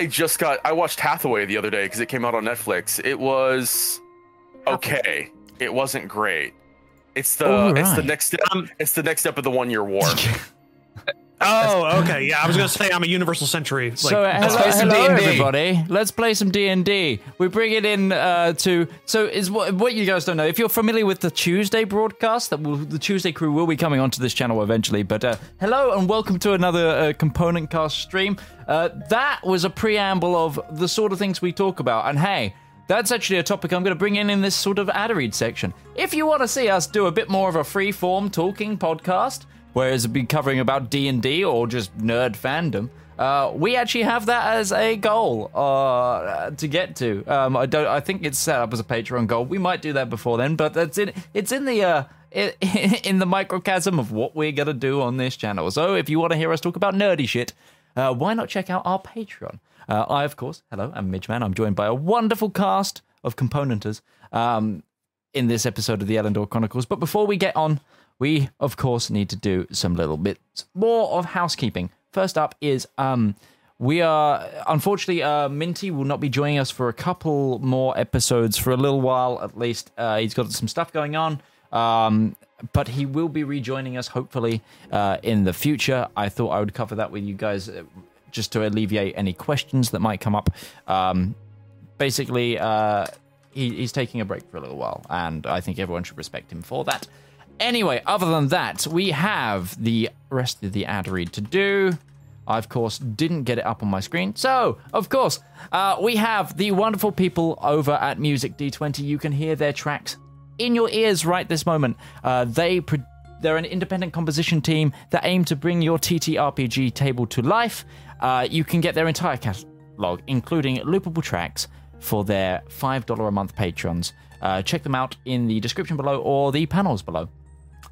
I just got. I watched Hathaway the other day because it came out on Netflix. It was okay. It wasn't great. It's the All it's the next step. Um, it's the next step of the one year war. Okay. Yeah, I was gonna say I'm a Universal Century. Like, so hello, play some hello D&D. everybody. Let's play some D and D. We bring it in uh, to so is what what you guys don't know. If you're familiar with the Tuesday broadcast, that will the Tuesday crew will be coming onto this channel eventually. But uh, hello and welcome to another uh, component cast stream. Uh, that was a preamble of the sort of things we talk about. And hey. That's actually a topic I'm going to bring in in this sort of ad read section. If you want to see us do a bit more of a free form talking podcast, whereas it'd be covering about D and D or just nerd fandom, uh, we actually have that as a goal uh, to get to. Um, I don't. I think it's set up as a Patreon goal. We might do that before then, but that's in. It's in the. Uh, in the microcosm of what we're gonna do on this channel. So if you want to hear us talk about nerdy shit, uh, why not check out our Patreon? Uh, I, of course, hello, I'm Midgeman. I'm joined by a wonderful cast of componenters um, in this episode of the Elendor Chronicles. But before we get on, we, of course, need to do some little bits more of housekeeping. First up is um, we are unfortunately uh, Minty will not be joining us for a couple more episodes for a little while at least. Uh, he's got some stuff going on. Um, but he will be rejoining us hopefully uh, in the future. I thought I would cover that with you guys uh, just to alleviate any questions that might come up. Um, basically, uh, he, he's taking a break for a little while, and I think everyone should respect him for that. Anyway, other than that, we have the rest of the ad read to do. I, of course, didn't get it up on my screen. So, of course, uh, we have the wonderful people over at Music D20. You can hear their tracks in your ears right this moment. Uh, they pro- they're an independent composition team that aim to bring your TTRPG table to life. Uh, you can get their entire catalog, including loopable tracks, for their $5 a month patrons. Uh, check them out in the description below or the panels below.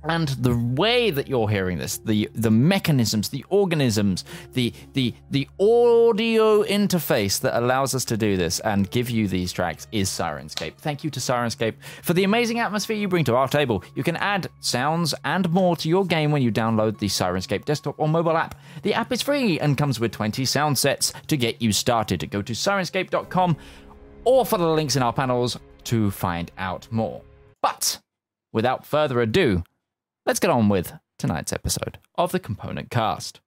And the way that you're hearing this, the the mechanisms, the organisms, the the the audio interface that allows us to do this and give you these tracks is Syrinscape. Thank you to Syrinscape for the amazing atmosphere you bring to our table. You can add sounds and more to your game when you download the Syrinscape desktop or mobile app. The app is free and comes with 20 sound sets to get you started. Go to syrinscape.com or follow the links in our panels to find out more. But without further ado, let's get on with tonight's episode of the Component Cast.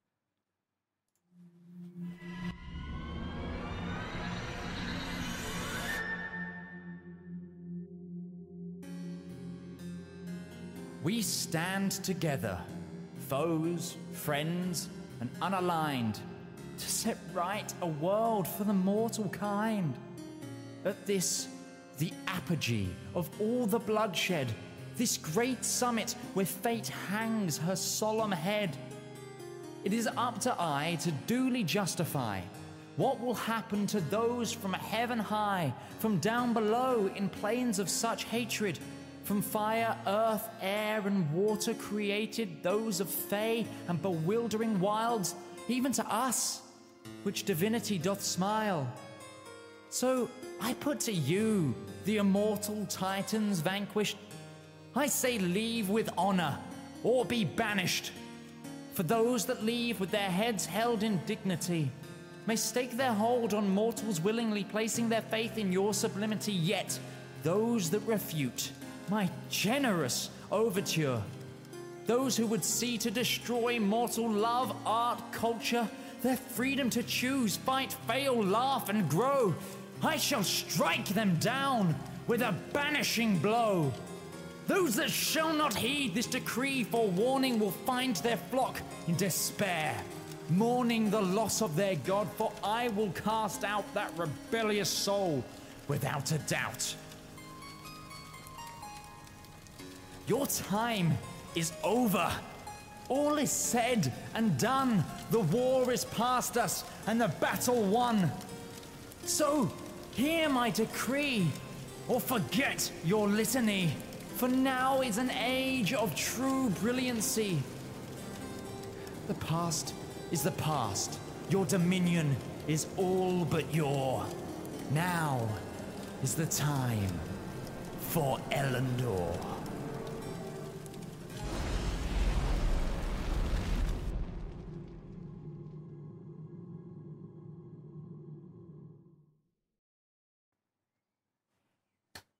We stand together, foes, friends, and unaligned, to set right a world for the mortal kind. At this, the apogee of all the bloodshed, this great summit where fate hangs her solemn head. It is up to I to duly justify what will happen to those from heaven high, from down below in plains of such hatred, from fire, earth, air, and water created, those of fey and bewildering wilds, even to us, which divinity doth smile. So I put to you, the immortal titans vanquished, I say leave with honor, or be banished. For those that leave with their heads held in dignity may stake their hold on mortals willingly placing their faith in your sublimity, yet those that refute my generous overture, those who would see to destroy mortal love, art, culture, their freedom to choose, fight, fail, laugh, and grow, I shall strike them down with a banishing blow. Those that shall not heed this decree for warning will find their flock in despair, mourning the loss of their God, for I will cast out that rebellious soul without a doubt. Your time is over. All is said and done. The war is past us and the battle won. So, hear my decree, or forget your litany, for now is an age of true brilliancy. The past is the past. Your dominion is all but your. Now is the time for Elendor.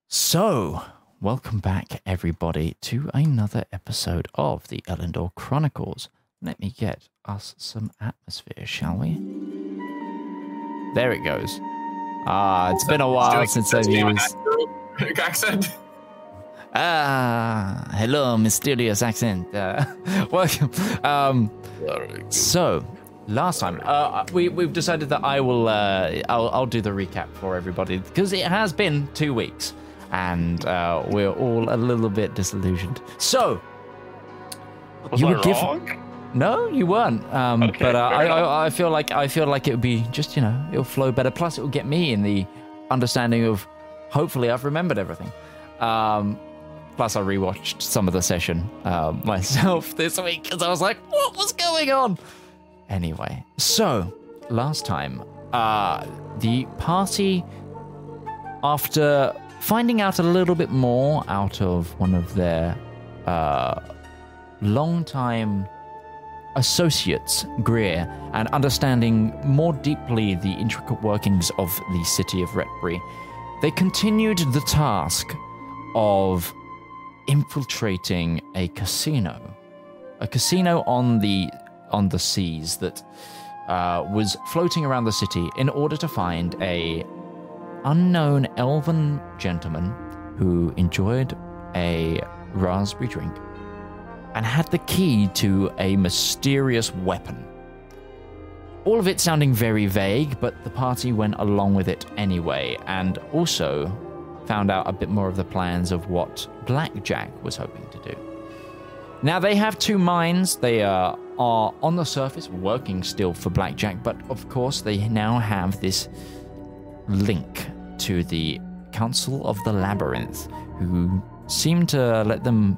So, welcome back, everybody, to another episode of the Elendor Chronicles. Let me get us some atmosphere, shall we? There it goes. Ah, it's been a while since I've used. accent. Ah, hello, mysterious accent. Uh, welcome. Um, so, last time uh, we we've decided that I will uh, I'll, I'll do the recap for everybody because it has been two weeks and uh, we're all a little bit disillusioned. So, Was You I were given- wrong? no, you weren't. Um, Okay, but uh, I. I, I feel like I feel like it would be just you know it'll flow better. Plus, it will get me in the understanding of hopefully I've remembered everything. Um, plus, I rewatched some of the session um, myself this week because I was like, what was going on? Anyway, so last time, uh, the party, after finding out a little bit more out of one of their uh, long-time associates, Greer, and understanding more deeply the intricate workings of the city of Retbury, they continued the task of infiltrating a casino, a casino on the on the seas that uh, was floating around the city in order to find a unknown elven gentleman who enjoyed a raspberry drink and had the key to a mysterious weapon. All of it sounding very vague, but the party went along with it anyway, and also found out a bit more of the plans of what Blackjack was hoping to do. Now, they have two minds. They uh, are on the surface working still for Blackjack, but of course, they now have this link to the Council of the Labyrinth, who seem to let them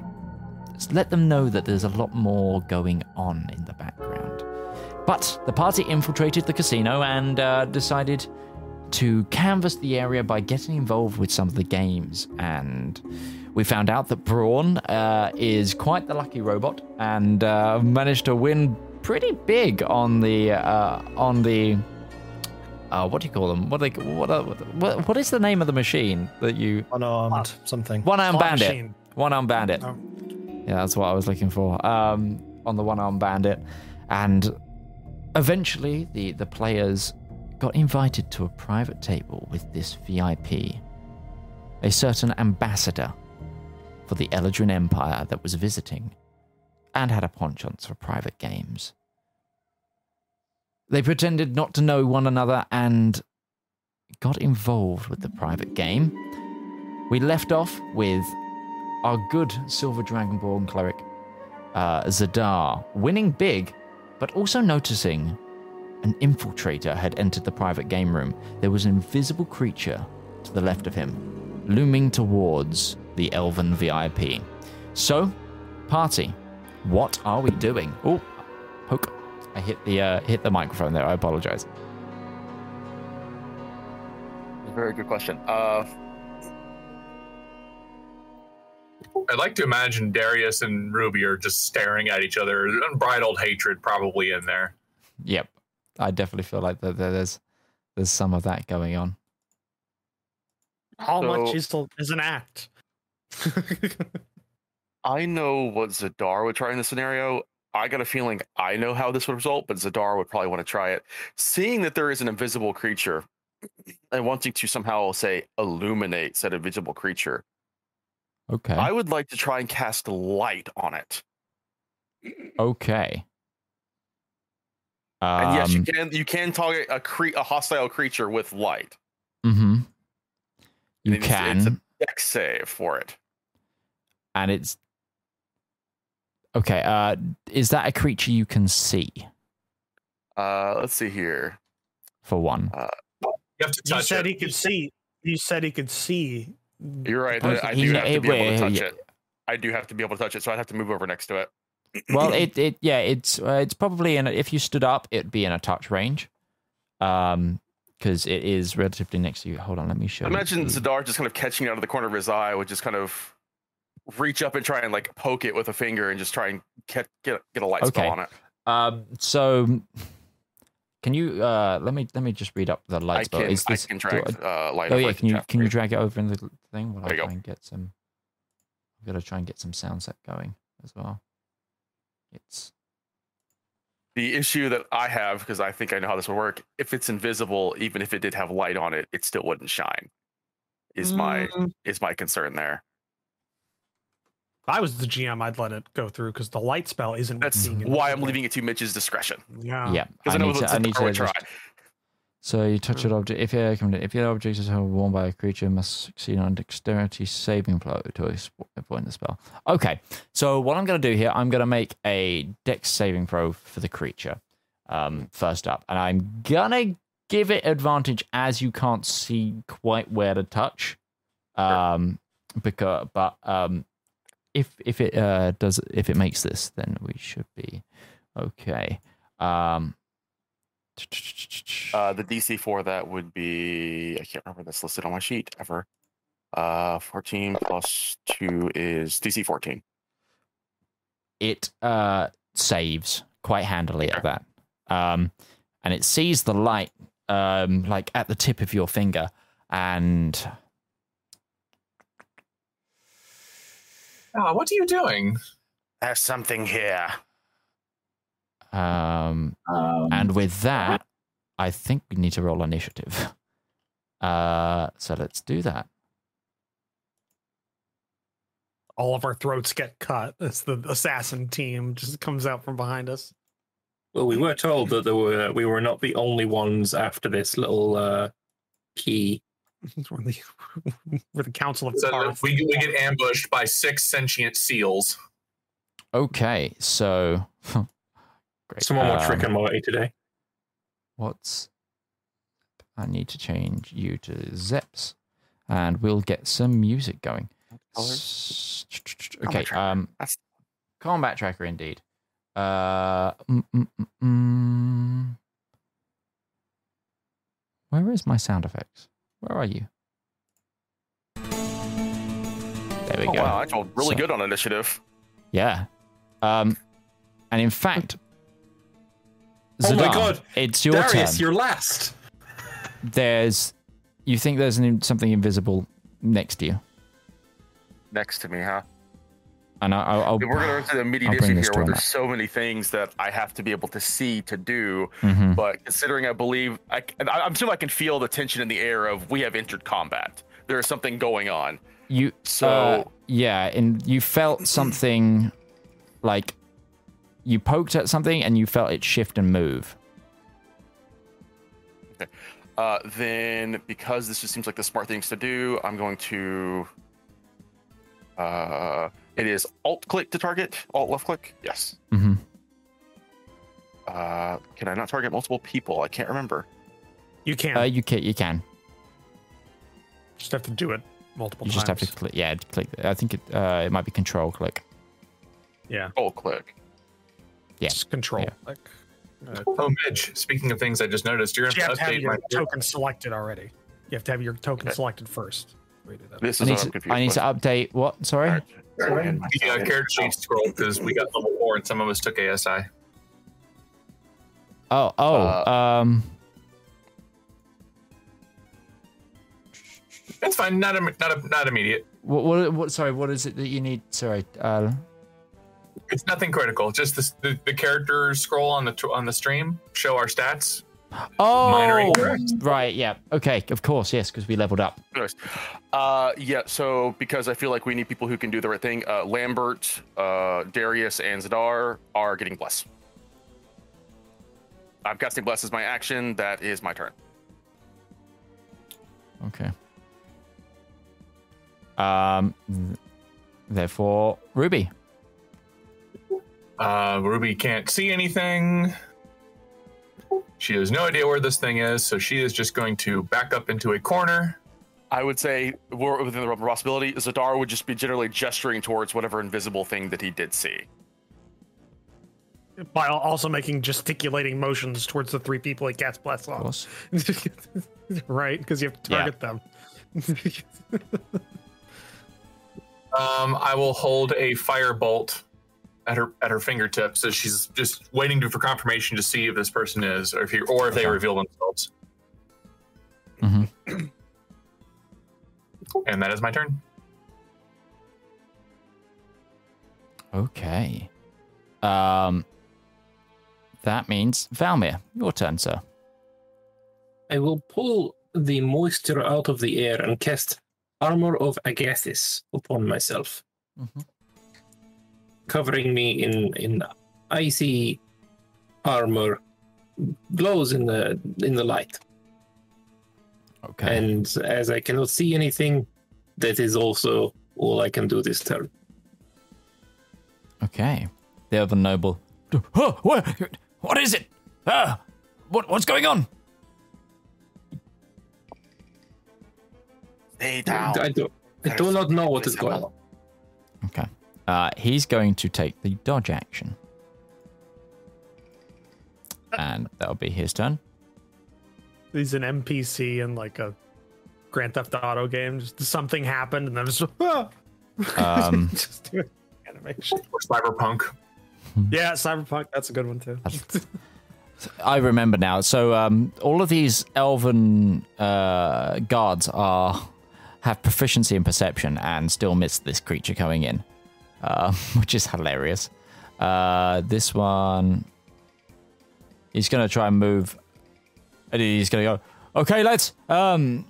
let them know that there's a lot more going on in the background. But the party infiltrated the casino and uh, decided to canvass the area by getting involved with some of the games. And we found out that Brawn uh, is quite the lucky robot and uh, managed to win pretty big on the uh, on the uh, what do you call them? What, they, what, uh, what what is the name of the machine that you Unarmed something. one arm bandit? machine. One arm bandit. Oh. Yeah, that's what I was looking for. Um, on the one arm bandit, and eventually the the players got invited to a private table with this VIP, a certain ambassador for the Eladrin Empire that was visiting, and had a penchant for private games. They pretended not to know one another and got involved with the private game. We left off with our good Silver Dragonborn cleric, uh, Zedaar, winning big, but also noticing an infiltrator had entered the private game room. There was an invisible creature to the left of him, looming towards the elven VIP. So, party, what are we doing? Oh, poke! I hit the uh, hit the microphone there. I apologize. Very good question. Uh, I'd like to imagine Darius and Ruby are just staring at each other, unbridled hatred probably in there. Yep, I definitely feel like that that there's there's some of that going on. How much is, the- is an act? I know what Zedaar would try in this scenario. I got a feeling I know how this would result, but Zedaar would probably want to try it. Seeing that there is an invisible creature and wanting to somehow say illuminate said invisible creature, Okay. I would like to try and cast light on it. Okay. And yes, you Um, can you can target a cre- a hostile creature with light. Mm-hmm. You It's- can, It's a dex save for it. and it's okay. Uh, is that a creature you can see? Uh, let's see here. For one, You have to you touch said it. he could see. You said he could see. You're right. Suppose I do have to be able to touch yeah. it. I do have to be able to touch it, so I'd have to move over next to it. well, it it yeah, it's uh, it's probably in. A, if you stood up, it'd be in a touch range, um, because it is relatively next to you. Hold on, let me show. Imagine you. the- Zedaar just kind of catching it out of the corner of his eye, which is kind of reach up and try and like poke it with a finger and just try and get get, get a light Okay. spell on it. Um, so Can you uh let me let me just read up the light I spell. can, Is I this can do drag I- uh, light Oh yeah, can you can you drag it over in the thing while I There you try go. and get some I've got to try and get some sound set going as well. It's The issue that I have, because I think I know how this will work, if it's invisible, even if it did have light on it, it still wouldn't shine. Is my Mm, is my concern there. If I was the GM, I'd let it go through because the light spell isn't That's being why I'm leaving it to Midge's discretion. Yeah. yeah. Because I, I know need what to I need to try. just So you touch an object. If your if your object is held worn by a creature, must succeed on a dexterity saving throw to avoid the spell. Okay. So what I'm going to do here, I'm going to make a dex saving throw for the creature. Um, first up, and I'm gonna give it advantage as you can't see quite where to touch. Um, because but um, if if it uh does if it makes this, then we should be okay. Um. Uh, the DC for that would be I can't remember that's listed on my sheet ever. Uh, 14 plus two is DC 14. it uh saves quite handily at that um and it sees the light um like at the tip of your finger and Ah, what are you doing? There's something here. um and with that i think we need to roll initiative uh so let's do that All of our throats get cut as the assassin team just comes out from behind us. Well, we were told that there were we were not the only ones after this little uh, key. We're, the, we're the Council of So Cards. we, we get ambushed by six sentient seals. okay so great Someone more Um, trick and morty today. What's I need to change you to Zeps, and we'll get some music going. S- Okay, um, That's- combat tracker indeed. Uh, mm, mm, mm, mm. where is my sound effects? Where are you? There we Oh, go. wow, I rolled really So- good on initiative. Yeah. Um, and in fact, Oh my God. it's your Darius, turn. you're last. there's you think there's an, something invisible next to you Next to me, huh? And I, I'll, I'll We're going to run into the I'll issue here where there's so many things that I have to be able to see to do. Mhm. But considering I believe, I, I'm sure I can feel the tension in the air of we have entered combat. There is something going on. you So- uh, yeah and you felt something like you poked at something and you felt it shift and move Uh, then, because this just seems like the smart things to do, I'm going to. Uh, it is Alt click to target. Alt left click. Yes. hmm Uh, can I not target multiple people? I can't remember. you can uh, you can you can just have to do it multiple times. you times. just have to click yeah click i think it uh, it might be control click yeah, Alt click. yeah. just control. Yeah. Like, uh, Oh, Midge, speaking of things I just noticed, you're you going have to to have your my token selected already. You have to have your token Okay. selected first. We do that. This i is need I'm to, I need to update what sorry Alright. And my- the uh, character sheet scroll because we got level four and some of us took ASI. oh oh Uh, um That's fine. Not im- not im- not immediate. what, what what sorry what is it that you need sorry uh It's nothing critical. Just the, the, the character scroll on the t- on the stream show our stats. Minor oh right yeah okay of course yes because we leveled up Anyways, uh, yeah. So because I feel like we need people who can do the right thing, uh, Lambert, uh, Darius, and Zedaar are getting blessed. I'm casting bless as my action. That is my turn. Okay. Um. th- Therefore, Ruby. Uh, Ruby can't see anything. She has no idea where this thing is, so she is just going to back up into a corner. I would say we're within the realm of possibility. Zedaar would just be generally gesturing towards whatever invisible thing that he did see. By also making gesticulating motions towards the three people he cast bless Of on. right? Because you have to Yeah. target them. Um, I will hold a firebolt at her at her fingertips as she's just waiting to, for confirmation to see if this person is or if he or if they reveal themselves. Mhm. And that is my turn. Okay. Um, that means Valymr, your turn, sir. I will pull the moisture out of the air and cast Armor of Agathys upon myself, Mhm. Covering me in in icy armor, glows in the in the light. Okay. And as I cannot see anything, that is also all I can do this turn. Okay. The other noble. Oh, what? What is it? Ah, what? What's going on? Stay down. I do, I do not know what is going on. Okay. Uh, he's going to take the dodge action, and that'll be his turn. He's an NPC in like a Grand Theft Auto game. Just something happened, and then it's just, ah! Um, just do animation. Cyberpunk. Yeah, Cyberpunk. That's a good one too. I remember now. So um, all of these elven uh, guards are have proficiency in perception and still miss this creature coming in, uh, which is hilarious. Uh, this one, he's gonna try and move. And he's gonna go. Okay, let's um,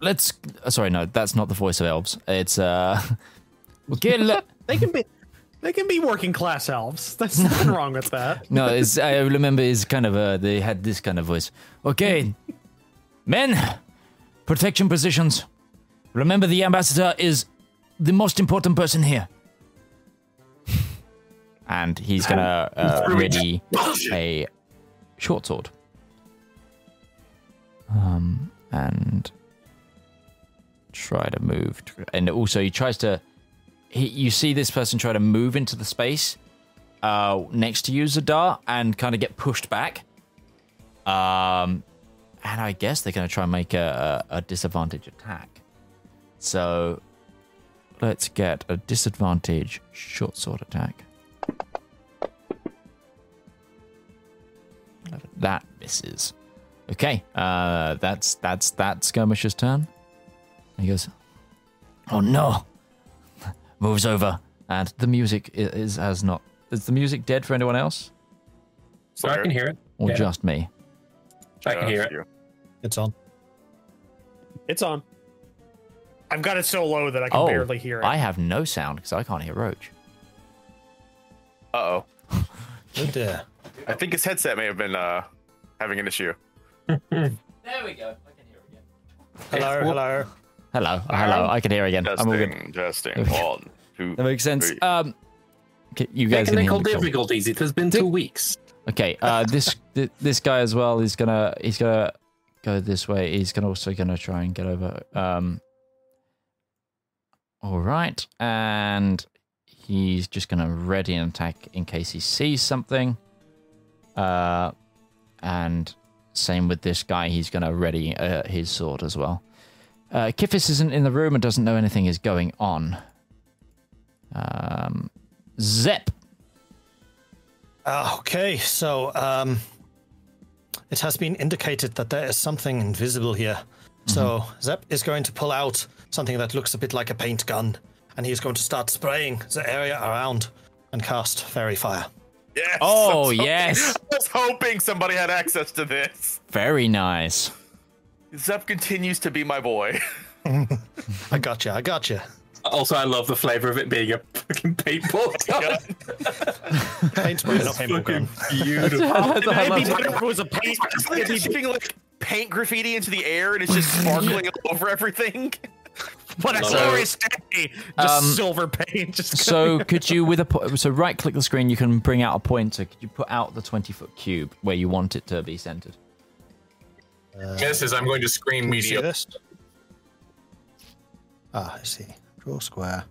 let's. uh, Sorry, no, that's not the voice of elves. It's uh, okay. let- they can be, they can be working class elves. There's nothing wrong with that. No, it's, I remember it's kind of uh, they had this kind of voice. Okay, men, protection positions. Remember, the ambassador is the most important person here. And he's gonna uh, ready a short sword. Um, and try to move, and also he tries to. He, you see this person try to move into the space uh, next to you, Zedaar, and kind of get pushed back. Um, and I guess they're going to try and make a, a, a disadvantage attack. So let's get a disadvantage short sword attack. That misses. Okay, uh, that's that's that skirmisher's turn. He goes, "Oh no!" Moves over, and the music i- is has not. Is the music dead for anyone else, So I can hear it. or Yeah. just me? I can hear it. It's on. It's on. I've got it so low that I can Oh, barely hear it. I have no sound because I can't hear Roach. Uh oh. Oh dear. I think his headset may have been uh, having an issue. There we go. I can hear again. Hello, hello. Hello, hello. I can hear again. I'm all good. Testing, testing. One, two. That makes sense. three. Um, okay, you guys can hear Technical me difficulties. It has been two weeks. Okay, uh, this th- this guy as well. He's gonna he's gonna go this way. He's gonna also gonna try and get over. Um, all right, and he's just gonna ready an attack in case he sees something. Uh, and same with this guy. He's gonna ready uh, his sword as well. Uh, Kifis isn't in the room and doesn't know anything is going on. Um, Zep. Ah, okay, so um, it has been indicated that there is something invisible here. So Zep is going to pull out something that looks a bit like a paint gun, and he's going to start spraying the area around and cast faerie fire. Yes. Oh, I hoping- yes. I was hoping somebody had access to this. Very nice. Zep continues to be my boy. I got you. I got you. Also, I love the flavor of it being a fucking paintball gun. Paint not paintball gun. Beautiful. It'd be better if it was a paint. It's like it'd be- shooting like paint graffiti into the air and it's just sparkling all over everything. But a So- glorious day. Just Um, silver paint. Just So could you, with a po- so right click the screen, you can bring out a pointer. Could you put out the twenty foot cube where you want it to be centered? This is I'm going to scream Can you see media. this? Ah, I see. Draw square.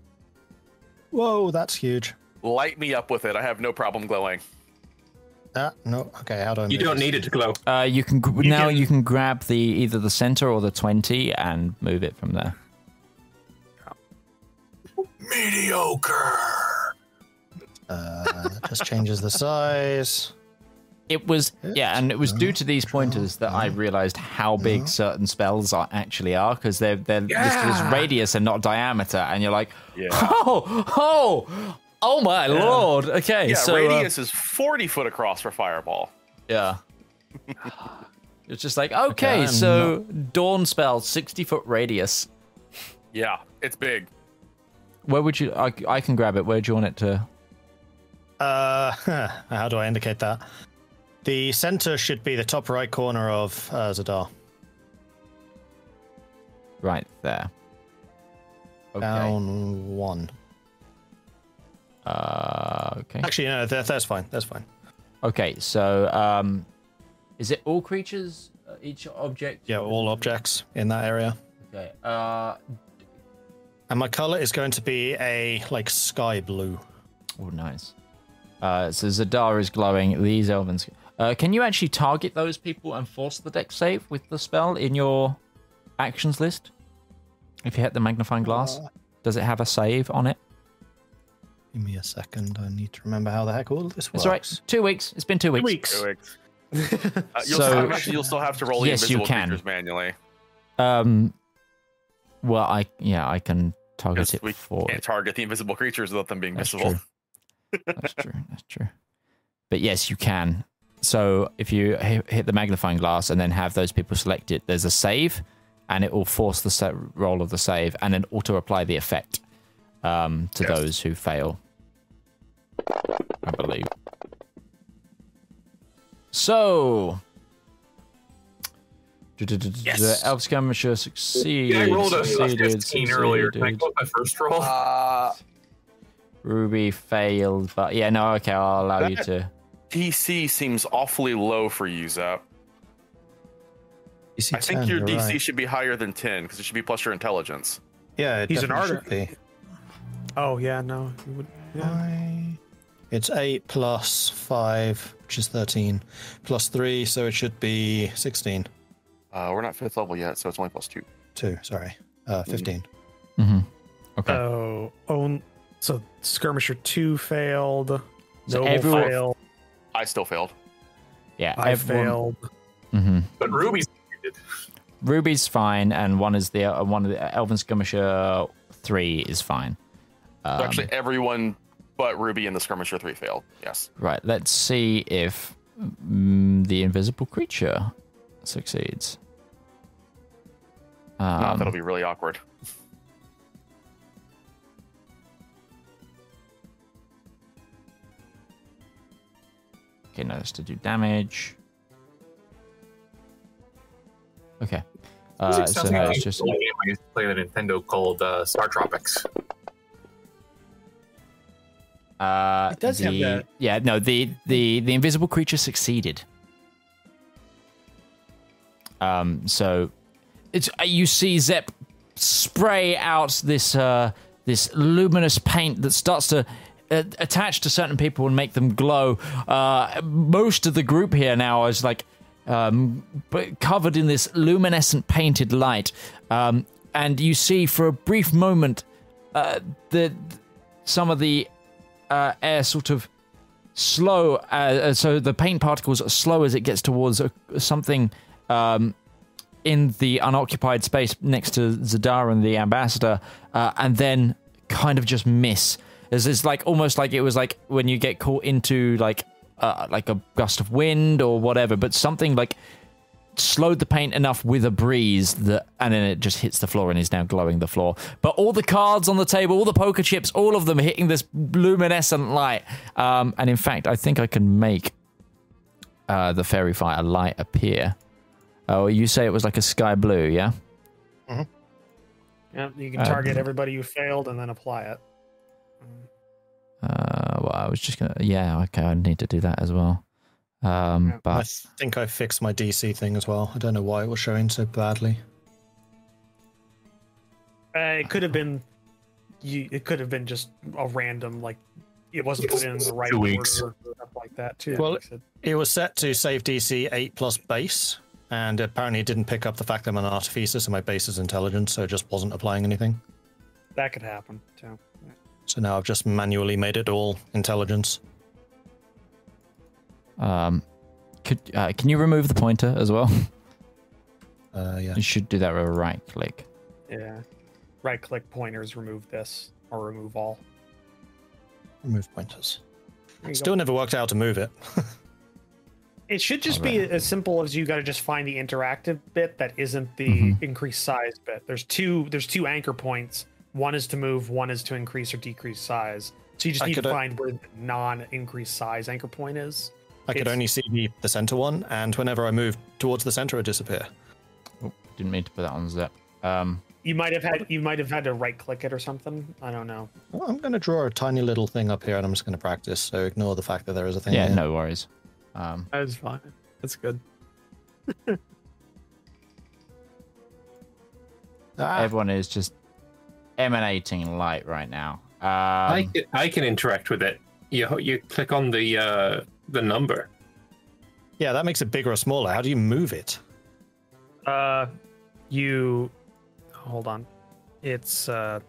Whoa, that's huge. Light me up with it. I have no problem glowing. Ah, no. Okay, how do I You don't this? need it to glow. Uh, you can gr- now can- you can grab the either the center or the twenty and move it from there. Mediocre. Uh, just changes the size. It was yeah, and it was due to these pointers that I realized how big certain spells are actually are because they're they're listed as radius and not diameter, and you're like, Yeah. oh oh oh my lord. Okay, Yeah, so uh, radius is 40 foot across for fireball. yeah. It's just like okay, I'm so dawn spell, sixty foot radius. Yeah, it's big. Where would you? I, I can grab it. Where do you want it to? Uh, how do I indicate that? The center should be the top right corner of uh, Zedaar. Right there. Okay. Down one. Uh, okay. Actually, no, that, that's fine. That's fine. Okay. So, um, is it all creatures? Uh, each object? Yeah, all objects in that area. Okay. Uh, And my color is going to be a like sky blue. oh, nice. Uh, so Zedaar is glowing. These elvens. Uh, can you actually target those people and force the dex save with the spell in your actions list? If you hit the magnifying glass, does it have a save on it? Give me a second. I need to remember how the heck all this works. That's right. Two weeks. It's been two weeks. Weeks. Two weeks. Uh, you'll, So- still, actually, you'll still have to roll the Yes, you invisible can. creatures manually. Um. Well, I yeah, I can target it we for. can't target the invisible creatures without them being That's visible. true. That's true. That's true. But yes, you can. So if you hit the magnifying glass and then have those people select it, there's a save, and it will force the roll of the save and then auto apply the effect um, to Yes. those who fail. I believe. So. The elf skirmisher succeeded. Yeah, I rolled a, a succeeded, 15 earlier. Can I succeeded. go with my first roll? Uh, Ruby failed, but yeah, no, okay, I'll allow you to. DC seems awfully low for you, Zep. DC I think 10, your DC right. should be higher than 10 because it should be plus your intelligence. Yeah, it He's an definitely artist. Oh yeah, no. you would- yeah. I- It's 8 plus 5, which is 13, plus 3, so it should be 16. Uh, we're not fifth level yet, so it's only plus two. 2, sorry. Uh, 15. Mm-hmm. Okay. So own. So skirmisher two failed. So Noble everyone- failed. I still failed. yeah, I everyone- failed. Mhm. but Ruby's. Ruby's fine, and one is the uh, one of the Elven Skirmisher three is fine. So Um, actually, everyone but Ruby and the Skirmisher 3 failed. Yes. right. Let's see if mm, the invisible creature succeeds. No, Um, that'll be really awkward. okay, no, that's to do damage. Okay. Uh, Music so sounds no, like it's a just old game I used to play on Nintendo called uh, Star Tropics. Uh, It does have the- that. Yeah, no, the the the invisible creature succeeded. Um, so it's uh, you see Zep spray out this uh this luminous paint that starts to uh, attach to certain people and make them glow. Uh, most of the group here now is like um, covered in this luminescent painted light, um, and you see for a brief moment uh, some of the uh, air sort of slow, so the paint particles are slow as it gets towards a, something um, in the unoccupied space next to Zedaar and the ambassador, uh, and then kind of just miss. It's, it's like almost like it was like when you get caught into like uh, like a gust of wind or whatever, but something like slowed the paint enough with a breeze that and then it just hits the floor and is now glowing the floor. But all the cards on the table all the poker chips all of them hitting this luminescent light. Um, and in fact i think i can make uh, the faerie fire light appear oh you say it was like a sky blue yeah Yeah, you can Uh, target everybody who failed and then apply it. uh, well i was just gonna yeah okay i need to do that as well um, Yeah. I think I fixed my DC thing as well. I don't know why it was showing so badly. Uh, it could have been. You, it could have been just a random like. It wasn't put in the right Two order weeks. or stuff like that too. Well, it- It was set to save DC 8 plus base, and apparently it didn't pick up the fact that I'm an artificer, so my base is intelligence, so it just wasn't applying anything. that could happen too. So now I've just manually made it all intelligence. Um, could uh, can you remove the pointer as well? Uh, yeah. you should do that with a right click. Yeah. Right click pointers, remove this or remove all. Remove pointers. Still go. never worked out to move it. It should just be as simple as you got to just find the interactive bit that isn't the Mhm. increased size bit. There's two. There's two anchor points. One is to move. One is to increase or decrease size. So you just I need to could, find where the non-increased size anchor point is. I could only see the, the center one, and whenever I move towards the center, it disappear. Oh, didn't mean to put that on Zep. Um, You might have had. You might have had to right click it or something. I don't know. Well, I'm going to draw a tiny little thing up here, and I'm just going to practice. So ignore the fact that there is a thing. yeah, here. no worries. Um, That's fine. That's good. Ah, everyone is just emanating light right now. Um, I can, I can interact with it. You you click on the uh, the number. yeah, that makes it bigger or smaller. How do you move it? Uh, you hold on. It's uh.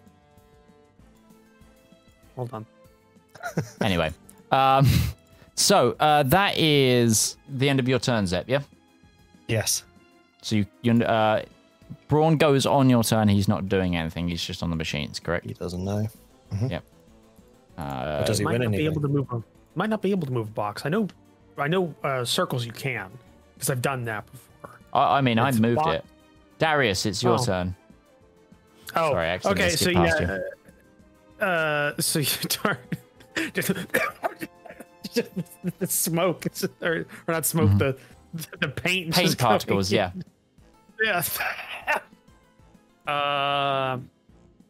Hold on. anyway, um, so uh, that is the end of your turn, Zep. Yeah. Yes. So you, you uh, Braun goes on your turn. He's not doing anything. He's just on the machines, correct? He doesn't know. Uh, But does he might win not be able to move. A, might not be able to move a box. I know. I know uh, circles you can because I've done that before. I, I mean, I It's moved bo- it. Darius, it's your Oh. turn. Oh, Sorry, I accidentally okay. So skipped past yeah. Uh, so you turn. just, just the smoke, or, or not smoke. The the paint. Paint particles, yeah. Yes. uh,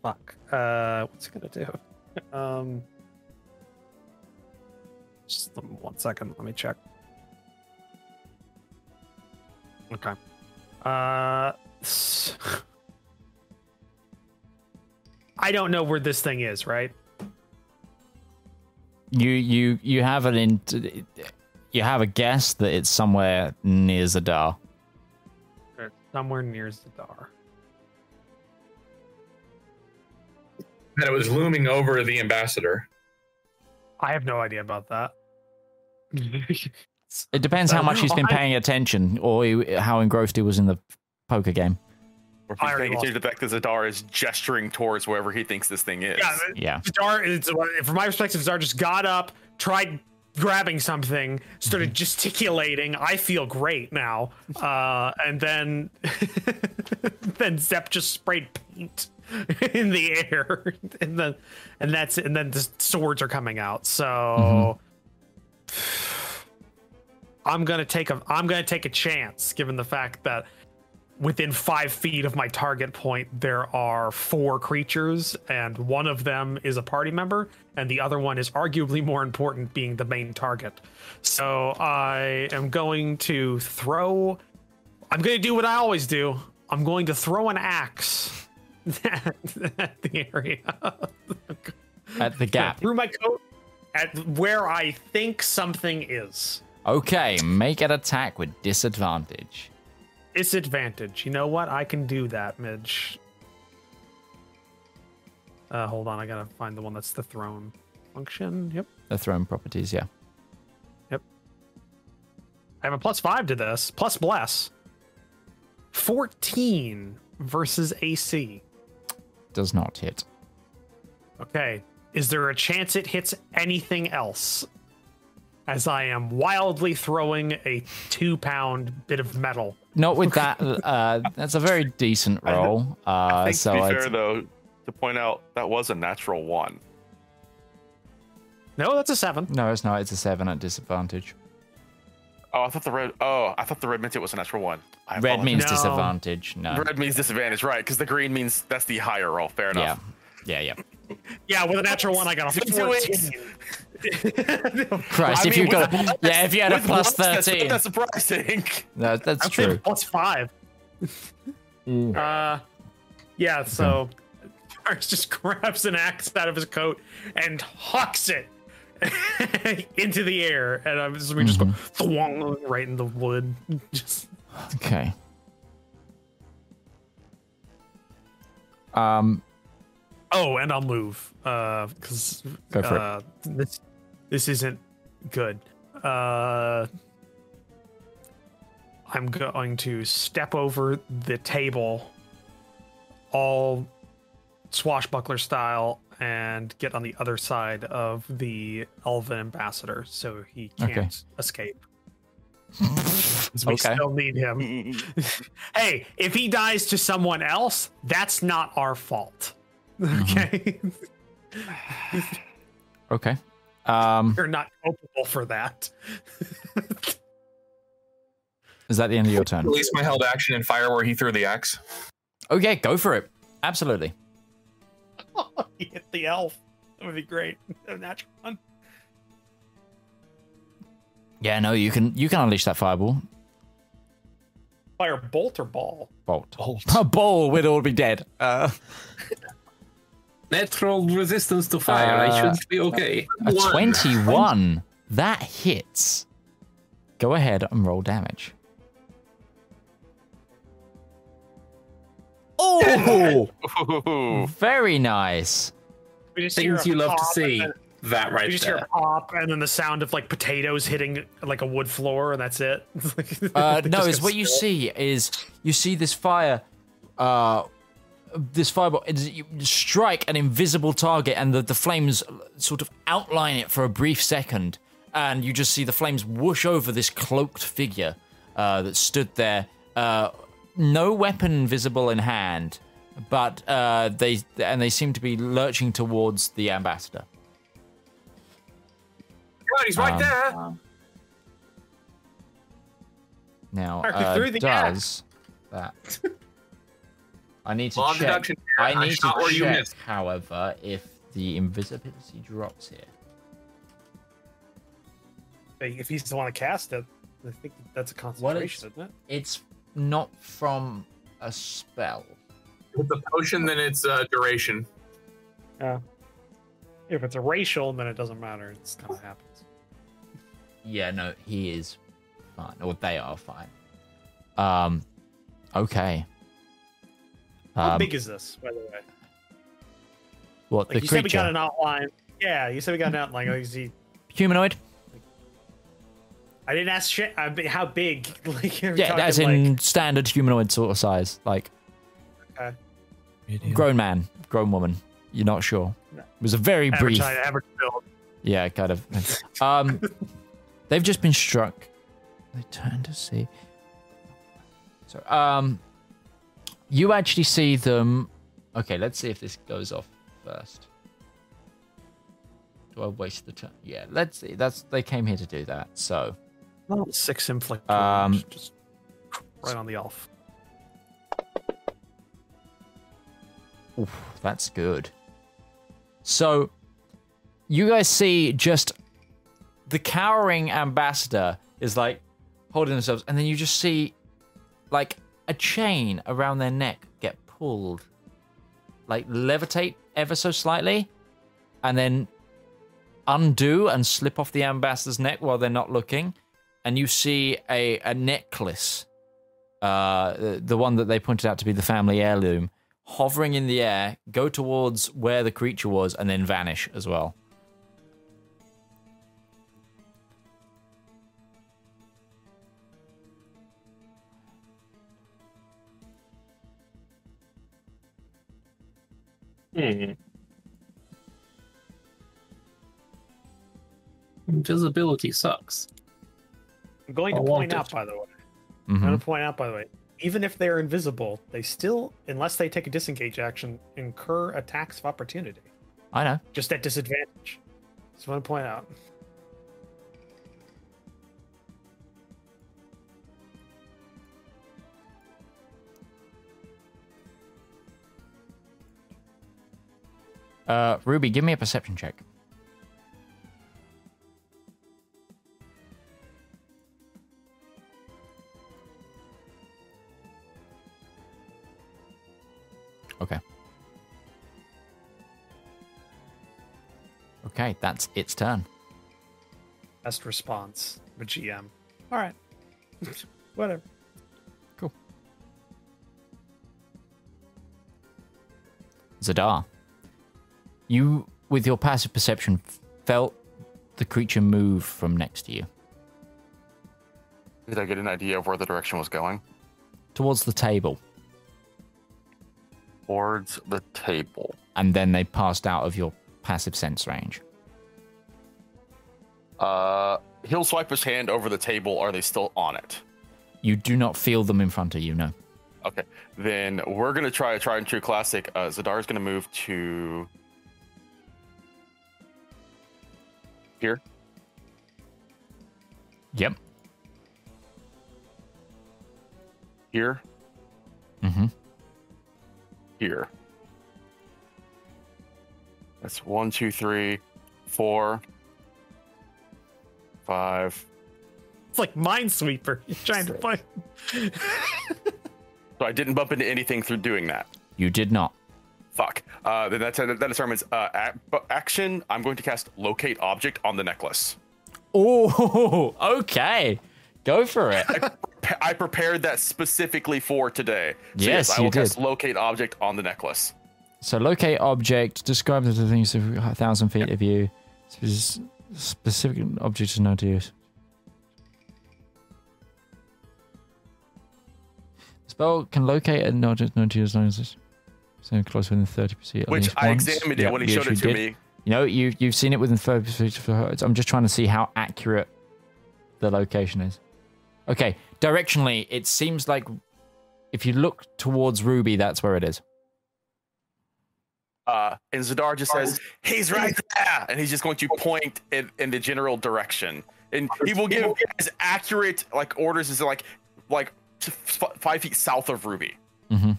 fuck. Uh, what's it gonna do? Um, just one second. Let me check. Okay. Uh, I don't know where this thing is. Right. You you you have an in, you have a guess that it's somewhere near Zedaar. Or somewhere near Zedaar. That it was looming over the ambassador. I have no idea about that. It depends how much he's been paying attention or how engrossed he was in the poker game. Or if I he's already paying attention to the fact that Zedaar is gesturing towards wherever he thinks this thing is. yeah, Yeah. Zedaar, it's, from my perspective, Zedaar just got up, tried grabbing something, started Mm-hmm. gesticulating. I feel great now. Uh, and then, then Zep just sprayed paint in the air, and then, and that's and then the swords are coming out. So. I'm gonna take a I'm gonna take a chance, given the fact that within five feet of my target point, there are four creatures, and one of them is a party member, and the other one is arguably more important, being the main target. So I am going to throw. I'm going to do what I always do. I'm going to throw an axe at, the area At the gap. through my coat at where I think something is. Okay, make an attack with disadvantage. Disadvantage. You know what? I can do that, Midge. Uh, hold on, I gotta find the one that's the thrown function. Yep. The thrown properties, yeah. Yep. I have a plus five to this, plus bless. 14 versus AC. Does not hit. Okay. Is there a chance it hits anything else? As I am wildly throwing a two pound bit of metal. Not with that. Uh, that's a very decent roll. I Uh, think so to be I'd- fair, though, to point out that was a natural one. No, that's a seven. no, it's not. It's a seven at disadvantage. Oh, I thought the red. Oh, I thought the red meant it was a natural one. I Red apologize. means No. disadvantage. No. red means disadvantage, right? Because the green means that's the higher roll. Fair enough. Yeah, yeah. Yeah, with a natural one, I got a 14. Christ, I if mean, you've got with a, yeah, if you had a With plus bless, that's- thirteen, That's surprising. no, that's I'd true. plus five. Uh, yeah, so Tars just grabs an axe out of his coat and hawks it into the air, and I'm just, we just go thwong right in the wood. Just Okay. Um, Oh, and I'll move because Go uh, this this isn't good. Uh, I'm going to step over the table, all swashbuckler style, and get on the other side of the elven ambassador so he can't escape. Okay. escape. 'Cause we Okay. still need him. hey, if he dies to someone else, that's not our fault. Okay, Okay. Um, you're not culpable for that. is that the end of your turn? Release my held action and fire where he threw the axe. Okay, go for it. Absolutely. he hit the elf. That would be great. A natural one. Yeah, no, you can you can unleash that fireball. Fire bolt or ball. Bolt. Bolt. A ball, we'd all be dead. Uh, Natural resistance to fire. I Uh, should be okay. a 21. That hits. Go ahead and roll damage. Oh, very nice. We just hear Things you love to see. and then- That We right just hear there. a pop and then the sound of like potatoes hitting like a wood floor, and that's it. Uh, no, just it's get what you see is you see this fire, uh, this fireball. strike an invisible target, and the, the flames sort of outline it for a brief second, and you just see the flames whoosh over this cloaked figure uh, that stood there. Uh, no weapon visible in hand, but uh, they and they seem to be lurching towards the ambassador. God, he's right Um, there. Now, Arthur uh, does that? I need to Law check. deduction. I I need shot to where you check, however, if the invisibility drops here. If he's the one to cast it, I think that's a concentration, isn't it? It's not from a spell. If it's a potion, then it's uh, duration. Yeah. If it's a racial, then it doesn't matter. It's kind of happens. Yeah, no, he is fine, or they are fine. Um, okay. How Um, big is this, by the way? what Like the you said, we got creature? an outline. Yeah, you said we got an outline. Like, is he? Humanoid? I didn't ask shit. I mean, how big? Like, you're Yeah, that's in like, standard humanoid sort of size, like okay. grown man, grown woman. You're not sure. No. It was a very average brief. height, average build. Yeah, kind of. Um, they've just been struck. They turn to see. So, um, you actually see them. Okay, let's see if this goes off first. Do I waste the turn? Yeah, let's see. That's they came here to do that. So, Six inflict. Um, just right on the elf. oof, that's good. So, you guys see just the cowering ambassador is like holding themselves, and then you just see like a chain around their neck get pulled, like levitate ever so slightly, and then undo and slip off the ambassador's neck while they're not looking, and you see a a necklace, uh, the, the one that they pointed out to be the family heirloom, hovering in the air, go towards where the creature was, and then vanish as well. Hmm. Invisibility sucks. I'm going to I point out, it. by the way. Mhm. I'm going to point out, by the way, even if they're invisible, they still, unless they take a disengage action, incur attacks of opportunity, I know. just at disadvantage. Just want to point out. Uh, Ruby, give me a perception check. Okay. Okay, that's its turn. Best response, the GM. All right. Whatever. Cool. Zedaar. You, with your passive perception, felt the creature move from next to you Did I get an idea of where the direction was going? towards the table, Towards the table. and then they passed out of your passive sense range. Uh, he'll swipe his hand over the table. Are they still on it? You do not feel them in front of you, no. Okay, then we're gonna try a try and true classic. Uh, Zedaar's gonna move to here. Yep. Here. Mm-hmm. Here. That's one, two, three, four, five. It's like Minesweeper. You're trying to find. So I didn't bump into anything through doing that. You did not. Fuck. Uh, then that's, that determines uh, ac- action. I'm going to cast locate object on the necklace. Oh, okay. Go for it. I prepared that specifically for today. So Yes, I you will cast did. locate object on the necklace. So locate object, describe the things of a thousand feet of you. Specific object is known to use. Spell can locate an object known to use as long as it's so close within 30 feet. at Which least I once. examined yeah, it when he yes, showed it to did. me. You know, you, you've seen it within 30 feet of her. I'm just trying to see how accurate the location is. Okay, directionally, it seems like if you look towards Ruby, that's where it is. Uh, and Zedaar just says, "He's right there," and he's just going to point in, in the general direction, and he will give as accurate like orders as like like t- f- five feet south of Ruby. Mm-hmm.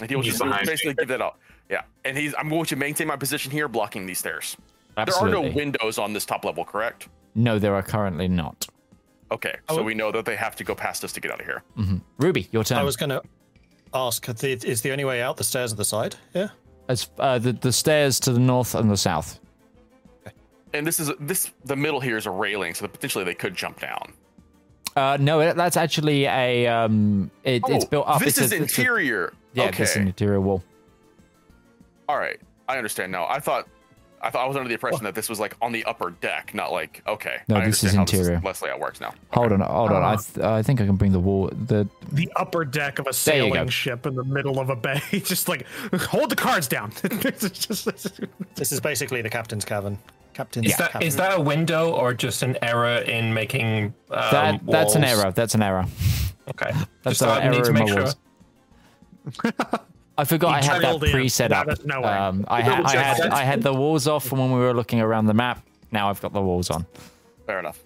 And he will He's just behind basically give that up. Yeah, and he's I'm going to maintain my position here, blocking these stairs. Absolutely. There are no windows on this top level, correct? No, there are currently not. Okay, so we know that they have to go past us to get out of here. hmm Ruby, your turn. I was going to ask: is the only way out the stairs at the side? Yeah. As uh, the the stairs to the north and the south. And this is this the middle here is a railing, so potentially they could jump down. Uh, no, that's actually a um. It, it's Oh, built up. This It's is a- it's a- interior. Yeah, okay. this is an interior wall. All right, I understand now. I thought, I thought I was under the impression that this was like on the upper deck, not like okay. No, I this is interior. This is, Leslie, how it works now. Hold on, hold on. I Uh, th- I think I can bring the wall. The the upper deck of a There you go. sailing ship in the middle of a bay. Just like hold the cards down. This is basically the captain's cabin. Captain's Is that cabin. is that a window or just an error in making? Um, that that's an error. That's an error. Okay, That's just an I need error to in my make sure. walls. I forgot I had that drilled pre-set up. is no way. Um, I, ha- I had I had the walls off from when we were looking around the map. Now I've got the walls on. Fair enough.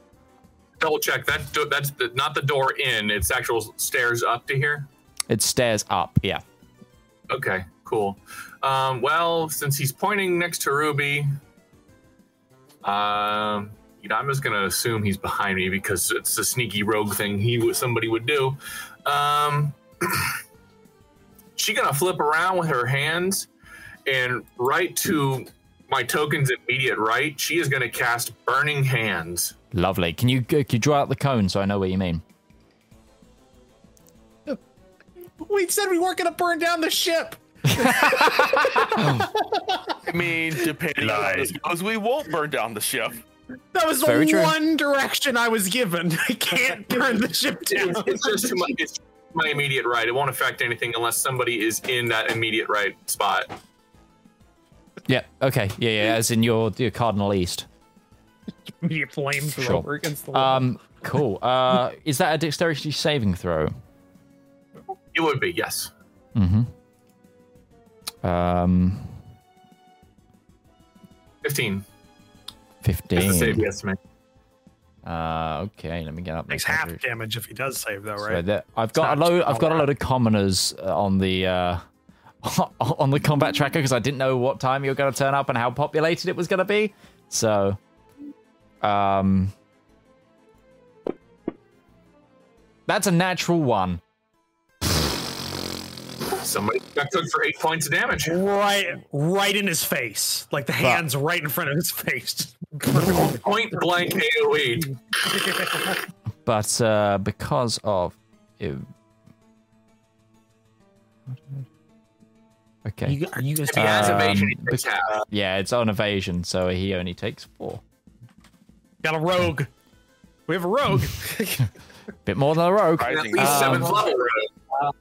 Double check that. Do- that's the, not the door in. It's actual stairs up to here. It stairs up. Yeah. Okay, cool. Um, well, since he's pointing next to Ruby, um, you know, I'm just gonna assume he's behind me because it's a sneaky rogue thing he would somebody would do. Um, she gonna flip around with her hands, and right to my token's immediate right, she is gonna cast Burning Hands. Lovely. Can you uh, can you draw out the cone so I know what you mean? we said we weren't gonna burn down the ship. I mean, depending on how this we won't burn down the ship. That was the Very true. one direction I was given. I can't burn the ship down. It's, it's just to my, it's my immediate right. It won't affect anything unless somebody is in that immediate right spot. Yeah. Okay. Yeah. Yeah. As in your your cardinal east. Immediate flamethrower Sure. against the wall. Um. Cool. Uh. Is that a dexterity saving throw? It would be yes. Mm-hmm. Um. Fifteen. Fifteen. That's the save Fifteen. yes to me. Uh. Okay. Let me get up. Makes half damage if he does save, though, So right? I've got a load. I've got a load of commoners uh, on the uh, on the combat tracker because I didn't know what time you were going to turn up and how populated it was going to be. So, um, that's a natural one. Somebody got cooked for eight points of damage. Right, right in his face, like the hands right in front of his face. Point blank AOE. But uh, because of ew- Okay. You, are you guys If Um, evasion, he takes half. Yeah, it's on evasion, so he only takes four. got a rogue? We have a rogue. Bit more than a rogue. At least Um, seventh level. Ruby.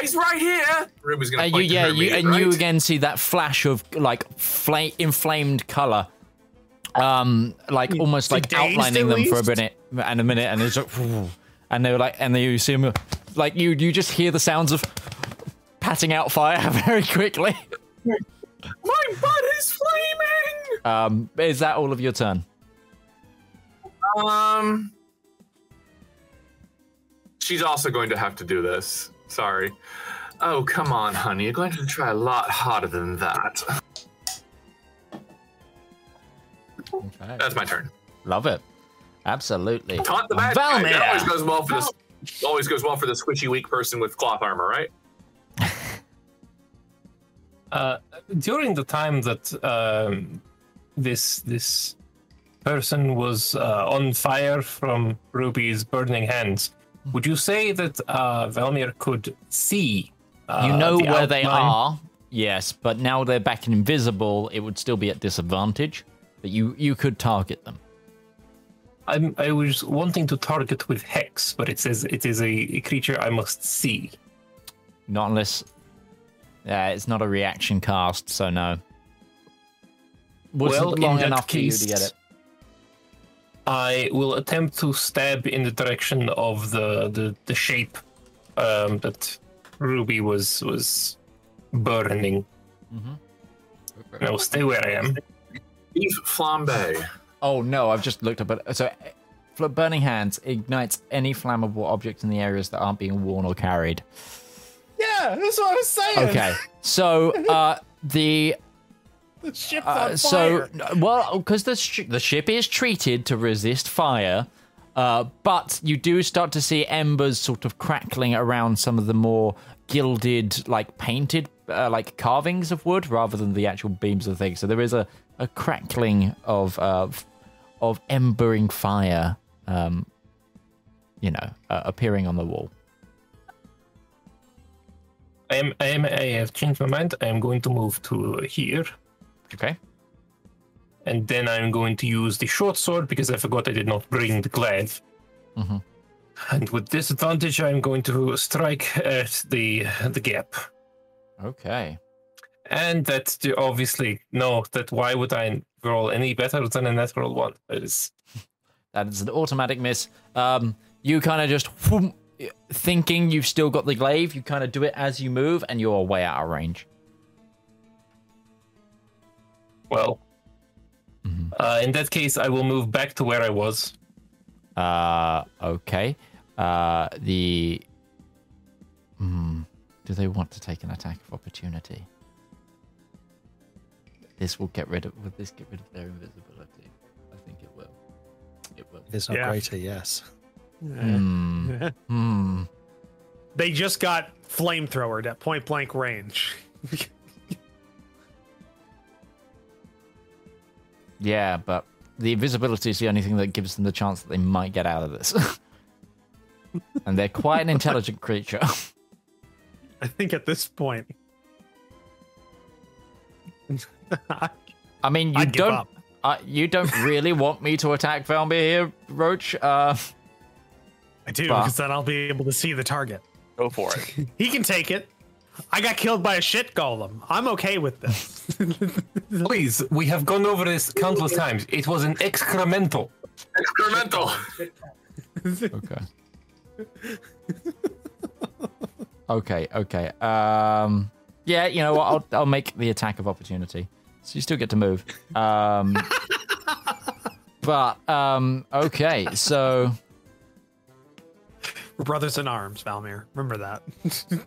He's right here. Ruby's gonna And you, yeah, her you, immediate and you again see that flash of like fla- inflamed color, um, like almost like dazed outlining at them for a minute and a minute, and it's like, and they're like, and then you see them, like you, you just hear the sounds of patting out fire very quickly. My butt is flaming. Um, is that all of your turn? Um, she's also going to have to do this. Sorry. Oh, come on, honey. You're going to try a lot harder than that. Okay. That's my turn. Love it. Absolutely. Taunt the bad guy. That always goes well for this. Always goes well for the squishy weak person with cloth armor, right? Uh, during the time that um, this this person was uh, on fire from Ruby's burning hands, would you say that uh, Valymr could see? Uh, You know the where they are, yes, but now they're back in invisible. It would still be at disadvantage, but you you could target them. I'm, I was wanting to target with hex, but it says it is a, a creature I must see. Not unless. Yeah, it's not a reaction cast, so no. Wasn't Well, in long enough for you to get it. I will attempt to stab in the direction of the the, the shape um, that Ruby was was burning. And I will stay where I am. Beef flambe. Oh no, I've just looked up it. So, fl- burning hands ignites any flammable object in the areas that aren't being worn or carried. yeah, that's what I was saying. Okay, so uh, the The ship's Uh, on so well because the sh- the ship is treated to resist fire uh, but you do start to see embers sort of crackling around some of the more gilded like painted uh, like carvings of wood rather than the actual beams of things so there is a, a crackling of uh, f- of embering fire um, you know uh, appearing on the wall I am I am I have changed my mind. I am going to move to here. Okay And then I'm going to use the short sword because I forgot I did not bring the glaive. Mhm. And with disadvantage, I'm going to strike at the the gap. okay And that's the- obviously no. That why would I roll any better than a natural one? That is That is an automatic miss. Um, you kind of just whoom, thinking you've still got the glaive. You kind of do it as you move, and you're way out of range. Well. Mm-hmm. Uh, in that case, I will move back to where I was. Uh, okay. Uh, the. Hmm. Do they want to take an attack of opportunity? This will get rid of. Will this get rid of their invisibility? I think it will. It will. If it's not Yeah. greater, yes. Hmm. Hmm. They just got flamethrowered at point blank range. Yeah, but the invisibility is the only thing that gives them the chance that they might get out of this. and they're quite an intelligent creature. I think at this point, I mean, you I'd don't. up. Uh, you don't really want me to attack Valymr here, Roach. Uh, I do because then I'll be able to see the target. Go for it. He can take it. I got killed by a shit golem. I'm okay with this. Please, we have gone over this countless times. It was an excremental. Excremental. okay. okay. Okay. Um. Yeah. You know what? I'll I'll make the attack of opportunity. So you still get to move. Um. but um. Okay. So. We're brothers in arms, Valymr. Remember that.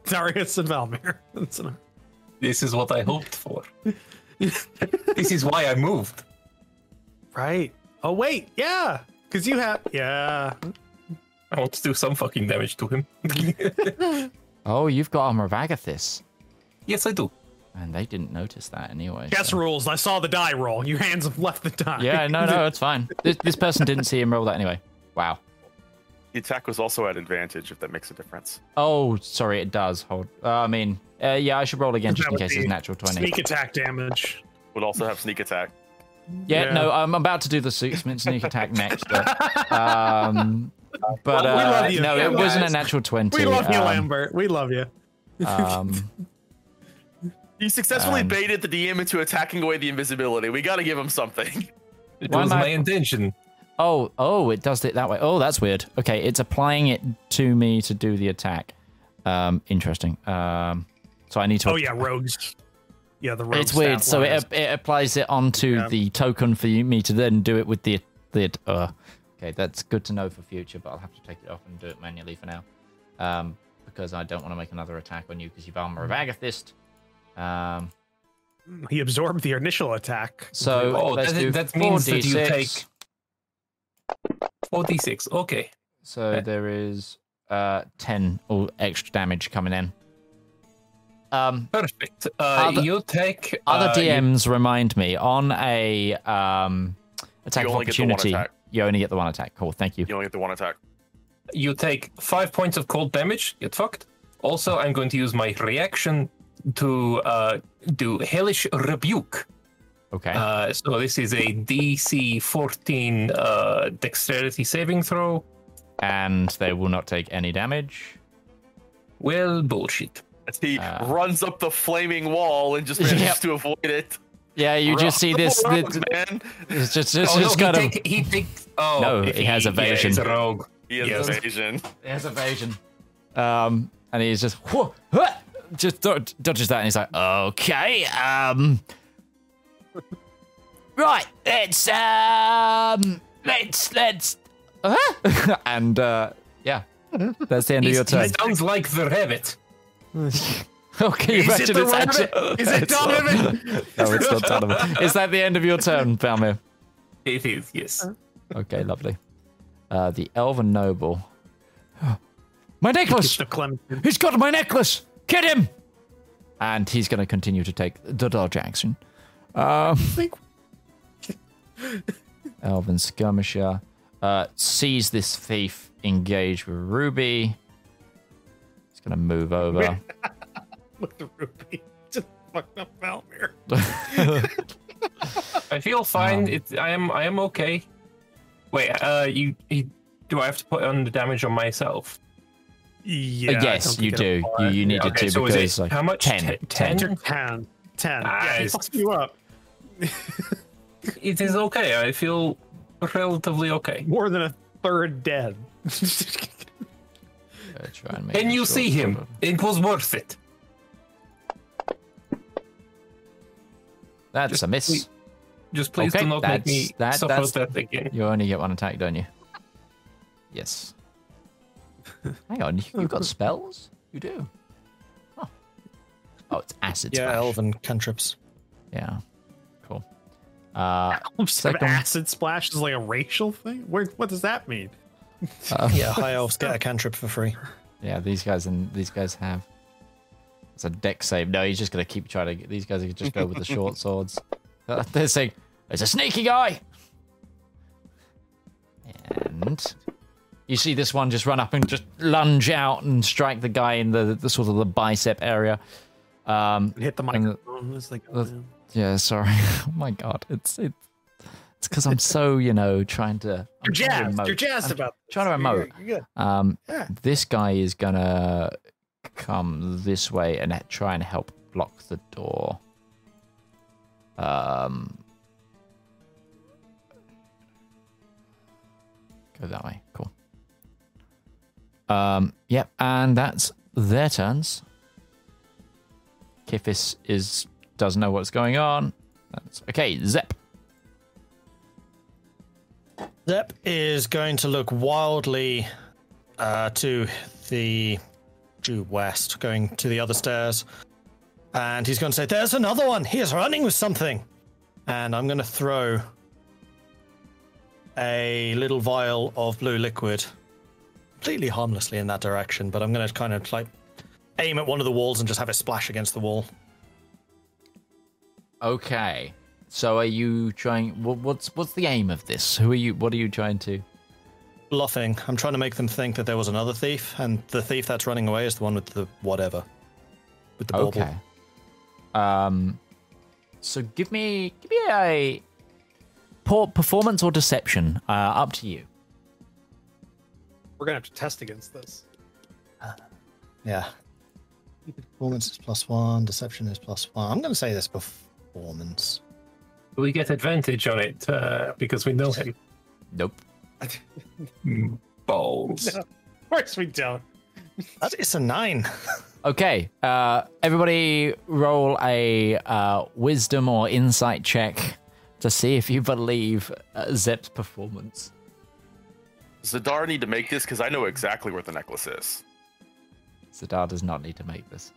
Darius and Valymr. This is what I hoped for. this is why I moved. Right. Oh wait, yeah. Because you have yeah. I want to do some fucking damage to him. Oh, you've got armor of Agathys, yes, I do. and they didn't notice that anyway. Guess so- rules. I saw the die roll. Your hands have left the die. Yeah. No. No. It's fine. This this person didn't see him roll that anyway. Wow. The attack was also at advantage, if that makes a difference. Oh, sorry, it does. Hold. Uh, I mean, uh, yeah, I should roll again just in case it's natural twenty. Sneak attack damage. Would also have sneak attack. Yeah, Yeah. no, I'm about to do the six minute sneak attack next. But, um, but Well, we uh, love you, no, it you wasn't a natural twenty. We love you, um, Lambert. We love you. Um, He successfully Um, baited the DM into attacking away the invisibility. We got to give him something. It was am I- my intention. Oh, oh, it does it that way. Oh, that's weird. Okay, it's applying it to me to do the attack. Um, interesting. Um, so I need to. Oh yeah, rogues. Yeah, the rogues. it's weird. So it, it applies it onto Yeah. the token for you, me to then do it with the the. Uh, okay, that's good to know for future, but I'll have to take it off and do it manually for now, um, because I don't want to make another attack on you because you've armor of Agathys. Um, he absorbed the initial attack. so Oh, let's that- do that means that you take- 46. Okay. So Okay. there is uh ten all extra damage coming in. Um, Perfect. Uh, Other- you take. other uh, you- DMs remind me on a um attack You of only get the one opportunity. attack. You only get the one attack. Cool, thank you. You only get the one attack. you take five points of cold damage. Get fucked. Also, I'm going to use my reaction to uh, do hellish rebuke. Okay. Uh, so this is a DC 14 uh, dexterity saving throw. and they will not take any damage. Well, bullshit. As he Uh, runs up the flaming wall and just manages Yep. to avoid it. Yeah, you just see this. Rogue, this man. it's just, it's oh, just no, kind he of. take, he take, oh, No, he has evasion. Yeah, he's a rogue. He has Yes. evasion. There's evasion. Um, and he's just whoa, huh, just dodges that, and he's like, okay, um, right, let's um, let's let's, huh? and uh, yeah, that's the end of your turn. He sounds like the rabbit. Okay, Is it imagine the it's rabbit? actually. Is it it's not- Donovan? No, it's not Donovan. Is that the end of your turn, Valymr? It is, yes. Okay, lovely. Uh, the Elven Noble. My necklace! He's got my necklace! Get him! And he's going to continue to take the dodge action. Um, Elven Skirmisher uh, sees this thief engage with Ruby. He's going to move over. with the ruby. Just fucked up Valymr. I feel fine. Um, it, I am. I am okay. Wait. Uh, you. you do I have to put on the damage on myself? Yeah. Uh, yes, you do. You, applies. you needed Okay, to so because it- like how much? 10, Te- 10. 10. 10. 10. Ah, yeah, he it's- fucked you up. It is okay. I feel relatively okay. More than a third dead. Uh, try and make Can you see him? of- It was worth it. That's Just a miss. please- Just please Okay, do not make me that- suffer that's- that again. You only get one attack, don't you? Yes. Hang on, you've got spells? You do. Oh, oh it's acid Yeah, splash. elven cantrips. Yeah, cool. Uh, Second- acid splash is like a racial thing? Where, what does that mean? uh, Yeah, high elves get a cantrip for free. yeah, these guys and these guys have. It's a dex save. No, he's just gonna keep trying to. get These guys are just go with the short swords. Uh, they're saying, "There's a sneaky guy," and you see this one just run up and just lunge out and strike the guy in the, the sort of the bicep area. Um, Hit the And the- It's like, the- yeah, sorry. oh my god, it's it's it's because I'm so you know trying to. I'm you're trying to jazzed. You're jazzed I'm about this. trying to emote. You're good. Um, Yeah. this guy is gonna come this way and try and help block the door. Um, go that way. Cool. Um, yep, and that's their turns. Kifis is doesn't know what's going on. That's okay. Zep. Zep is going to look wildly uh, to the due west, going to the other stairs. And he's going to say, There's another one. He is running with something. And I'm going to throw a little vial of blue liquid completely harmlessly in that direction. But I'm going to kind of like aim at one of the walls and just have it splash against the wall. Okay. So are you trying? What, what's what's the aim of this? Who are you? What are you trying to? bluffing. I'm trying to make them think that there was another thief, and the thief that's running away is the one with the whatever, with the bauble. Okay. Um, so give me give me a poor performance or deception. Uh, up to you. We're gonna have to test against this. Yeah. Performance is plus one. Deception is plus one. I'm going to say this performance. We get advantage on it uh, because we know him. Nope. Balls. Of course we don't. That is a nine. Okay. Uh, everybody, roll a uh, wisdom or insight check to see if you believe uh, Zep's performance. Zedaar need to make this because I know exactly where the necklace is. Zedaar does not need to make this.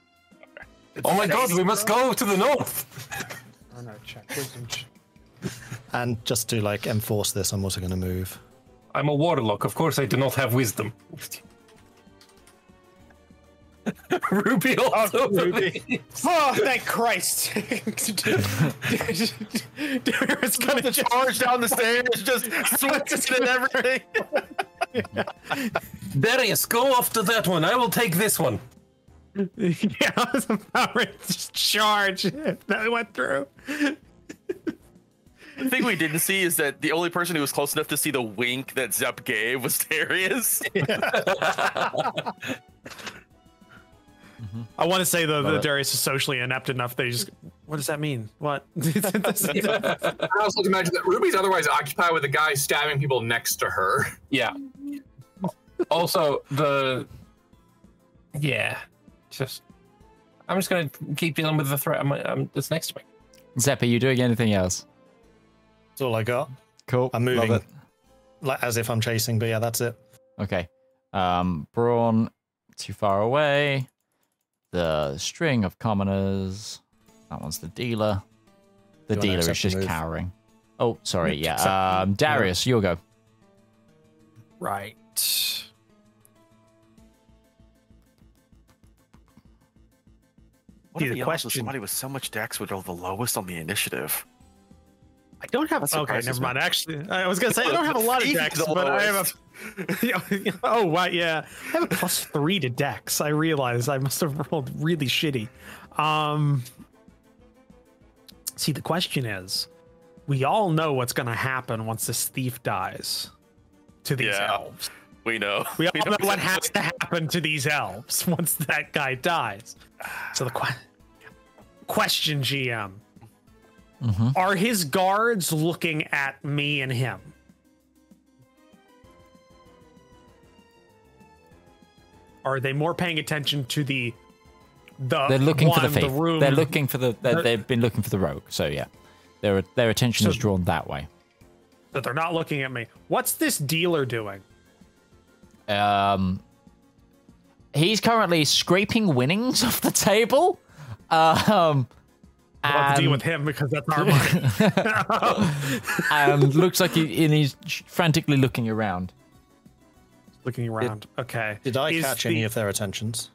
Oh my god, we must go to the north. Oh no, check. Wisdom check. And just to like enforce this, I'm also going to move. I'm a warlock. Of course, I do not have wisdom. Ruby oh, also. Ruby. Oh, thank Christ! it's gonna just Charge down the stairs, just switching and everything. Darius, go after that one. I will take this one. yeah, I was about ready to just charge. That went through. The thing we didn't see is that the only person who was close enough to see the wink that Zep gave was Darius. Mm-hmm. I want to say though that. Darius is socially inept enough that he just. What does that mean? What? I also imagine that Ruby's otherwise occupied with the guy stabbing people next to her. Yeah. Also, the. Yeah. Just. I'm just going to keep dealing with the threat I'm, I'm, that's next to me. Zep, are you doing anything else? That's all I got. Cool. I'm Love moving. it. Like, as if I'm chasing, but yeah, that's it. Okay. Um, Brawn, too far away. The string of commoners. That one's the dealer. The Do dealer is just move? cowering. Oh, sorry. Yeah. Um, Darius, you'll go. right. What See, the he also question- somebody with so much dex would roll the lowest on the initiative? I don't have. That Okay, never me. mind. Actually, I was gonna say I don't have a lot of dex, decks, the but I have a. oh wow, yeah, I have a plus three to dex. I realize I must have rolled really shitty. Um. See, the question is, we all know what's gonna happen once this thief dies to these Yeah. elves. We know. We all know what exactly. has to happen to these elves once that guy dies. So the que- question, GM, Mhm. are his guards looking at me and him? Are they more paying attention to the the They're looking one, for the thief. room? They're looking for the they're, they've been looking for the rogue. So yeah, their their attention is drawn that way. that they're not looking at me. What's this dealer doing? Um, he's currently scraping winnings off the table. Um, I'll have to deal with him because that's our money. and looks like he and he's frantically looking around. looking around. Okay. Did I Is catch the- any of their attentions?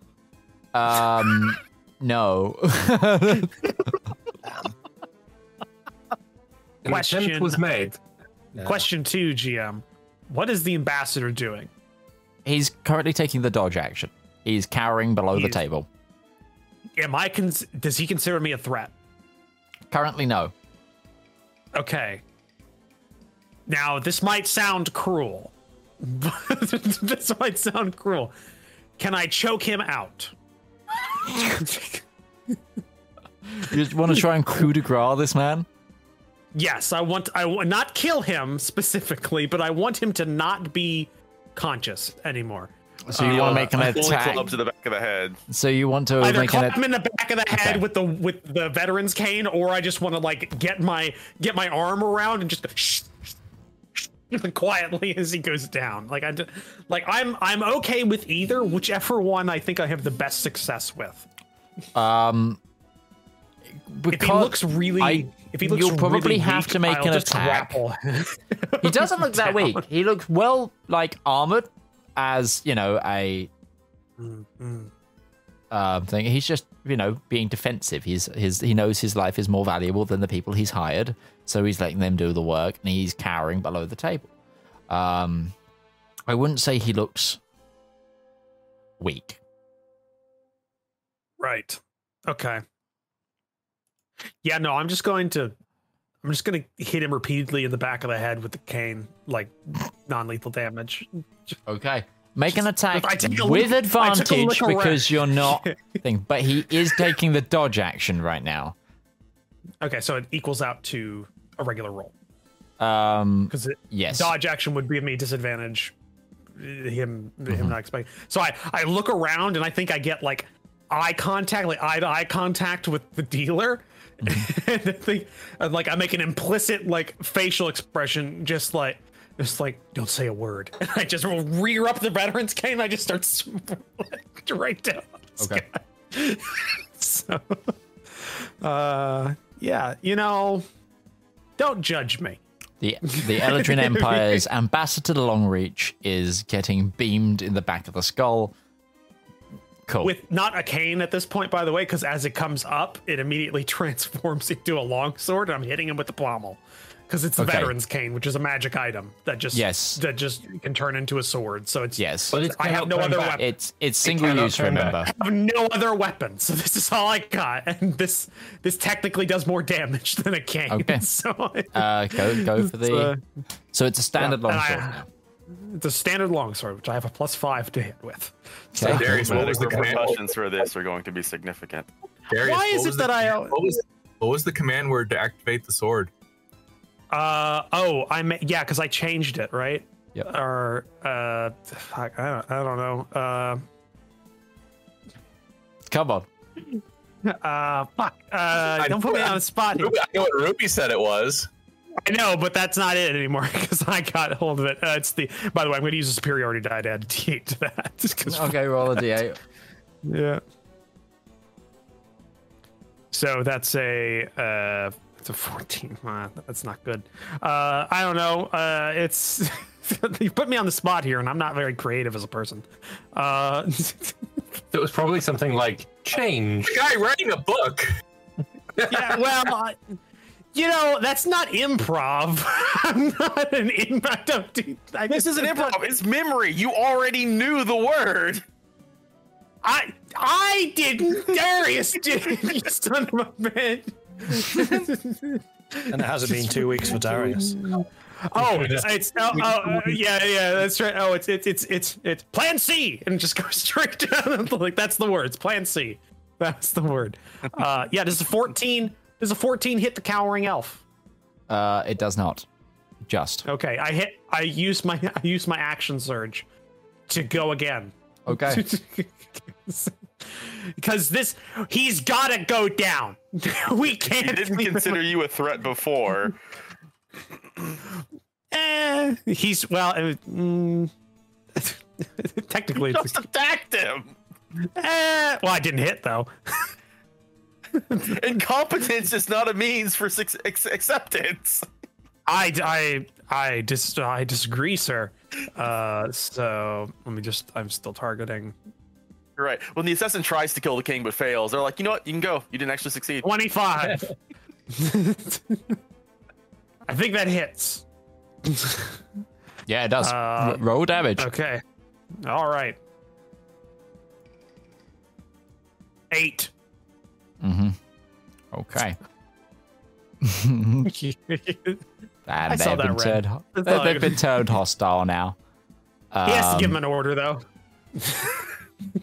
Um, no. Question. was made. Yeah. Question two, GM. What is the ambassador doing? He's currently taking the dodge action. He's cowering below the table. Am I? Cons- does he consider me a threat? Currently, no. Okay. Now this might sound cruel. this might sound cruel. Can I choke him out? You want to try and coup de grace this man? yes, I want. I want not kill him specifically, but I want him to not be conscious anymore. So you want to make an A fully attack? club to the back of the head. So you want to Either make an clap him in the back of the head Okay. with the with the veteran's cane, or I just want to like get my get my arm around and just go shh, shh, shh, quietly as he goes down. Like I, d- like I'm I'm okay with either, whichever one I think I have the best success with. Um, If he because looks really, I- if he looks you'll probably really have weak, to make I'll an attack. grapple. he doesn't look that weak. He looks well, like armored as you know a um, thing. He's just you know being defensive. He's his he knows his life is more valuable than the people he's hired, so he's letting them do the work, and he's cowering below the table. Um, I wouldn't say he looks weak. Right. Okay. Yeah, no, I'm just going to I'm just gonna hit him repeatedly in the back of the head with the cane, like non-lethal damage. Okay. Make an attack If I take a with look- I took a advantage because you're not thing, but he is taking the dodge action right now. Okay, so it equals out to a regular roll Um because yes. dodge action would give me disadvantage. uh, Him, Mm-hmm. him not expecting. So I, I look around and I think I get like eye contact, like eye to eye contact with the dealer. and I think, and like I make an implicit like facial expression, just like, just like don't say a word, and I just rear up the veteran's cane. I just start right down. Okay. so, uh, yeah, you know, don't judge me. The the Eladrin Empire's ambassador to Longreach is getting beamed in the back of the skull. Cool. with not a cane at this point, by the way, because as it comes up, it immediately transforms into a longsword, and I'm hitting him with the pommel because it's the Okay. veteran's cane, which is a magic item that just Yes. that just can turn into a sword. So it's yes. But it I have no other back. weapon. it's it's single cannot use, turn back. remember. I have no other weapon, so this is all I got, and this this technically does more damage than a cane. Okay. So Uh go go for It's, the uh, So it's a standard yeah, and longsword I- now. It's a standard longsword, which I have a plus five to hit with. Okay. Darius, what was the command? repercussions for this are going to be significant. Darius, Why is it the that I- What was, what was the command word to activate the sword? Uh oh, I ma- yeah, because I changed it, right? Yep. Or uh, fuck, I don't, I don't know. Uh, Come on. Uh, fuck. Uh, don't put me on the spot here. Ruby, I know what Ruby said it was. I know, but that's not it anymore because I got hold of it. Uh, it's the. By the way, I'm going to use a superiority die to add a D8 to that. Just 'cause- Okay, roll a d8. Yeah. So that's a. Uh, it's a 14. Uh, that's not good. Uh, I don't know. Uh, it's. you put me on the spot here, and I'm not very creative as a person. Uh, It was probably something like change. The guy writing a book. yeah, well, I, you know, that's not improv. I'm not an improv. I don't do. I, This isn't improv. It's memory. You already knew the word. I I didn't. Darius did. You son of a bitch. And it hasn't been two weeks for Darius. Oh, it's, it's oh, oh, uh, yeah, yeah, that's right. Oh, it's it's it's it's it's Plan C, and just go straight down. like that's the word. It's Plan C. That's the word. Uh, yeah, this is fourteen? Does a fourteen hit the cowering elf? Uh it does not. Just. Okay, I hit. I use my I use my action surge to go again. Okay. because this he's got to go down. we can't. didn't consider you a threat before. Eh, he's well. uh, mm, technically, it's, Just attacked him. eh, well, I didn't hit though. Incompetence is not a means for suc- ex- acceptance. I I I dis I disagree, sir. Uh, so let me just. I'm still targeting You're right. When the assassin tries to kill the king but fails, they're like, you know what? You can go. You didn't actually succeed. twenty five. I think that hits. Yeah, it does. Uh, R- roll damage. Okay. All right. Eight. Okay. yes, And I they've been that red. turned, I they- it- been turned hostile now. He has to give Um, him an order, though.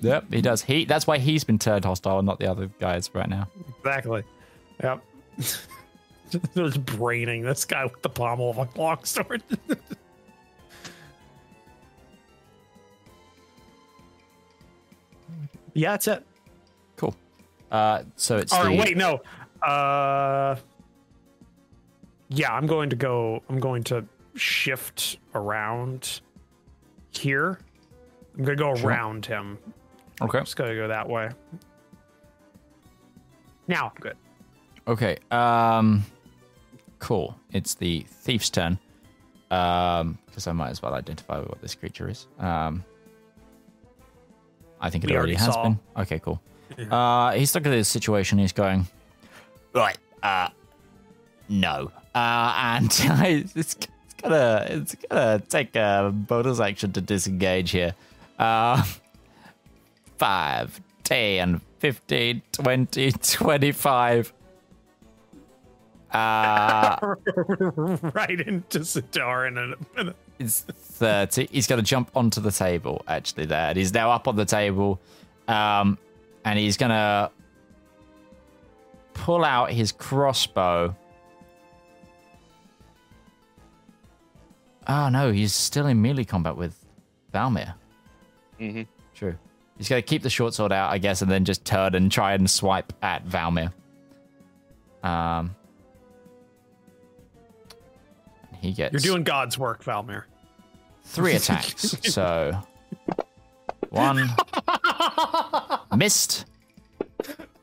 Yep, he does. He that's why he's been turned hostile and not the other guys right now. Exactly. Yep. Just braining this guy with the pommel of a long sword. yeah, that's it. Uh so it's Or the, wait, no. Uh, yeah, I'm going to go. I'm going to shift around here. I'm gonna go around him. Okay. I'm just gonna go that way. Now, I'm good. Okay. Um cool. It's the thief's turn. Um because I might as well identify what this creature is. Um I think it We already, already has been. Okay, cool. Uh he's looking at this situation, he's going Right, uh no. Uh and it's, it's gonna it's gonna take a bonus action to disengage here. Uh, 5, 10, 15, 20, 25. Uh, right into Zedaar in a, in a it's 30. He's going to jump onto the table, actually, there. And he's now up on the table. Um, and he's going to pull out his crossbow. Oh, no, he's still in melee combat with Valymr. Mm-hmm. True. He's going to keep the short sword out, I guess, and then just turn and try and swipe at Valymr. Um, he gets You're doing God's work, Valymr. three attacks. so one missed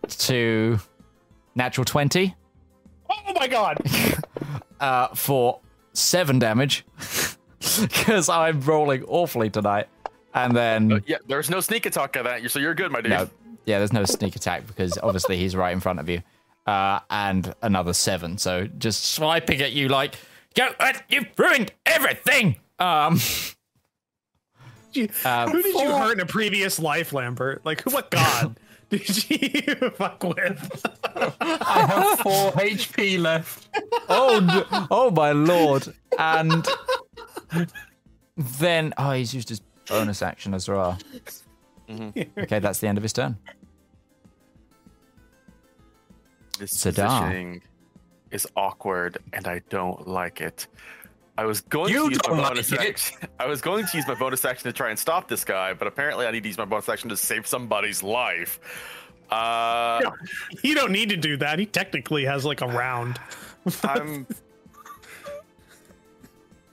to natural 20. Oh my god! uh, for seven damage because I'm rolling awfully tonight. And then Yeah, there's no sneak attack of that, so you're good, my dude. no, yeah, there's no sneak attack because obviously he's right in front of you. Uh, and another seven, so just swiping at you like, go, uh, you've ruined everything. Um, You- Uh, Who did you hurt in a previous life, Lambert? Like, what god did you fuck with? I have four HP left. oh, oh my lord! And then, oh, he's used his bonus action as well. Okay, that's the end of his turn. This Zedaar. positioning is awkward, and I don't like it. I was going You to use my like bonus action. I was going to use my bonus action to try and stop this guy, but apparently I need to use my bonus action to save somebody's life. Uh, You don't need to do that. He technically has like a round. I'm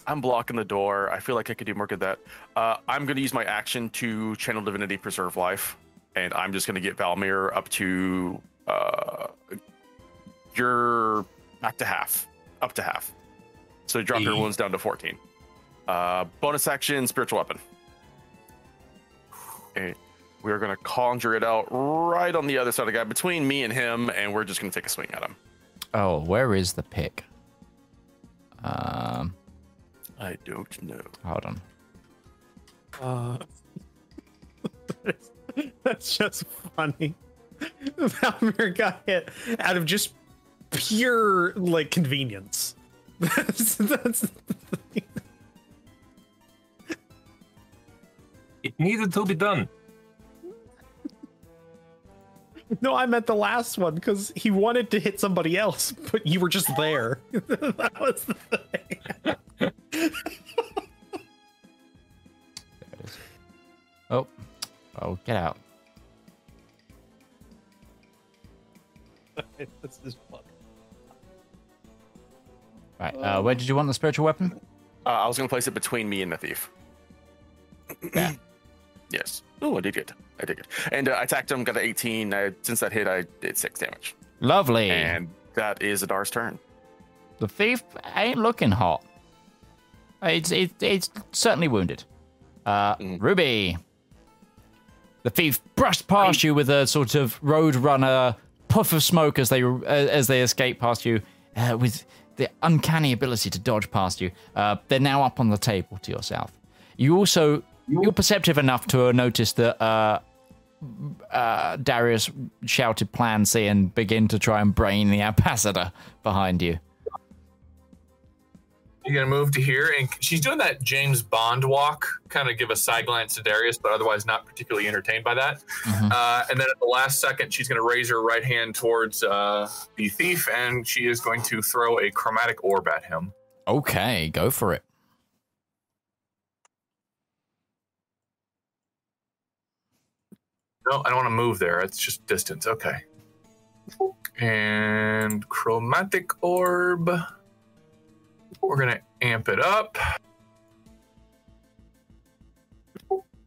I'm blocking the door. I feel like I could do more good that. Uh, I'm going to use my action to channel divinity preserve life, and I'm just going to get Valymr up to uh, you're back to half, up to half. So you drop your wounds down to 14. Uh, bonus action, spiritual weapon. Okay. We're going to conjure it out right on the other side of the guy, between me and him, and we're just going to take a swing at him. Oh, where is the pick? Um, I don't know. hold on. Uh, that's just funny. Valymr got hit out of just pure like convenience. That's, that's the thing. It needed to be done. no, I meant the last one because he wanted to hit somebody else, but you were just there. that was the thing. Oh, oh, get out. This is funny. Right, uh, where did you want the spiritual weapon? Uh, I was going to place it between me and the thief. Yeah. Yes. Oh, I did good. I did good. And uh, I attacked him, got an 18. Uh, since that hit, I did six damage. Lovely. And that is Zedaar's turn. The thief ain't looking hot. It's it, it's certainly wounded. Uh, Mm. Ruby. The thief brushed past you with a sort of road runner puff of smoke as they uh, as they escape past you, uh, with the uncanny ability to dodge past you. Uh, they're now up on the table to your south. You also you're perceptive enough to notice that uh, uh, Darius shouted Plan C and begin to try and brain the ambassador behind you. You're gonna move to here, and she's doing that James Bond walk. Kind of give a side glance to Darius, but otherwise not particularly entertained by that. Uh, and then at the last second, she's gonna raise her right hand towards uh, the thief, and she is going to throw a chromatic orb at him. Okay, go for it. No, I don't want to move there. It's just distance. Okay. And chromatic orb. We're gonna amp it up.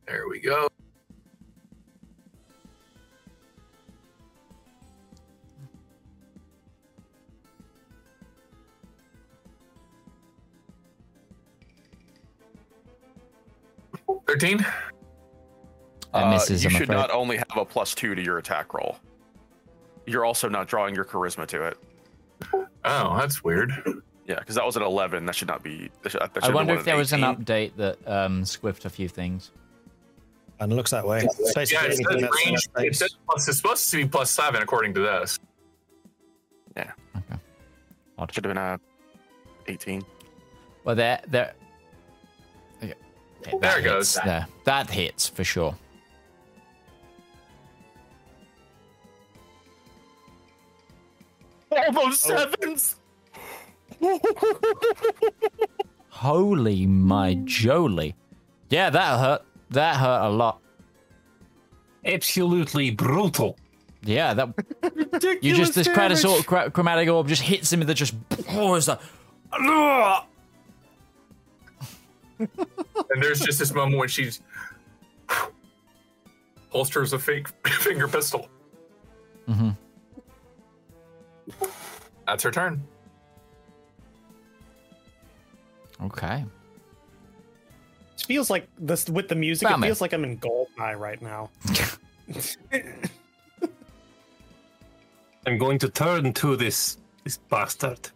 There we go. Thirteen. That Uh, you I'm should afraid. not only have a plus two to your attack roll. You're also not drawing your charisma to it. Oh, that's weird. Yeah, because that was at 11. That should not be. That should, that should I wonder if there was an update that um, squiffed a few things. And it looks that way. It's Yeah, it anything says range. It says plus, it's supposed to be plus seven according to this. Yeah. Okay. Odd. Should have been a 18. Well, there, there. Okay. Okay, There it goes. hits There, that hits for sure. All those sevens. Holy my jolly! Yeah, that hurt. That hurt a lot. Absolutely brutal. Yeah, that. you just this Cratosaur cra- chromatic orb just hits him and that just pours the. And there's just this moment when she's holsters a fake finger pistol. Mm-hmm. That's her turn. Okay. It feels like this with the music. Batman. It feels like I'm in Goldeneye right now. I'm going to turn to this this bastard.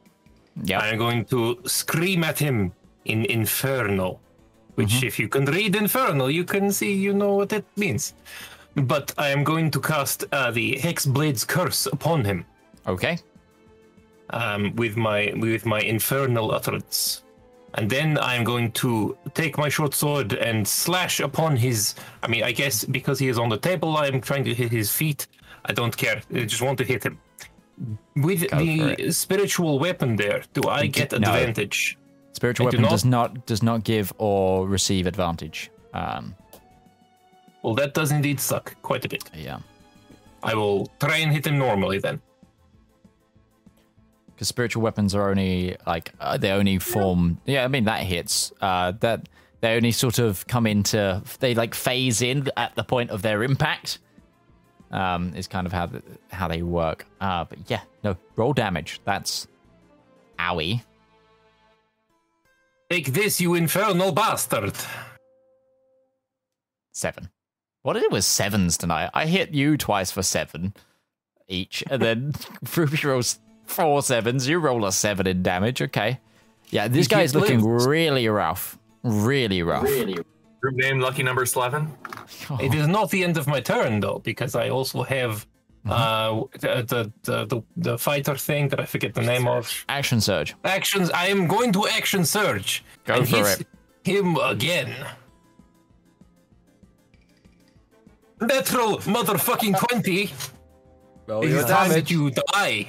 Yeah. I'm going to scream at him in Inferno, which, if you can read Inferno, you can see, you know what it means. But I am going to cast uh, the Hexblade's Curse upon him Okay. um, with my with my infernal utterance, and then I am going to take my short sword and slash upon his. I mean, I guess because he is on the table, I am trying to hit his feet. I don't care. I just want to hit him. With Go the spiritual weapon there, do I get No. advantage? Spiritual I do weapon not- does not does not give or receive advantage. Um. Well, that does indeed suck quite a bit. Yeah. I will try and hit him normally then. Because spiritual weapons are only like uh, they only form yeah i mean that hits uh that they only sort of come into they like phase in at the point of their impact um is kind of how the, how they work. Uh but yeah no roll damage. That's owie. Take this, you infernal bastard! seven. What it was sevens tonight? I hit you twice for seven each and then ruby rolls four sevens you roll a seven in damage okay yeah this He guy is looking lives. really rough really rough Group name lucky number 11. It is not the end of my turn though, because I also have uh the, the the the the fighter thing that I forget the name of. action surge Actions. I am going to action surge. Go and for it. Him again. Natural motherfucking twenty. Roll It is time that you die.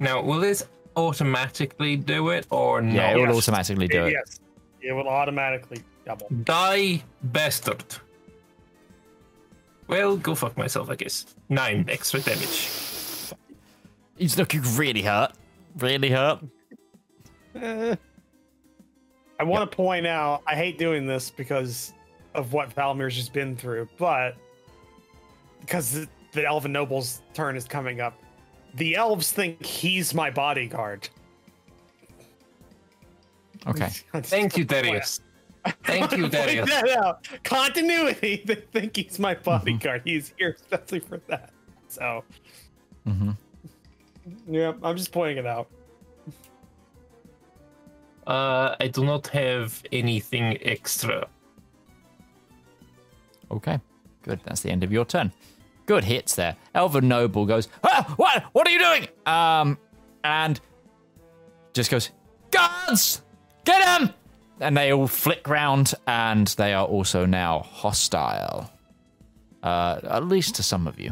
Now, will this automatically do it or no? Yeah, it will Yes. automatically do it. Yes, it will automatically double. Die, bastard. Well, go fuck myself, I guess. Nine extra damage. He's looking really hurt. Really hurt. I want to point out, I hate doing this because of what Valymr's just been through, but because the, the Elven Noble's turn is coming up, the elves think he's my bodyguard. Okay. Thank you, Darius. Thank you, Point Darius. that out. Continuity. They think he's my bodyguard. He's here especially for that. So, hmm yeah, I'm just pointing it out. Uh, I do not have anything extra. Okay. Good. That's the end of your turn. Good hits there. Elven Noble goes, ah, what? What are you doing? Um, and just goes, guards, get him! And they all flick round, and they are also now hostile. Uh, at least to some of you.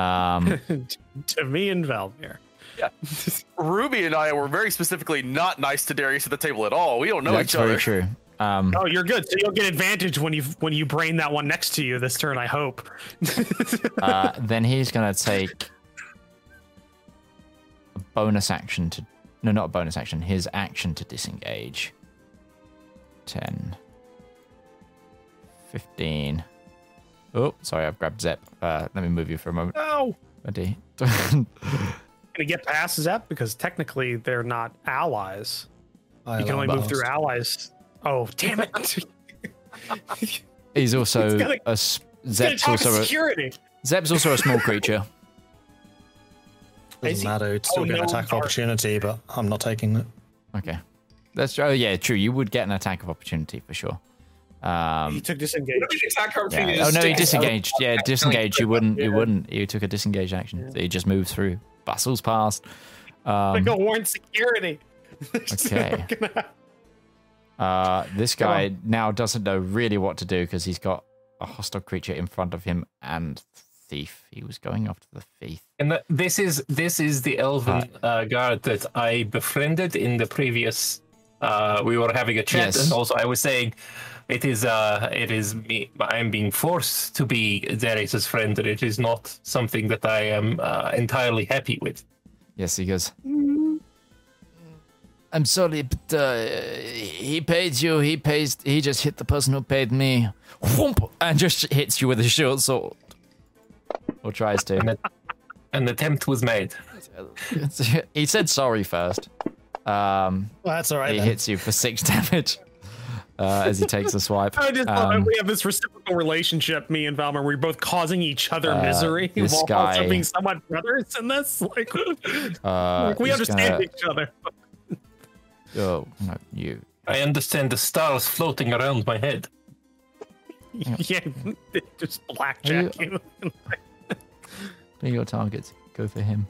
Um, to me and Valymr. Ruby and I were very specifically not nice to Darius at the table at all. We don't know that's each very other. true. Um, Oh, you're good. So you'll get advantage when you when you brain that one next to you this turn. I hope. uh, then he's gonna take a bonus action to no not a bonus action his action to disengage 10 15 oh sorry i've grabbed zep uh, let me move you for a moment no. Ready? Gonna get past Zep because technically they're not allies. I You can allow only move through allies. Oh, damn it! he's also It's gonna- a s- Gonna zep's also a, security. zep's also a small creature Doesn't he- matter. It'd still Oh, be an no, attack of dark. opportunity, but I'm not taking it. Okay. That's true. oh yeah, true. You would get an attack of opportunity for sure. he Um, took disengage. What if you attack our yeah. Oh no, he disengaged. Yeah, disengaged. You wouldn't. You wouldn't. You took a disengage action. So you just moved through. Bustles past. Um, Like a warrant security. Okay. Uh, this guy now doesn't know really what to do because he's got a hostile creature in front of him and thief. He was going after the thief. And th- this is this is the elven uh, guard that I befriended in the previous. Uh, we were having a chat, Yes. and also I was saying, it is uh, it is me. I'm being forced to be Darius's friend, and it is not something that I am uh, entirely happy with. Yes, he goes. I'm sorry, but uh, he paid you. He pays. He just hit the person who paid me, Whoomp, and just hits you with a short sword, or tries to. And An attempt was made. he said sorry first. Um, Well, that's all right. he then. hits you for six damage uh, as he takes a swipe. I just love Um, it. We have this reciprocal relationship, me and Valymr. We're both causing each other Uh, misery this while guy- also being somewhat brothers in this. Like, Uh, like we understand gonna- each other. Oh, not you. I understand the stars floating around my head. yeah, they just blackjack you. Be your targets. Go for him.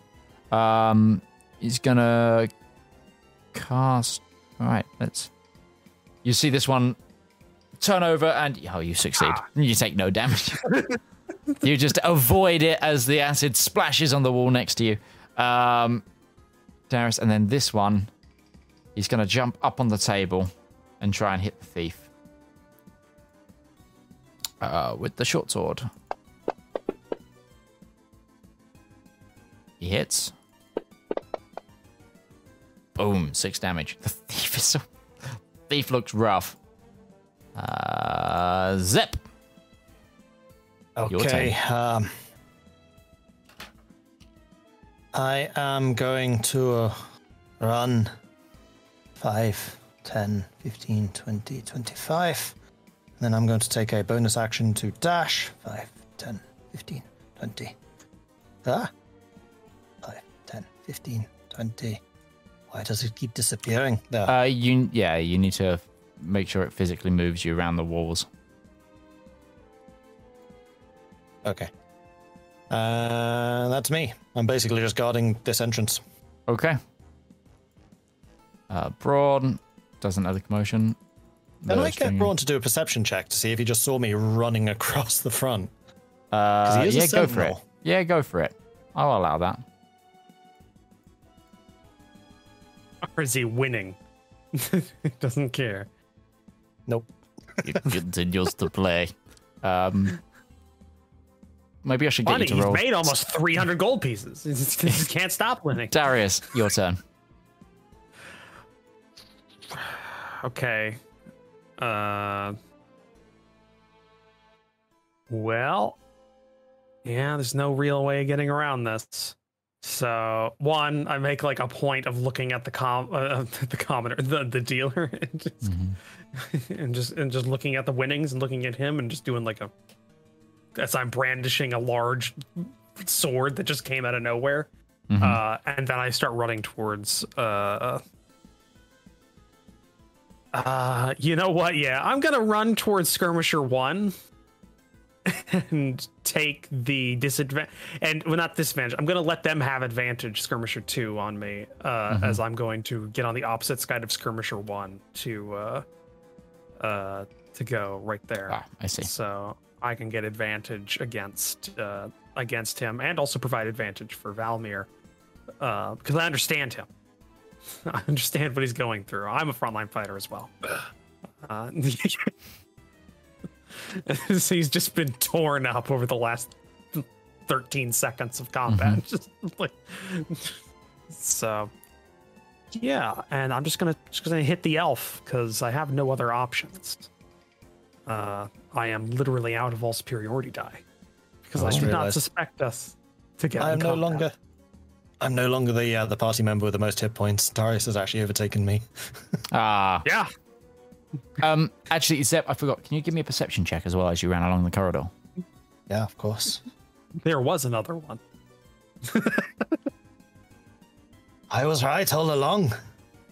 Um, he's gonna cast. All right, let's. You see this one turn over, and oh, you succeed. You take no damage. you just avoid it as the acid splashes on the wall next to you. Um, Darius, and then this one, he's gonna jump up on the table and try and hit the thief uh, with the short sword. He hits. Boom, six damage. The thief is so. Thief looks rough. Uh, Zep. Okay. Um, I am going to uh, run 5, 10, 15, 20, 25. Then I'm going to take a bonus action to dash 5, 10, 15, 20. Ah? 5, 10, 15, 20. Why does it keep disappearing? There. Uh, you yeah, you need to make sure it physically moves you around the walls. okay. Uh, that's me. I'm basically just guarding this entrance. Okay. Uh, Braun doesn't have the commotion. Can I get string- Braun to do a perception check to see if he just saw me running across the front? Uh, he is a yeah, go for it. Yeah, go for it. I'll allow that. Or is he winning? doesn't care. Nope. He continues to play. Um, maybe I should get Funny, you to he's roll. made almost 300 gold pieces. He he just can't stop winning. Darius, your turn. Okay. Uh. Well, yeah, there's no real way of getting around this. So one, I make like a point of looking at the com uh, the commoner, the the dealer, and just, and just and just looking at the winnings and looking at him and just doing like a as I'm brandishing a large sword that just came out of nowhere. Uh, and then I start running towards uh, uh, you know what? Yeah, I'm gonna run towards skirmisher one and take the disadvantage. And well, not disadvantage. I'm gonna let them have advantage skirmisher two on me, uh, as I'm going to get on the opposite side of skirmisher one to uh, uh, to go right there. Ah, I see. So I can get advantage against uh, against him, and also provide advantage for Valymr uh, because I understand him. I understand what he's going through. I'm a frontline fighter as well. Uh, he's just been torn up over the last 13 seconds of combat. Just like, so, yeah, and I'm just gonna just gonna hit the elf because I have no other options. Uh, I am literally out of all superiority die because I I just did not suspect us to get. I am no longer. I'm no longer the uh, the party member with the most hit points. Darius has actually overtaken me. Ah, Yeah, um, actually, Zep, I forgot. Can you give me a perception check as well as you ran along the corridor? Yeah, of course. there was another one. I was right all along.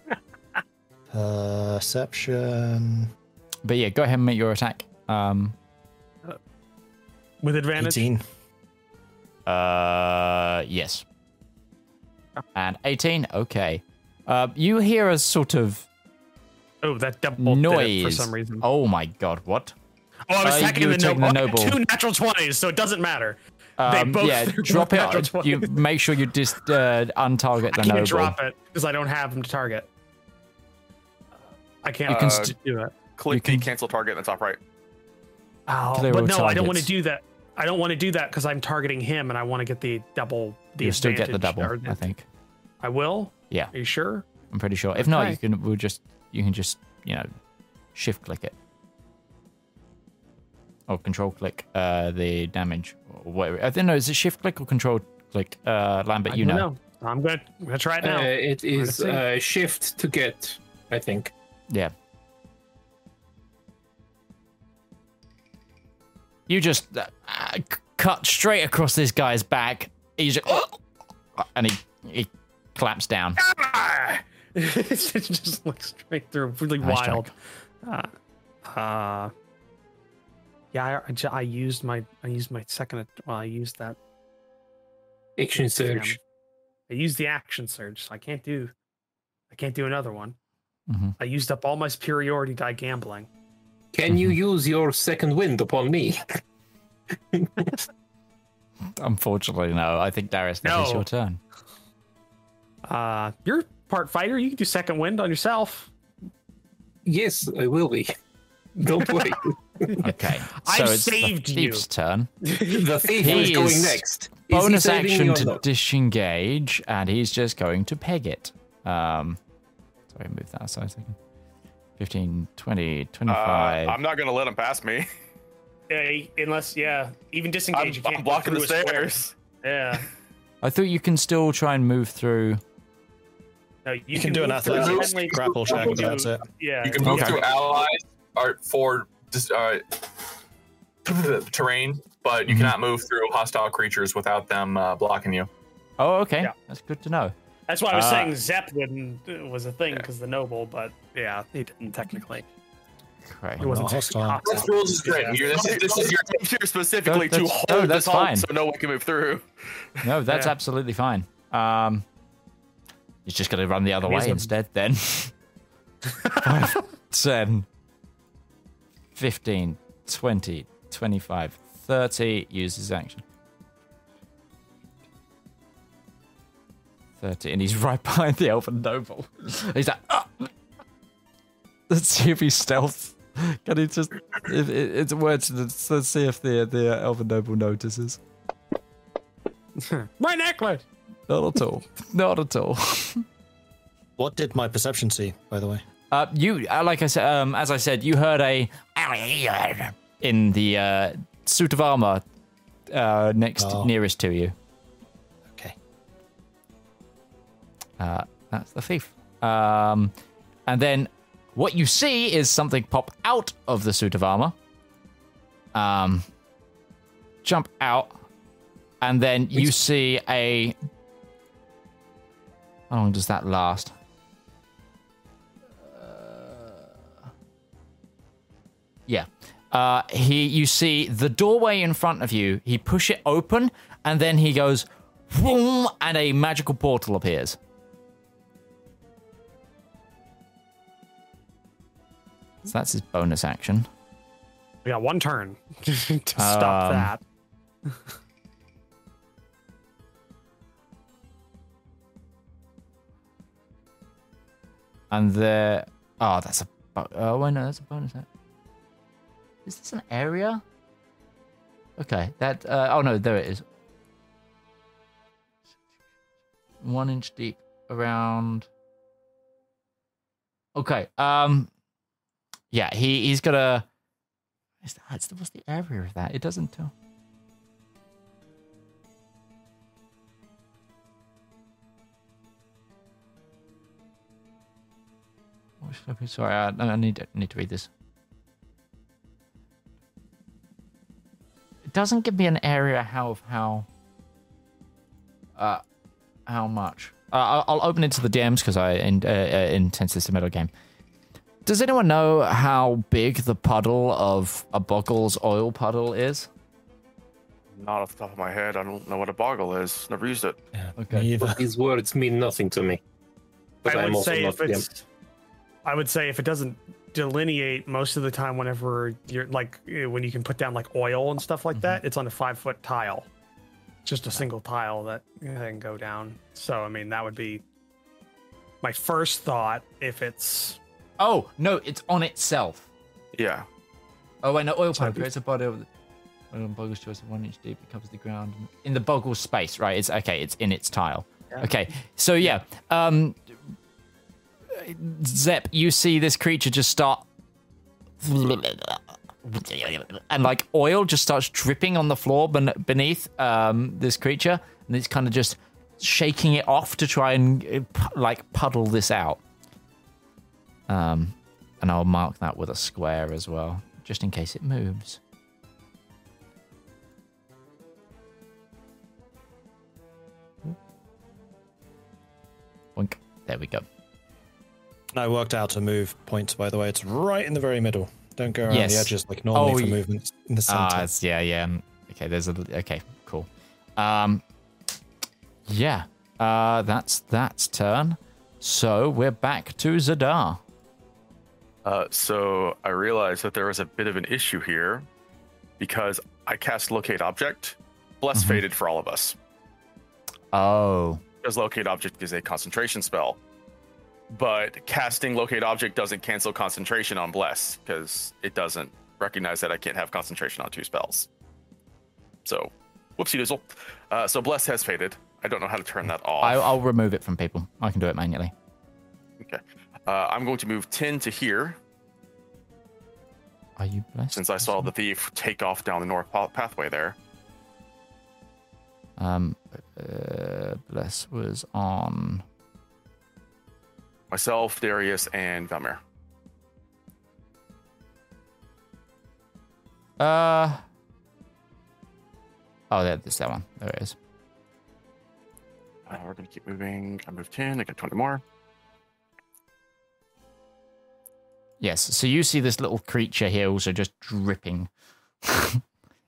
Perception. But yeah, go ahead and make your attack. Um, With advantage. 18. uh, yes. And 18. Okay. Uh, you hear a sort of Oh, that double noise for some reason. Oh my god! What? Oh, I was Uh, attacking you the were taking noble. the noble. Two natural twenties, so it doesn't matter. they Um, both yeah, drop both natural it. You make sure you just uh, untarget the I can't noble. drop it because I don't have them to target. I can't. You can Uh, st- do it. Click can- the cancel target in the top right. Oh, Clear but all no, I don't want to do that. I don't want to do that because I'm targeting him, and I want to get the double. The You'll still get the double. or the- I think. I will. Yeah, Are you sure? I'm pretty sure. If not, you can. We'll just. You can just. You know, shift click it. Or control click uh, the damage or whatever. I don't know. Is it shift click or control click? Uh, Lambert, I you don't know. I'm gonna. I'm gonna try it now. Uh, it is see. uh, shift to get, I think. Yeah. You just uh, uh, c- cut straight across this guy's back. He's just, and he he claps down. Ah! it just looks straight through, really Nice wild. Uh, uh, yeah, I, I I used my I used my second. Well, I used that. Action surge. I used the action surge, so I can't do. I can't do another one. Mhm. I used up all my superiority die gambling. Can you use your second wind upon me? Unfortunately, no. I think Darius, that is No. your turn. Uh, you're part fighter. You can do second wind on yourself. Yes, I will be. Don't worry. Okay, I so it's saved the you. thief's turn. the thief He is going next. Bonus saving action to not? disengage, and he's just going to peg it. Um, sorry, move that aside a second. 15, 20, Uh, 25. I'm not gonna let him pass me. Yeah, unless yeah, even I'm, disengage. you can't I'm blocking the through stairs. Yeah. I thought you can still try and move through. No, you, You can do an move through athletics grapple check, you- that's it. Yeah. You can move Okay. through allies or for uh, terrain, but you Mhm. cannot move through hostile creatures without them uh, blocking you. Oh, okay. Yeah. That's good to know. That's why I was Uh, saying Zep wouldn't uh, was a thing because the noble, but yeah, he didn't technically. Great. It wasn't Not hostile. technically This rules is great. Yeah. This, is, this is your I'm here specifically No, to hold no, this that's halt fine. so no one can move through. No, that's Yeah. absolutely fine. Um, he's just going to run the other way a- instead then. 5, 10, 15, 20, 25, 30. Use his action. 30. And he's right behind the Elven Noble. He's like, "Ah!" Let's see if he stealths. Can he just. If, it, it's words. Let's, let's see if the, the Elven Noble notices. My necklace. Not at all. Not at all. What did my perception see, by the way? Uh, you, uh, like I said, um, as I said, you heard a in the uh, suit of armor uh, next Oh. nearest to you. Uh, that's the thief. Um, and then what you see is something pop out of the suit of armor. Um, jump out, and then you see a. How long does that last? Yeah. Uh, he, you see the doorway in front of you. He push it open, and then he goes, boom, and a magical portal appears. So that's his bonus action. We got one turn to stop Um, that. And the oh, that's a oh wait no, that's a bonus. Is this an area? Okay, that uh, oh no, there it is. One inch deep around. Okay, um, yeah, he he's got a. Is what's the area of that? It doesn't tell. Sorry, I, I need to, need to read this. It doesn't give me an area how of how. Uh, how much? Uh, I'll, I'll open it to the DMs because I in, uh, uh, intend submit a game. Does anyone know how big the puddle of a Boggles oil puddle is? Not off the top of my head. I don't know what a boggle is. Never used it. Okay. Me. These words mean nothing to me. But I I'm would also say not if it's, I would say if it doesn't delineate most of the time, whenever you're like eh, when you can put down like oil and stuff like that, it's on a five foot tile, just a single tile that can go down. So I mean that would be my first thought if it's Oh no, it's on itself. Yeah. Oh wait, no, oil Sorry, pipe creates a body of oil boggles choice of one inch deep. It covers the ground in the boggle space. Right? It's okay. It's in its tile. Okay. So yeah, um, Zep, you see this creature just start, and like oil just starts dripping on the floor ben- beneath um this creature, and it's kind of just shaking it off to try and uh, like puddle this out. Um, and I'll mark that with a square as well, just in case it moves. Boink. There we go. I worked out a move point, by the way. It's right in the very middle. Don't go around Yes. the edges like normally Oh, for movements in the center. Ah, yeah, yeah. Okay, there's a okay, cool. Um, yeah, uh, that's that's turn. So we're back to Zedaar. Uh, so I realized that there was a bit of an issue here because I cast locate object. Bless Mhm. faded for all of us Oh, because locate object is a concentration spell. But casting locate object doesn't cancel concentration on bless because it doesn't recognize that I can't have concentration on two spells. So, whoopsie doozle. Uh, so bless has faded. I don't know how to turn that off. I, I'll remove it from people. I can do it manually. Okay. Uh, I'm going to move 10 to here Are you blessed? since I saw the thief take off down the north pathway there. Um, uh, bless was on. Myself, Darius, and Valymr. Uh. Oh, there, there's that one. There it is. Uh, we're going to keep moving. I moved 10. I got 20 more. Yes. So you see this little creature here also just dripping.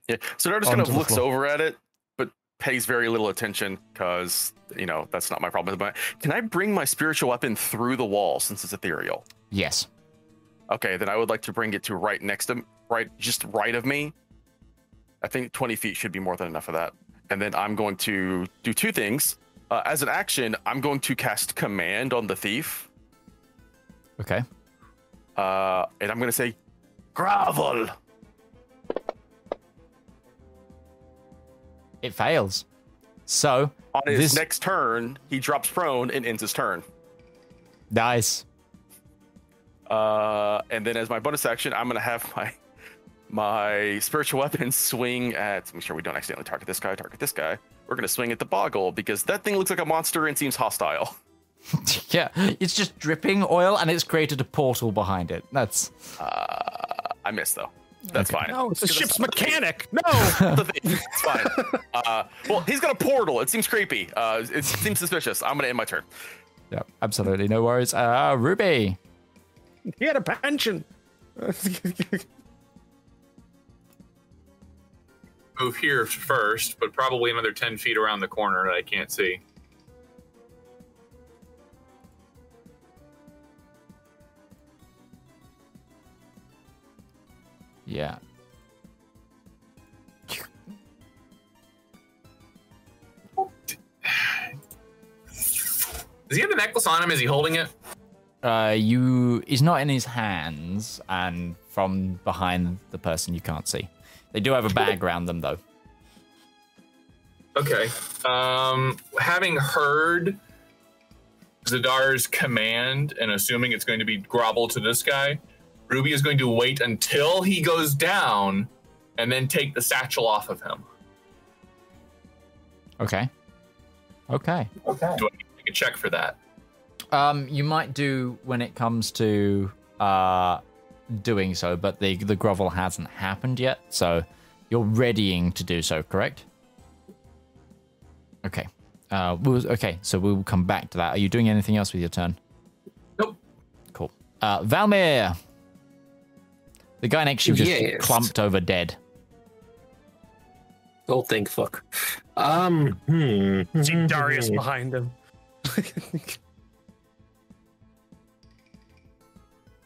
Yeah. So just kind of looks floor. over at it, but pays very little attention because, you know, that's not my problem. But can I bring my spiritual weapon through the wall since it's ethereal? Yes. Okay, then I would like to bring it to right next to right just right of me. I think 20 feet should be more than enough of that. And then I'm going to do two things. Uh, as an action, I'm going to cast command on the thief. Okay. Uh, and I'm going to say, Grovel! It fails. So On his This- next turn, he drops prone and ends his turn. nice. Uh, and then as my bonus action, I'm going to have my my spiritual weapon swing at. Make sure we don't accidentally target this guy. Target this guy. We're going to swing at the boggle because that thing looks like a monster and seems hostile. yeah, it's just dripping oil, and it's created a portal behind it. That's Uh, I missed though. That's fine. no, it's the ship's the mechanic. No, Not the thief. It's fine. Uh, well, he's got a portal. It seems creepy. Uh, it seems suspicious. I'm going to end my turn. yeah, absolutely no worries. Uh, Ruby. he had a pension. Move here first, but probably another 10 feet around the corner that I can't see. Yeah. Does he have the necklace on him? Is he holding it? Uh, you. He's not in his hands, and from behind the person you can't see. They do have a bag around them, though. Okay. Um, having heard Zedaar's command and assuming it's going to be grovel to this guy, Ruby is going to wait until he goes down and then take the satchel off of him. Okay. Okay. Okay. Do I need to make a check for that? Um, you might do when it comes to uh doing so, but the the grovel hasn't happened yet, so you're readying to do so, correct? Okay. Uh, we'll, okay, so we'll come back to that. Are you doing anything else with your turn? Nope. Cool. Uh, Valymr. The guy next to you just Yes. clumped over dead. Don't think fuck. Um, hmm. See Darius behind him.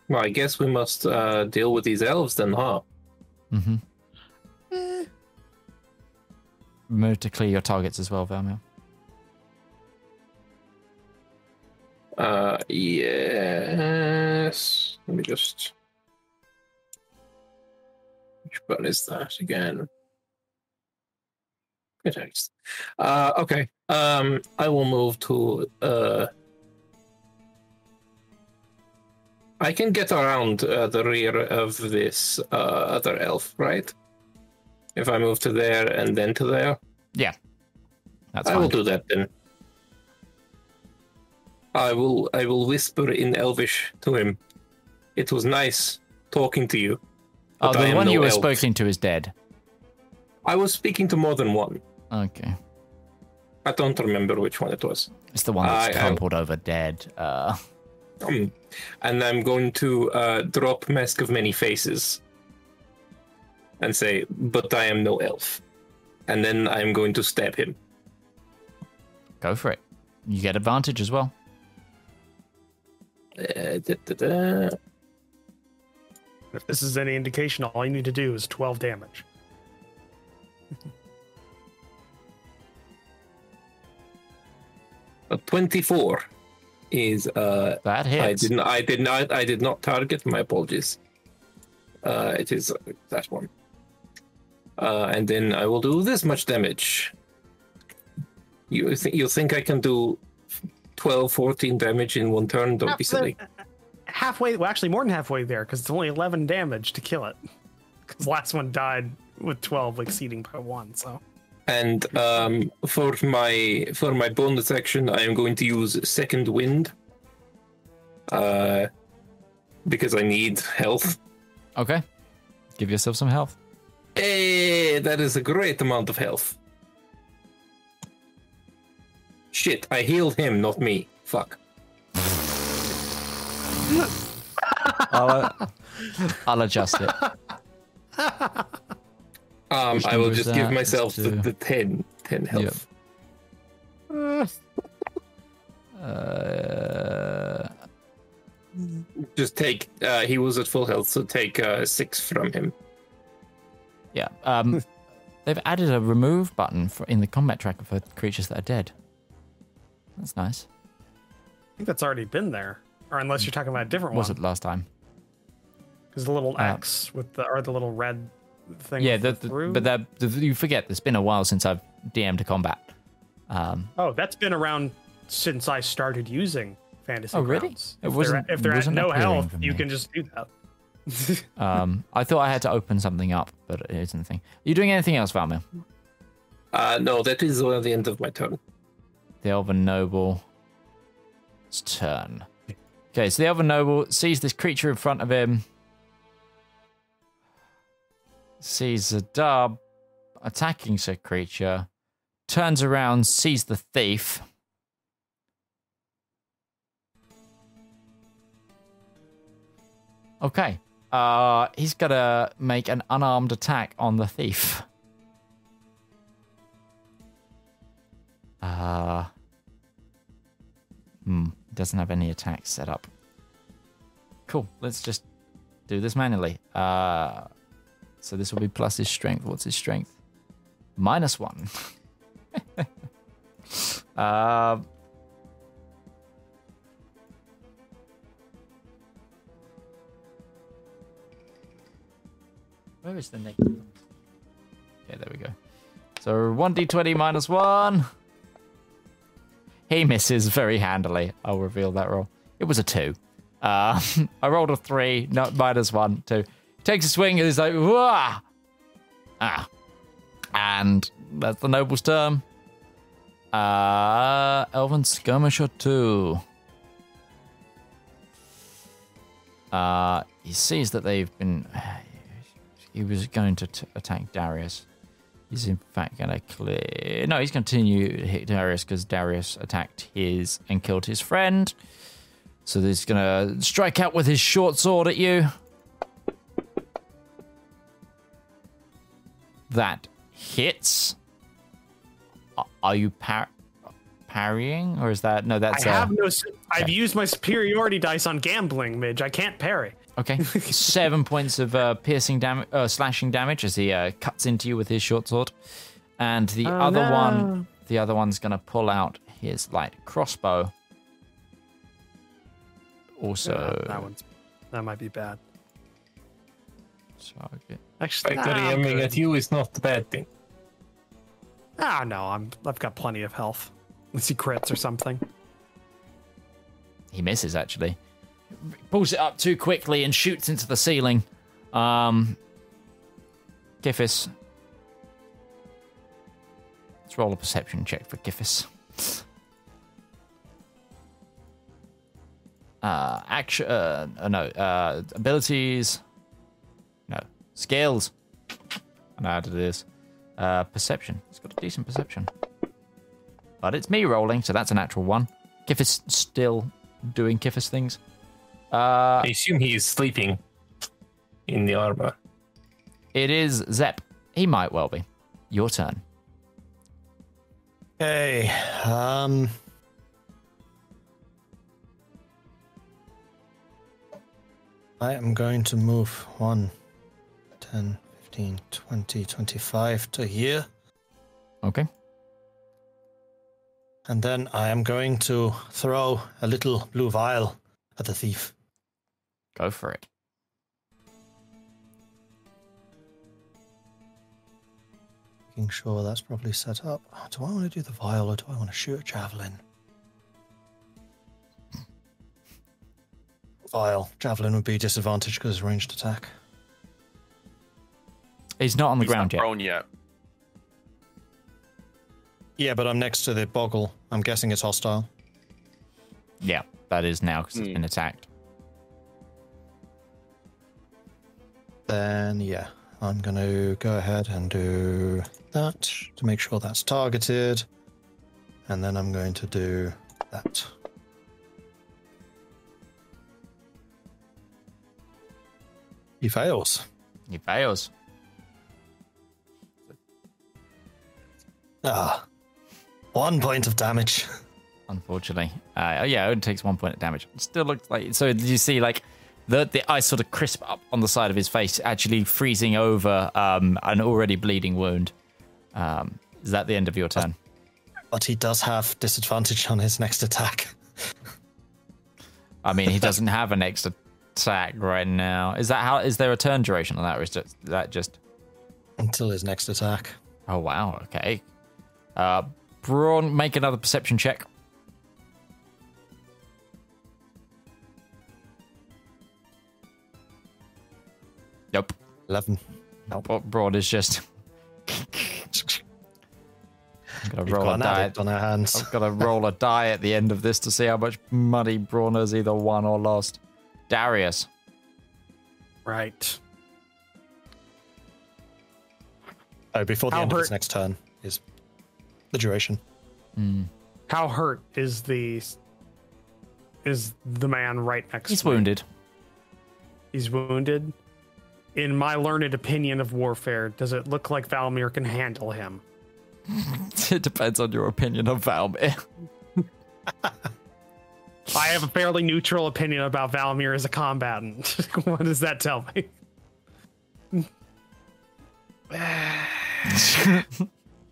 Well, I guess we must uh, deal with these elves then, huh? Mm-hmm. Remember to clear your targets as well, Valymr. Uh, yes. Let me just. Which button is that again? Uh, okay. Um, I will move to. Uh, I can get around uh, the rear of this uh, other elf, right? If I move to there and then to there, Yeah. That's I fine. will do that then. I will I will whisper in Elvish to him. It was nice talking to you. Oh, the one no you were elf." speaking to is dead. I was speaking to more than one. Okay. I don't remember which one it was. It's the one that's I- I- crumpled over dead. Uh, Um, and I'm going to uh, drop Mask of Many Faces and say, "But I am no elf." And then I'm going to stab him. go for it. You get advantage as well. Uh, da, da, da. If this is any indication, all you need to do is 12 damage. A Twenty-four is uh, That I hits. did not. I did not. I did not target. My apologies. Uh, it is that one. Uh, and then I will do this much damage. You think you think I can do 12, 14 damage in one turn? Don't be silly. Halfway, well, actually, more than halfway there, because it's only 11 damage to kill it. Because last one died with 12 exceeding by one, so. And um, for my for my bonus action, I am going to use second wind. Uh, because I need health. Okay. Give yourself some health. Hey, that is a great amount of health. Shit, I healed him, not me. Fuck. I'll, uh, I'll adjust it. Um, I will just give myself the, It's the 10, 10 health. Uh, Just take, uh, he was at full health, so take uh, 6 from him. yeah. Um, they've added a remove button for, in the combat tracker for creatures that are dead. That's nice. I think that's already been there. Or unless you're talking about a different Was one. Was it last time? Because the little Uh, X with the, or the little red thing. Yeah, the, the, but that the, you forget. It's been a while since I've DM'd a combat. Um, Oh, that's been around since I started using Fantasy Oh, really? Grounds. It If wasn't- they're, if they're at no appearing health, you can just do that. um, I thought I had to open something up, but it isn't a thing. Are you doing anything else, Valymr? Uh, no, that is the end of my turn. The Elven Noble's turn. Okay, so the other Noble sees this creature in front of him. Sees a dub attacking said creature. Turns around, sees the thief. Okay. Uh, he's gonna make an unarmed attack on the thief. Uh, hmm, doesn't have any attacks set up. Cool. Let's just do this manually. Uh, so this will be plus his strength. What's his strength? Minus one. uh, where is the negative? Okay, there we go. So 1d20 minus 1. He misses very handily. I'll reveal that roll. It was a 2. Uh, I rolled a 3, no, minus 1, 2. Takes a swing and he's like, Wah! Ah. And that's the noble's turn. Uh, Elven Skirmisher 2. Uh, he sees that they've been. He was going to t- attack Darius. He's in fact going to clear. No, he's going to continue to hit Darius because Darius attacked his and killed his friend. So he's going to strike out with his short sword at you. That hits. Are you par- parrying, or is that no? That's I uh, have no. s- I've used my superiority dice on gambling, Midge. I can't parry. Okay, seven points of uh, piercing damage, uh, slashing damage as he uh, cuts into you with his short sword, and the Oh, other no. one, the other one's gonna pull out his light crossbow. Also, Uh, that one's that might be bad. target. Actually, Factory nah, I'm aiming good. at you is not a bad thing. Ah, no, I'm. I've got plenty of health. Unless he crits or something. He misses actually. Pulls it up too quickly and shoots into the ceiling. Um, Kifis. Let's roll a perception check for Kifis. Uh, action. Uh, no. Uh, abilities. No. Skills. I know to this. Uh, perception. It's got a decent perception. But it's me rolling, so that's a natural one. Kifis still doing Kifis things. Uh, I assume he is sleeping in the armor. it is Zep. He might well be. Your turn. Okay. Um. I am going to move 1, 10, 15, 20, 25 to here. Okay. And then I am going to throw a little blue vial at the thief. Go for it. Making sure that's properly set up. Do I want to do the vial or do I want to shoot a javelin? Vial. Javelin would be disadvantage because it's ranged attack. He's not on the He's ground not yet. prone yet. Yeah, but I'm next to the boggle. I'm guessing it's hostile. Yeah, that is now because it's Hmm. been attacked. Then, yeah, I'm going to go ahead and do that to make sure that's targeted. And then I'm going to do that. He fails. He fails. Ah, one point of damage. Unfortunately, uh, oh, yeah, it only takes one point of damage. Still looks like so. Did you see like the the ice sort of crisp up on the side of his face, actually freezing over um, an already bleeding wound? Um, is that the end of your turn? But he does have disadvantage on his next attack. I mean, he doesn't have an extra attack right now. Is that how? Is there a turn duration on that, or is just, that just? Until his next attack. Oh wow. Okay. Uh, Braun, make another perception check. Nope. 11. Bra- Braun is just. I'm gonna We've roll got a an die. addict on our hands. I've got to roll a die at the end of this to see how much money Braun has either won or lost. Darius. Right. Oh, before the How end of his hurt- next turn is the duration. Hmm. How hurt is the is the man right next He's to me? wounded. He's wounded. In my learned opinion of warfare, does it look like Valymr can handle him? it depends on your opinion of Valymr. I have a fairly neutral opinion about Valymr as a combatant. what does that tell me?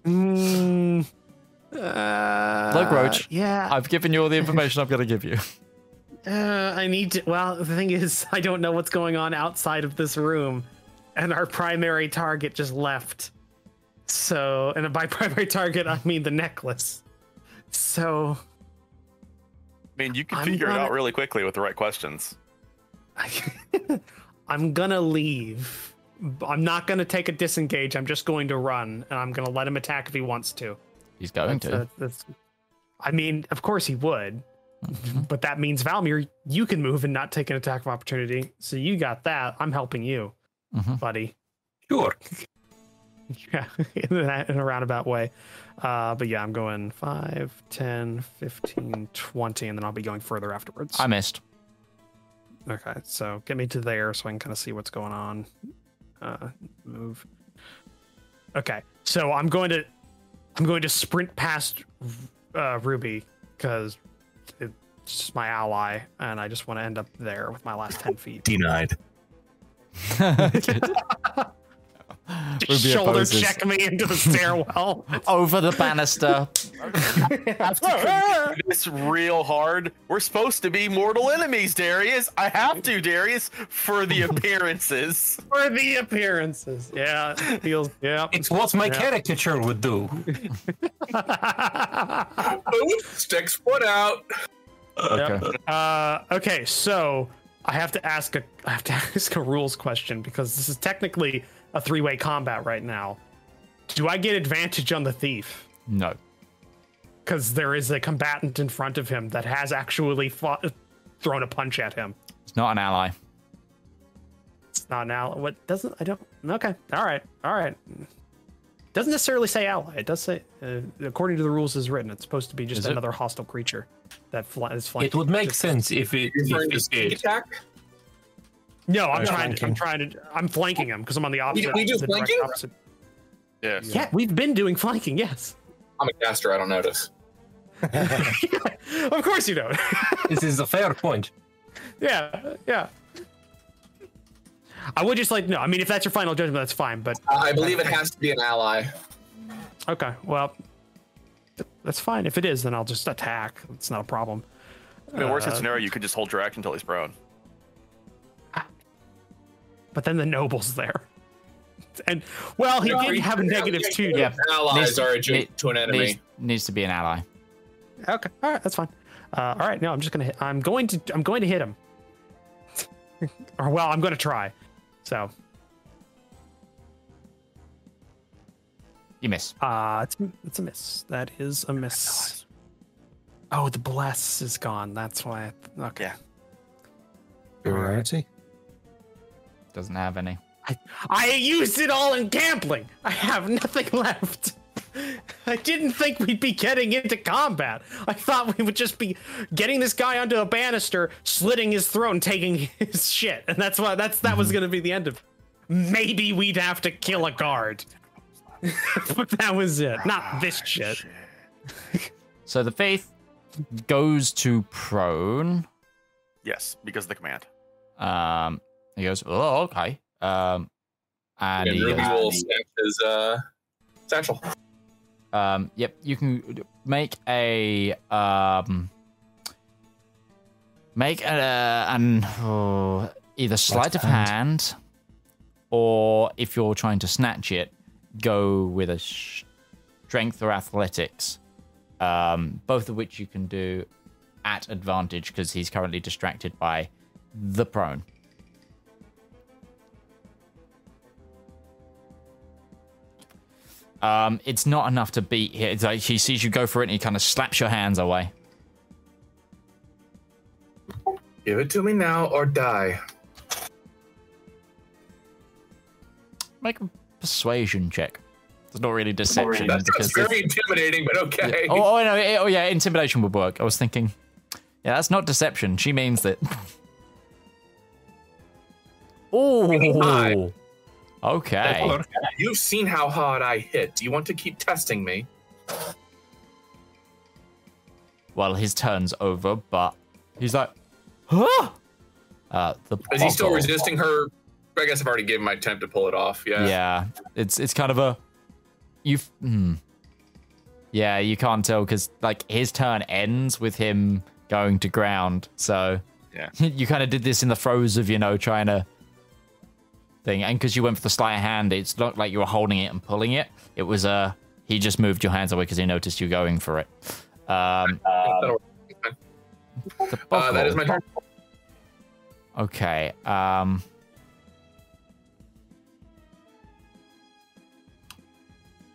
Mm, uh, Look, Roach. Yeah. I've given you all the information I'm going to give you. Uh, I need to. Well, the thing is, I don't know what's going on outside of this room, and our primary target just left. So, and by primary target, I mean the necklace. So, I mean, you can I'm figure it gonna- out really quickly with the right questions. I'm gonna leave. I'm not gonna take a disengage. I'm just going to run, and I'm gonna let him attack if he wants to. He's going to. That's- that's- I mean, of course he would, but that means Valymr, you can move and not take an attack of opportunity. So you got that. I'm helping you, Mhm. buddy. Sure. yeah, in a, in a roundabout way. Uh, but yeah, I'm going 5, 10, 15, 20, and then I'll be going further afterwards. I missed. Okay, so get me to there so I can kind of see what's going on. Uh, move. Okay, so I'm going to I'm going to sprint past uh, Ruby because it's just my ally, and I just want to end up there with my last ten feet. Denied. Just shoulder opposes. check me into the stairwell. Over the banister. It's real hard. We're supposed to be mortal enemies, Darius. I have to, Darius, for the appearances. for the appearances. Yeah, it feels. Yeah. It's what my Yeah. caricature would do. Sticks foot out. Okay. Uh, okay, so I have to ask a I have to ask a rules question because this is technically a three way combat right now. Do I get advantage on the thief? No. Because there is a combatant in front of him that has actually fought, thrown a punch at him. It's not an ally. It's not an ally. What doesn't I don't? Okay, all right, all right. Doesn't necessarily say ally. It does say, uh, according to the rules as written, it's supposed to be just Is it? another hostile creature that fly, is flanking. It would make sense if it, if it sneak did. attack? No, I'm trying. To, I'm trying to. I'm flanking him because I'm on the opposite. we do the flanking? opposite. Yes. Yeah, we've been doing flanking. Yes, I'm a caster. I don't notice. of course you don't. This is a fair point. yeah, yeah. I would just like no. I mean, if that's your final judgment, that's fine. But Uh, I believe it has to be an ally. okay, well, that's fine. If it is, then I'll just attack. It's not a problem. I mean, worst case Uh, scenario, you could just hold your action until he's prone. But then the noble's there, and well, he No, did you- have a negative two. Yeah. Allies Needs- are adjacent need- to an enemy. Needs, needs to be an ally. Okay, all right, that's fine. Uh, all right, no, I'm just gonna. Hit, I'm going to. I'm going to hit him. or well, I'm going to try. So, You miss. uh, it's it's a miss. That is a miss. Oh, the bless is gone. That's why. I, okay. Yeah. Superiority. Doesn't have any. I, I used it all in gambling. I have nothing left. I didn't think we'd be getting into combat. I thought we would just be getting this guy onto a banister, slitting his throat, and taking his shit. And that's what that's that was going to be the end of. Maybe we'd have to kill a guard. but that was it. Not this shit. So the faith goes to prone. Yes, because of the command. Um, he goes, oh, okay. Um, and And he, Ruby uh, will snatch his uh, satchel. um, yep, you can make a um, make a, an oh, either sleight of hand, or if you're trying to snatch it, go with a sh- strength or athletics. Um, both of which you can do at advantage because he's currently distracted by the prone. Um, it's not enough to beat here. Like he sees you go for it and he kind of slaps your hands away. Give it to me now or die. Make a persuasion check. It's not really deception That sounds very intimidating, but okay. oh, oh no, eh, oh yeah, intimidation would work. I was thinking, yeah, that's not deception. She means that. Oh, okay. You've seen how hard I hit. Do you want to keep testing me? Well, his turn's over, but he's like, huh? Uh, the Is he still boggle- resisting her? I guess I've already given my attempt to pull it off. Yeah. Yeah, it's it's kind of a you. Hmm. Yeah, you can't tell because like his turn ends with him going to ground. So Yeah. you kind of did this in the throes of you know trying to thing, and because you went for the sleight of hand, it's not like you were holding it and pulling it. It was uh he just moved your hands away because he noticed you going for it. Um, That'll- Uh, that is my turn. Okay. Um.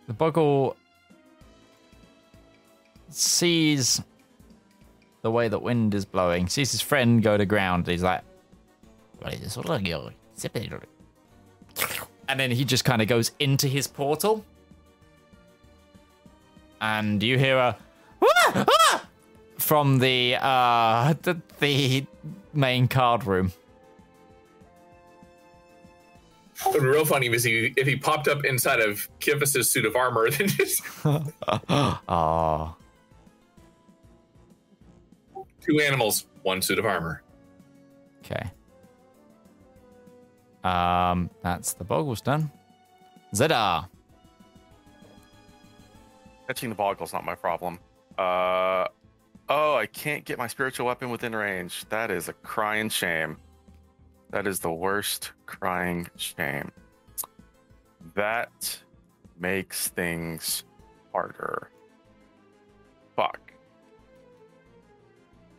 The Boggle sees the way that wind is blowing, sees his friend go to ground. He's like, "What is this? And then he just kind of goes into his portal. And you hear a "Ah! Ah!" from the uh the, the main card room. It would be real funny if he if he popped up inside of Kifis's suit of armor, then just two animals, one suit of armor. okay. Um, that's the boggles done. Zedaar. Catching the boggle's not my problem. Uh, oh, I can't get my spiritual weapon within range. That is a crying shame. That is the worst crying shame. That makes things harder. Fuck.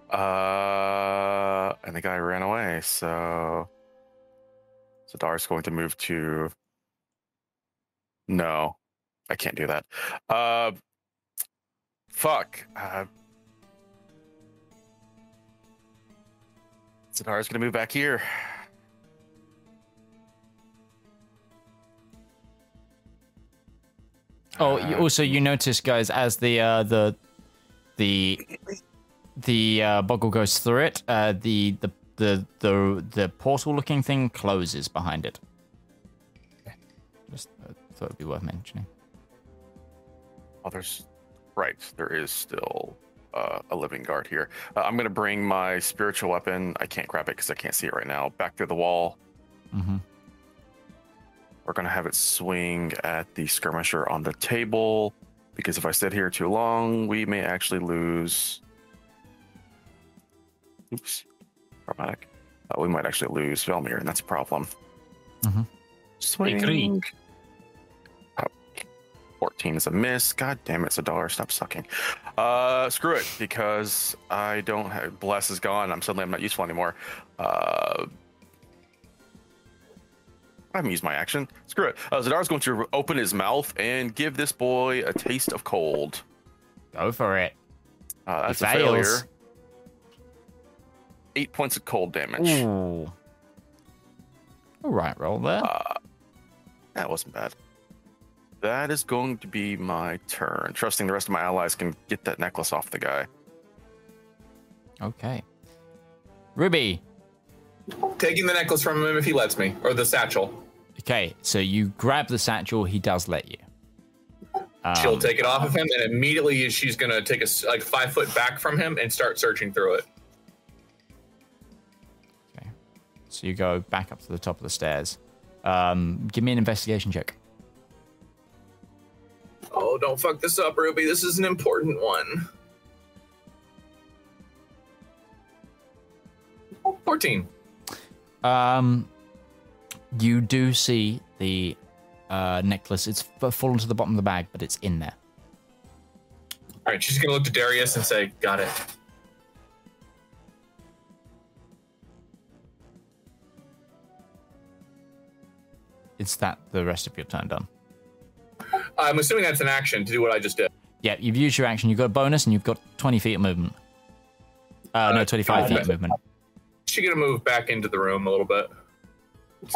Uh, and the guy ran away, so Zedaar's going to move to. No, I can't do that. Uh, fuck. Uh, Zedaar's gonna move back here. Oh, Uh, also you notice, guys, as the uh, the the the uh, boggle goes through it, uh, the, the the the the portal-looking thing closes behind it. Just uh, thought it'd be worth mentioning. Oh, there's right. There is still uh, a living guard here. Uh, I'm gonna bring my spiritual weapon. I can't grab it because I can't see it right now. Back through the wall. hmm We're gonna have it swing at the skirmisher on the table because if I sit here too long, we may actually lose. Oops, problematic. Uh, we might actually lose Valymr, and that's a problem. Mhm. Swing. Agree. Oh, 14 is a miss. God damn it, it's a dollar. Stop sucking. Uh, screw it, because I don't have. Bless is gone. I'm suddenly I'm not useful anymore. Uh, I haven't used my action. Screw it. Uh, Zedaar's going to open his mouth and give this boy a taste of cold. Go for it. Uh, that's He a fails. failure. Eight points of cold damage. Ooh. All right, roll there. Uh, that wasn't bad. That is going to be my turn. Trusting the rest of my allies can get that necklace off the guy. okay. Ruby. Taking the necklace from him if he lets me, or the satchel. Okay, so you grab the satchel. He does let you. She'll Um, take it off of him, and immediately she's gonna take a s- like five foot back from him and start searching through it. So you go back up to the top of the stairs. Um, give me an investigation check. Oh, don't fuck this up, Ruby. This is an important one. Fourteen. Um, you do see the uh, necklace. It's fallen to the bottom of the bag, but it's in there. All right, she's gonna look to Darius and say, "Got it." Is that the rest of your turn done? I'm assuming that's an action to do what I just did. Yeah, you've used your action. You've got a bonus, and you've got 20 feet of movement. Uh, no, Uh, 25 oh, feet of movement. She's gonna move back into the room a little bit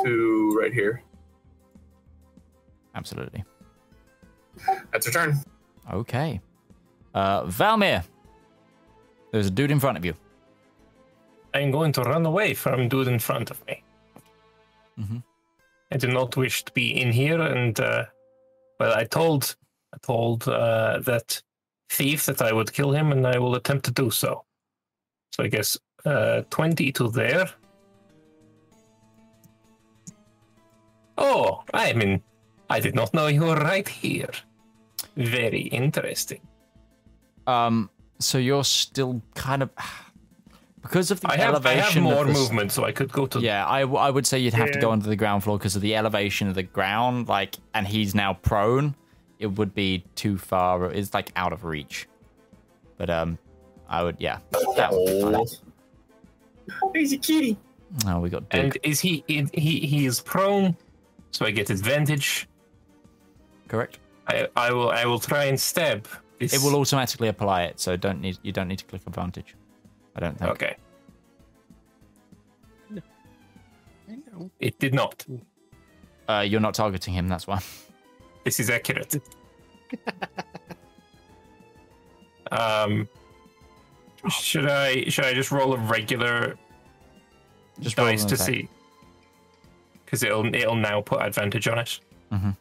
to right here. Absolutely. That's her turn. Okay. Uh, Valymr. There's a dude in front of you. I'm going to run away from dude in front of me. Mhm. I do not wish to be in here, and uh, well, I told, I told uh, that thief that I would kill him, and I will attempt to do so. So I guess uh, twenty to there. Oh, I mean, I did not know you were right here. Very interesting. Um, so you're still kind of because of the I have, I elevation. have more the movement, so I could go to. Yeah, I, w- I would say you'd have to go onto the ground floor because of the elevation of the ground. Like, and he's now prone. It would be too far. It's like out of reach. But um, I would yeah. That would be fine. He's a kitty. Oh, we got Duke. And is he, he he he is prone, so I get advantage. correct. I, I will I will try and stab. This. It will automatically apply it, so don't need you don't need to click advantage. I don't think. Okay. No. It did not. Uh, you're not targeting him. That's why. This is accurate. um, should I should I just roll a regular Just roll dice to attack. see? Because it'll it'll now put advantage on it. Mhm.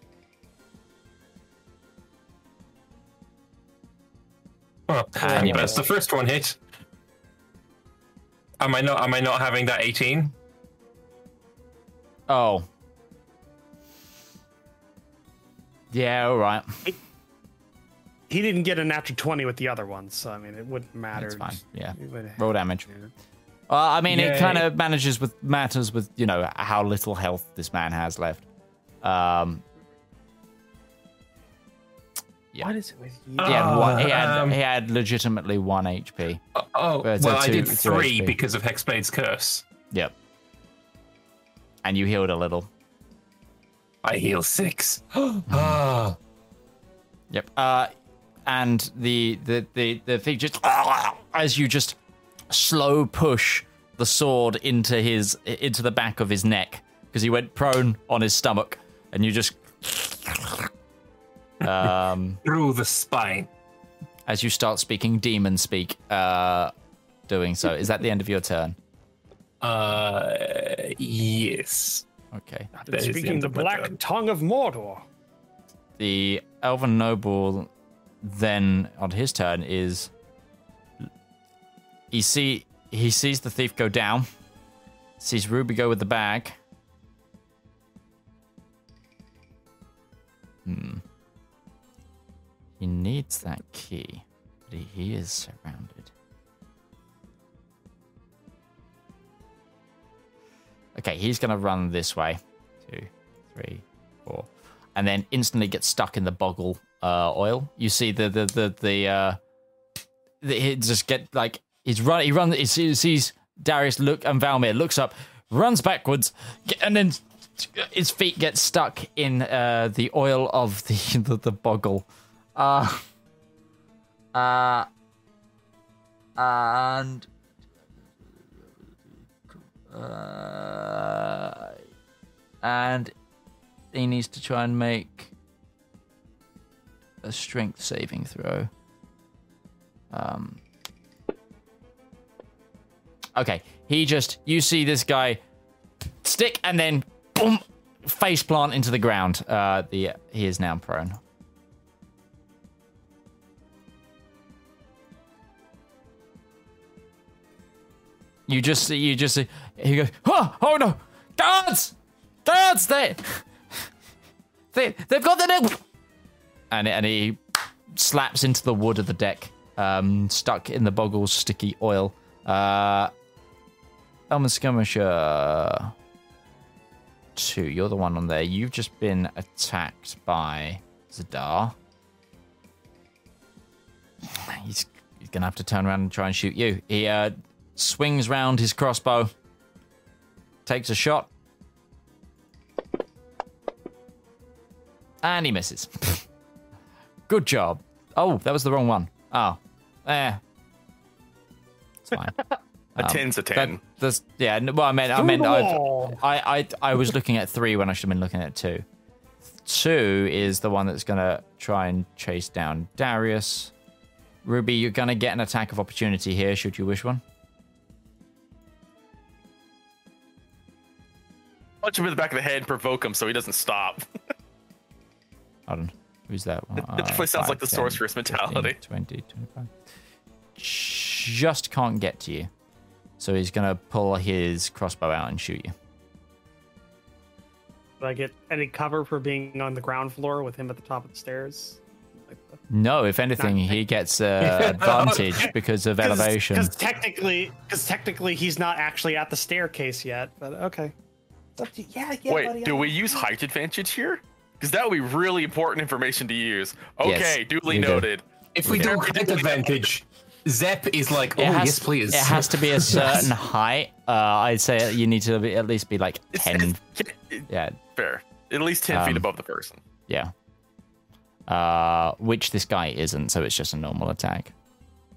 Oh, And you that's the first one hit. Am I not? Am I not having that eighteen? Oh. Yeah. All right. He didn't get a natural 20 with the other ones, so I mean, it wouldn't matter. That's fine. Yeah. It Roll damage. Yeah. Uh, I mean, it kind of manages with matters with you know how little health this man has left. Um, Yeah. What is it with you? he had one. He had Um, he had legitimately one HP. Oh, oh But well, a I two- did three because of Hexblade's curse. Yep. And you healed a little. I heal six. Ah, Yep. Uh, and the the the the thing just as you just slow push the sword into his into the back of his neck because he went prone on his stomach, and you just um through the spine. as you start speaking demon speak. Uh, doing so. Is that the end of your turn? Uh, yes. Okay. That is the Speaking end the black turn. tongue of Mordor. the elven noble then on his turn is he see he sees the thief go down sees ruby go with the bag hmm he needs that key but he, is surrounded okay he's gonna run this way two three four and then instantly gets stuck in the boggle uh, oil. You see the the the the, uh, the he just get like he's run he runs he sees, Darius look and Valymr looks up, runs backwards, and then his feet get stuck in uh, the oil of the the, the boggle. Uh, uh, and uh, and he needs to try and make a strength saving throw. Um. Okay, he just you see this guy stick and then boom, face plant into the ground. Uh, the he is now prone. You just see, you just see, he goes, oh, oh no, guards, guards, they, they, they've got the net, and and he slaps into the wood of the deck, um, stuck in the boggle's sticky oil. Uh, Elven Skirmisher two, you're the one on there. You've just been attacked by Zedaar. He's, he's gonna have to turn around and try and shoot you. He uh, swings round his crossbow, takes a shot, and he misses. Good job. Oh, that was the wrong one. Oh, eh. It's fine. A ten's a ten. that's yeah. n- Well, I meant I meant I. I I I was looking at three when I should have been looking at two. Two is the one that's gonna try and chase down Darius. Ruby, you're gonna get an attack of opportunity here, should you wish one. Punch him in the back of the head and provoke him so he doesn't stop. Hold on. Who's that one? It definitely sounds like the sorceress mentality. 20, 25. Just can't get to you. So he's gonna pull his crossbow out and shoot you. Did I get any cover for being on the ground floor with him at the top of the stairs? Like the- No, if anything, he gets uh, advantage because of elevation. Because technically, because technically, he's not actually at the staircase yet. But okay. It's up to- yeah, yeah. Wait, buddy, do I- we use height advantage here? Because that would be really important information to use. Okay, Yes, duly you do. noted. If we don't height advantage, Zep is like, oh has, yes, please. It has to be a certain height. Uh, I'd say you need to be, at least be like ten. it's- it- Yeah, fair. At least ten feet Um, above the person. yeah. Uh, which this guy isn't, so it's just a normal attack.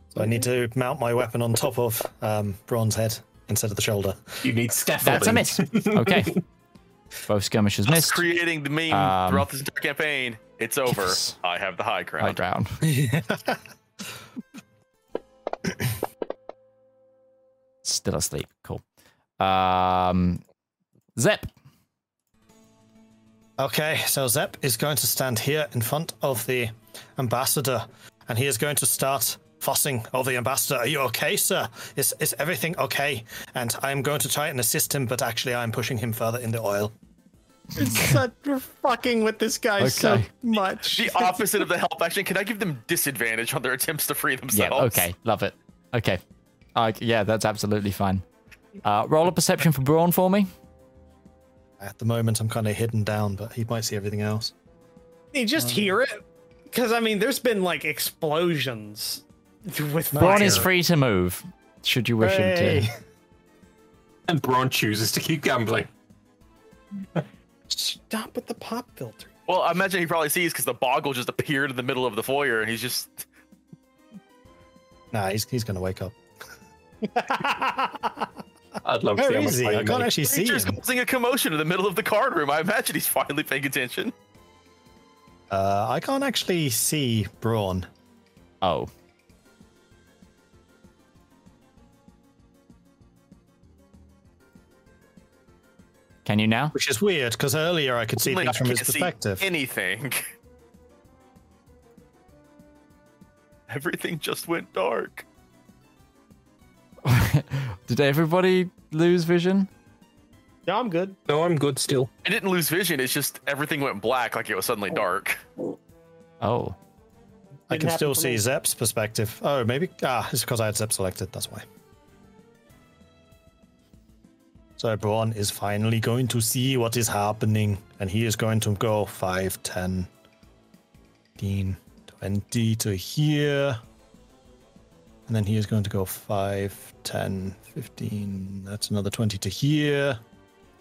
So I need to mount my weapon on top of um, Braun's head instead of the shoulder. You need scaffolding. That's a miss. Okay. Both skirmishers Us missed. creating the meme Um, throughout this entire campaign. It's over. yes. I have the high High ground. ground. Still asleep. Cool. Um, Zep. Okay, so Zep is going to stand here in front of the ambassador, and he is going to start fussing over the ambassador. Are you okay, sir? Is is everything okay? And I am going to try and assist him, but actually I am pushing him further in the oil. It's such we're fucking with this guy so much. The opposite of the help action. Can I give them disadvantage on their attempts to free themselves? Yeah. themselves? Okay. Love it. Okay. Uh, yeah, that's absolutely fine. Uh, roll a perception for Braun for me. At the moment, I'm kind of hidden down, but he might see everything else. you just hear it? Because I mean, there's been like explosions with Braun is free to move. Should you wish him to. And Braun chooses to keep gambling. Stop with the pop filter. Well, I imagine he probably sees because the boggle just appeared in the middle of the foyer, and he's just Nah, he's he's going to wake up. I'd love to see Where how much is he? money I you can't make. actually see creature's him. causing a commotion in the middle of the card room. I imagine he's finally paying attention. Uh, I can't actually see Braun. Oh. Can you now? Which is weird because earlier I could see Only things from his perspective. anything. Everything just went dark. Did everybody lose vision? Yeah, I'm good. No, I'm good still. I didn't lose vision. It's just everything went black, like it was suddenly dark. Oh. I can still see me. Zep's perspective. Oh, maybe. Ah, it's because I had Zep selected. That's why. So Braun is finally going to see what is happening, and he is going to go 5, 10, 15, 20 to here. And then he is going to go 5, 10, 15. That's another 20 to here.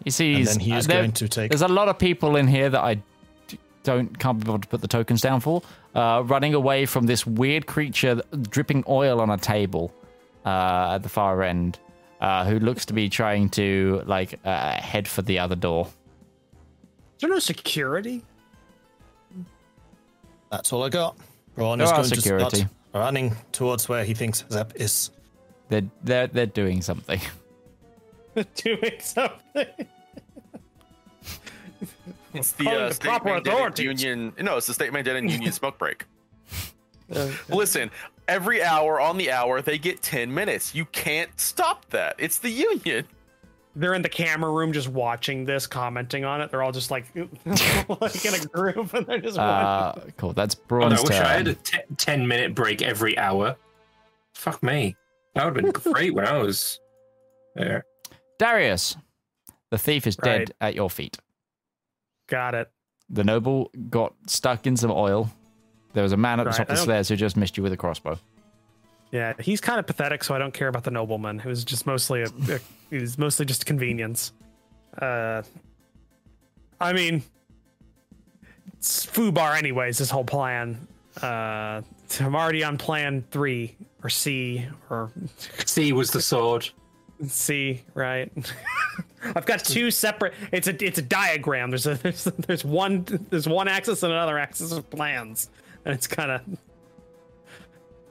You see, And then he is there- going to take. There's a lot of people in here that I don't can't be able to put the tokens down for. Uh, running away from this weird creature dripping oil on a table uh, at the far end, uh, who looks to be trying to like uh, head for the other door. Is there no security? That's all I got. Braun There is are going security. to start running towards where he thinks Zep is. They're they're they're doing something. Doing something. It's the Calling uh, the state proper mandated authorities. union. No, it's the state mandated union smoke break. Listen, every hour on the hour they get ten minutes. You can't stop that. It's the union. They're in the camera room just watching this, commenting on it. They're all just like, like in a group, and they're just Uh, watching. cool. That's Oh, no, I Braun's wish I had turn. a 10 minute break every hour. Fuck me. That would have been great when I was there. Darius, the thief is dead at your feet. Got it. The noble got stuck in some oil. There was a man at the Right, top of the stairs who just missed you with a crossbow. Yeah, he's kind of pathetic, so I don't care about the nobleman. It was just mostly a, a it was mostly just convenience. Uh, I mean, it's foobar anyways. This whole plan. Uh, I'm already on plan three or C or C was the sword. C, right? I've got two separate. It's a it's a diagram. There's a there's, there's one there's one axis and another axis of plans, and it's kind of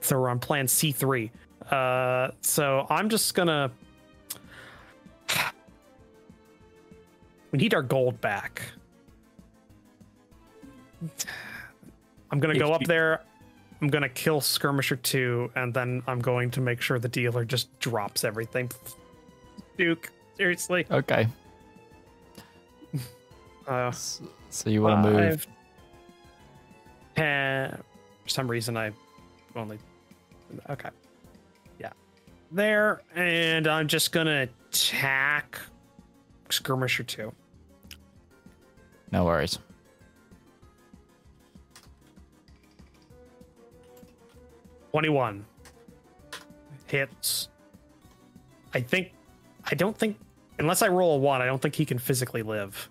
so we're on plan C three. Uh, so I'm just gonna. We need our gold back. I'm gonna go up there. I'm gonna kill skirmisher two, and then I'm going to make sure the dealer just drops everything. Duke, seriously. Okay. Uh, So you want to move? five, For some reason, I only. Okay. Yeah. There, and I'm just gonna attack skirmisher two. No worries. Twenty-one hits. I think. I don't think. Unless I roll a one, I don't think he can physically live.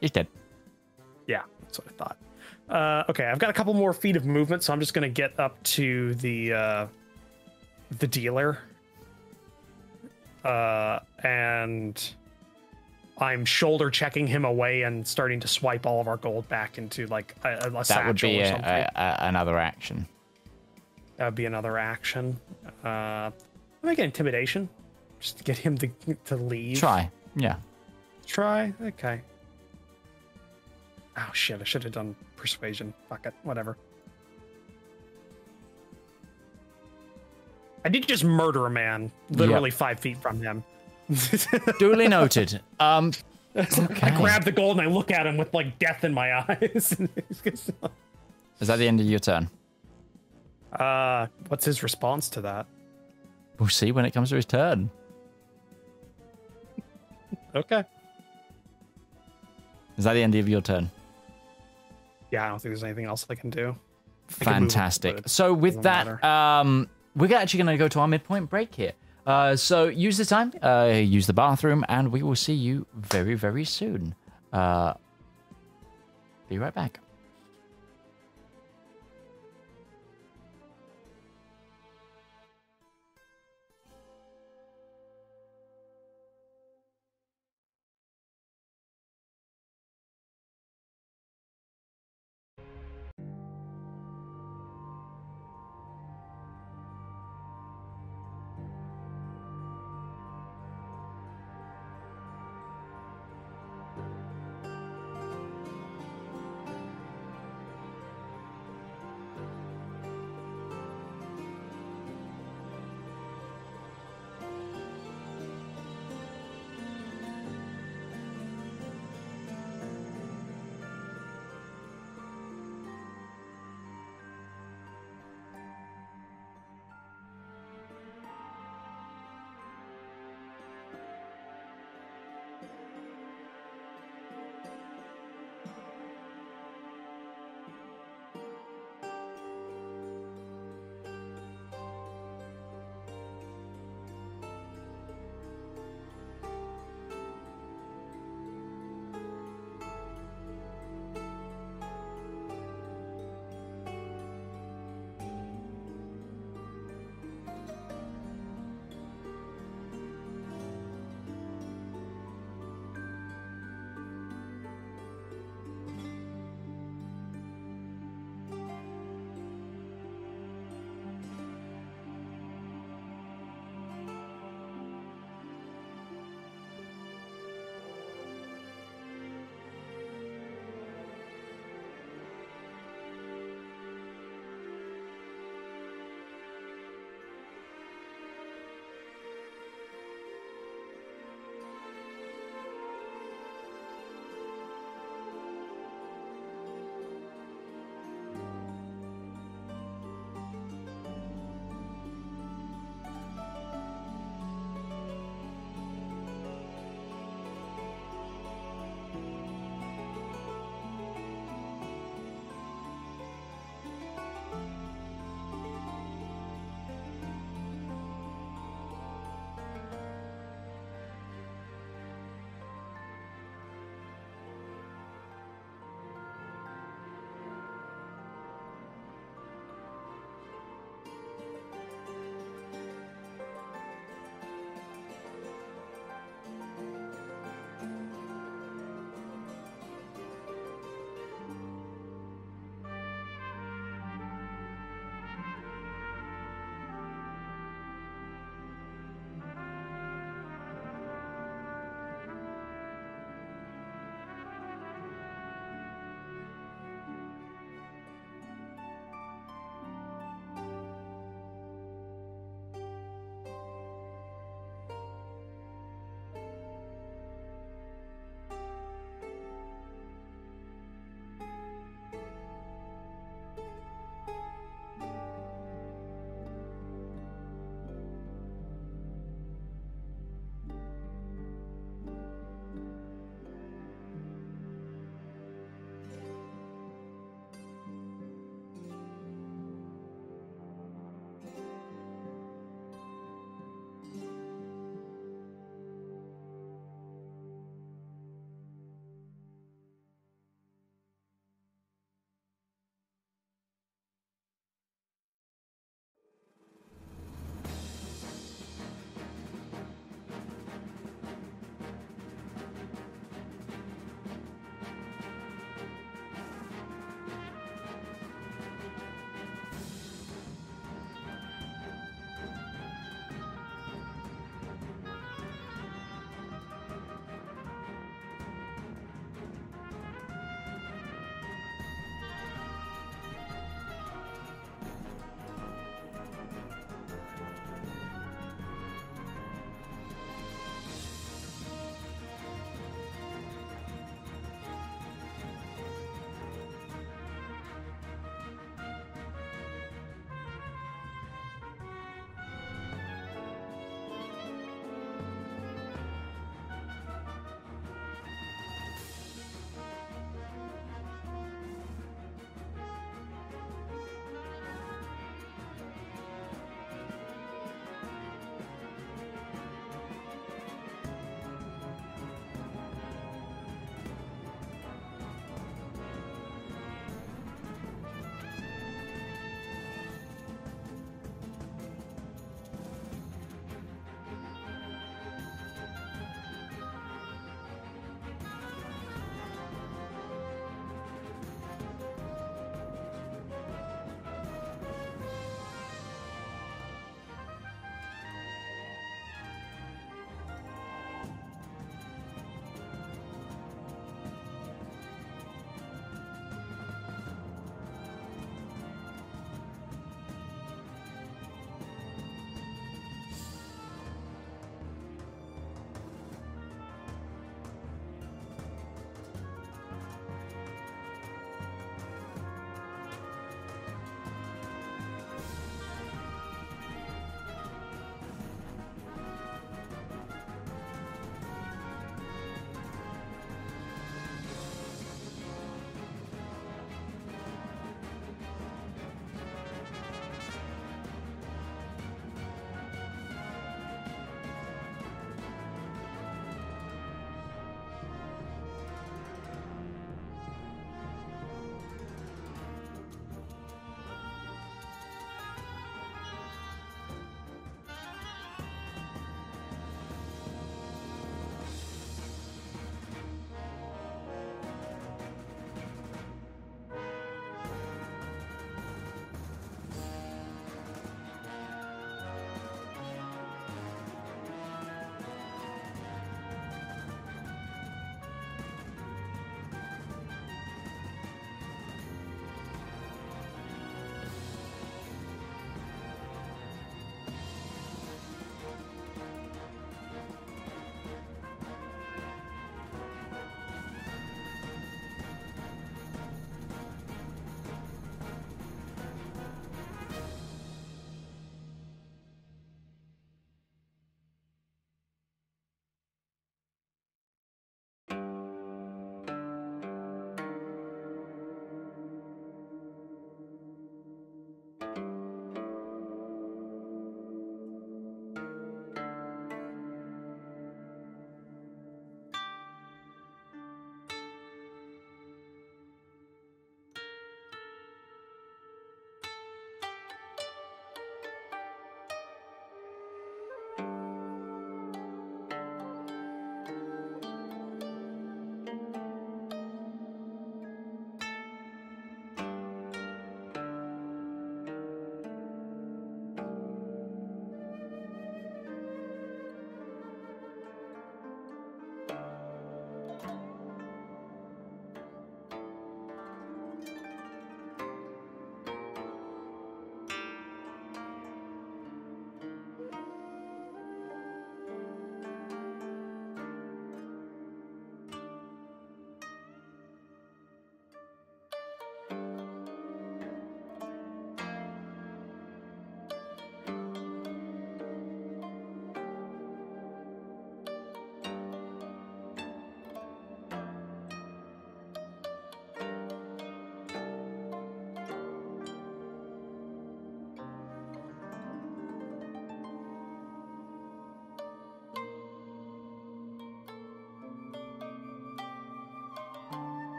He's dead. That's what I thought. Uh, okay, I've got a couple more feet of movement, so I'm just gonna get up to the uh, the dealer. uh, and I'm shoulder checking him away and starting to swipe all of our gold back into like a, a That satchel would be or a, something. a, a, another action. that would be another action. Uh, make an intimidation, just to get him to to leave. Try. Yeah. Try. Okay. Oh shit! I should have done persuasion. Fuck it. Whatever. I did just murder a man, literally five feet from him. Duly noted. Um, I grab the gold and I look at him with like death in my eyes. Is that the end of your turn? uh, what's his response to that? We'll see when it comes to his turn. Okay. Is that the end of your turn? Yeah, I don't think there's anything else I can do. I can Fantastic. but So with that, um, we're actually going to go to our midpoint break here. Uh, so use the time, uh, use the bathroom, and we will see you very, very soon. Uh, be right back.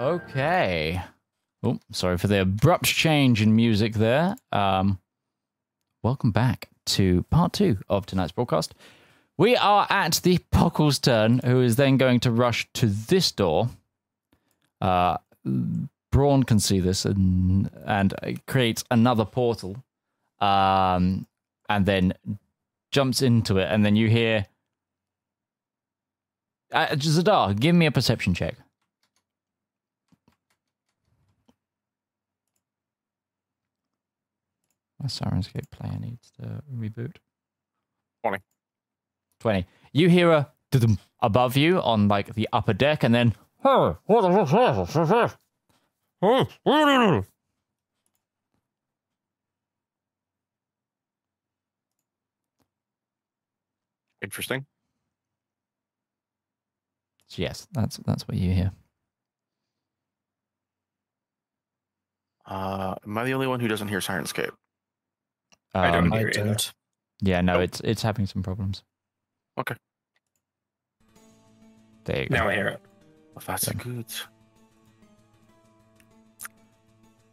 Okay. Oh, sorry for the abrupt change in music there. Um, welcome back to part two of tonight's broadcast. We are at the Pockle's turn, who is then going to rush to this door. Uh, Braun can see this and and creates another portal, um, and then jumps into it, and then you hear. Uh, Zedaar, give me a perception check. Syrinscape player needs to reboot. 20. 20. You hear a dudum above you on like the upper deck, and then. Interesting. So yes, that's that's what you hear. Uh, am I the only one who doesn't hear Syrinscape? I don't Um, I hear it either. don't. Yeah, no, Nope. it's it's having some problems. Okay. There you go. Now I hear it. Well, that's Okay. good.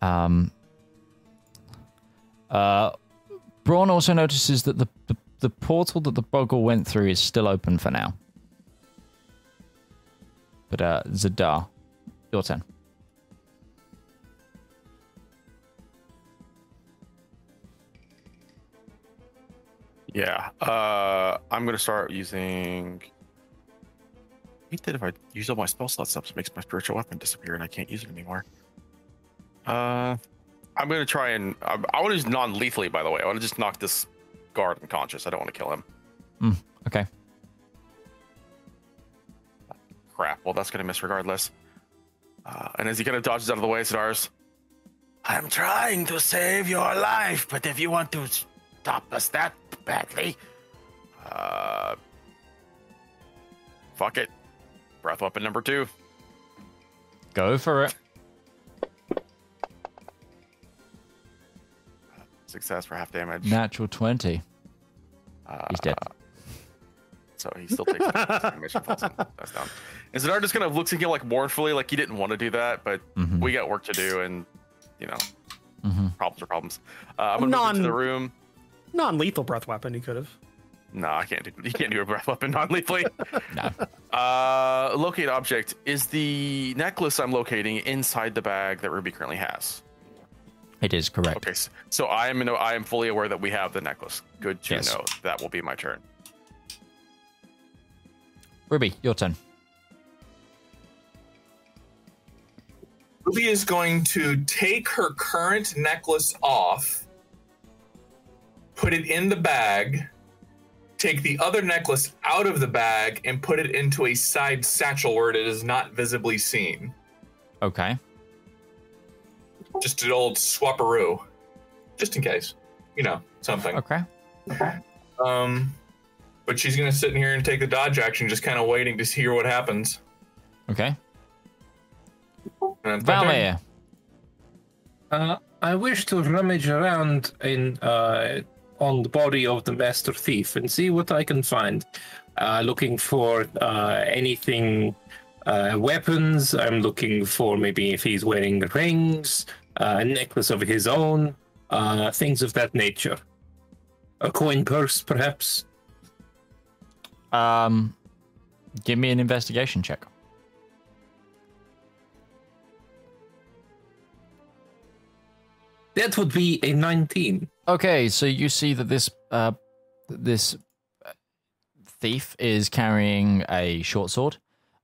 Um, uh, Braun also notices that the, the, the portal that the Boggle went through is still open for now. But uh, Zedaar, your turn. Yeah. Uh, I'm gonna start using. I hate that if I use all my spell slots up, it makes my spiritual weapon disappear and I can't use it anymore. Uh, I'm gonna try and I, I want to use non-lethally. By the way, I want to just knock this guard unconscious. I don't want to kill him. Okay. Crap. Well, that's gonna miss regardless. Uh, and as he kind of dodges out of the way, Zedaar's. I'm trying to save your life, but if you want to stop us that badly, uh, fuck it. Breath weapon number two. Go for it. Success for half damage. Natural 20. Uh, He's dead. So he still takes damage and falls in. That's down. And Zedaar just kind of looks at you like mournfully, like he didn't want to do that, but Mhm. we got work to do, and you know, Mhm. problems are problems. Uh, I'm gonna move into the room. Non-lethal breath weapon. You could have. No, I can't do. You can't do a breath weapon non-lethally. No. uh, locate object is the necklace I'm locating inside the bag that Ruby currently has. It is correct. Okay, s- so I am. I am fully aware that we have the necklace. Good to Yes. know. That will be my turn. Ruby, your turn. Ruby is going to take her current necklace off, put it in the bag, take the other necklace out of the bag, and put it into a side satchel where it is not visibly seen. Okay. Just an old swapperoo, just in case, you know, something. Okay. Okay. Um, but she's gonna sit in here and take the dodge action, just kind of waiting to hear what happens. Okay. And that's my turn. Valymr. Uh, I wish to rummage around in uh, on the body of the master thief and see what I can find. Uh, looking for uh, anything, uh, weapons. I'm looking for maybe if he's wearing rings, uh, a necklace of his own, uh, things of that nature. A coin purse, perhaps. Um, give me an investigation check. That would be a 19. Okay, so you see that this uh, this thief is carrying a short sword.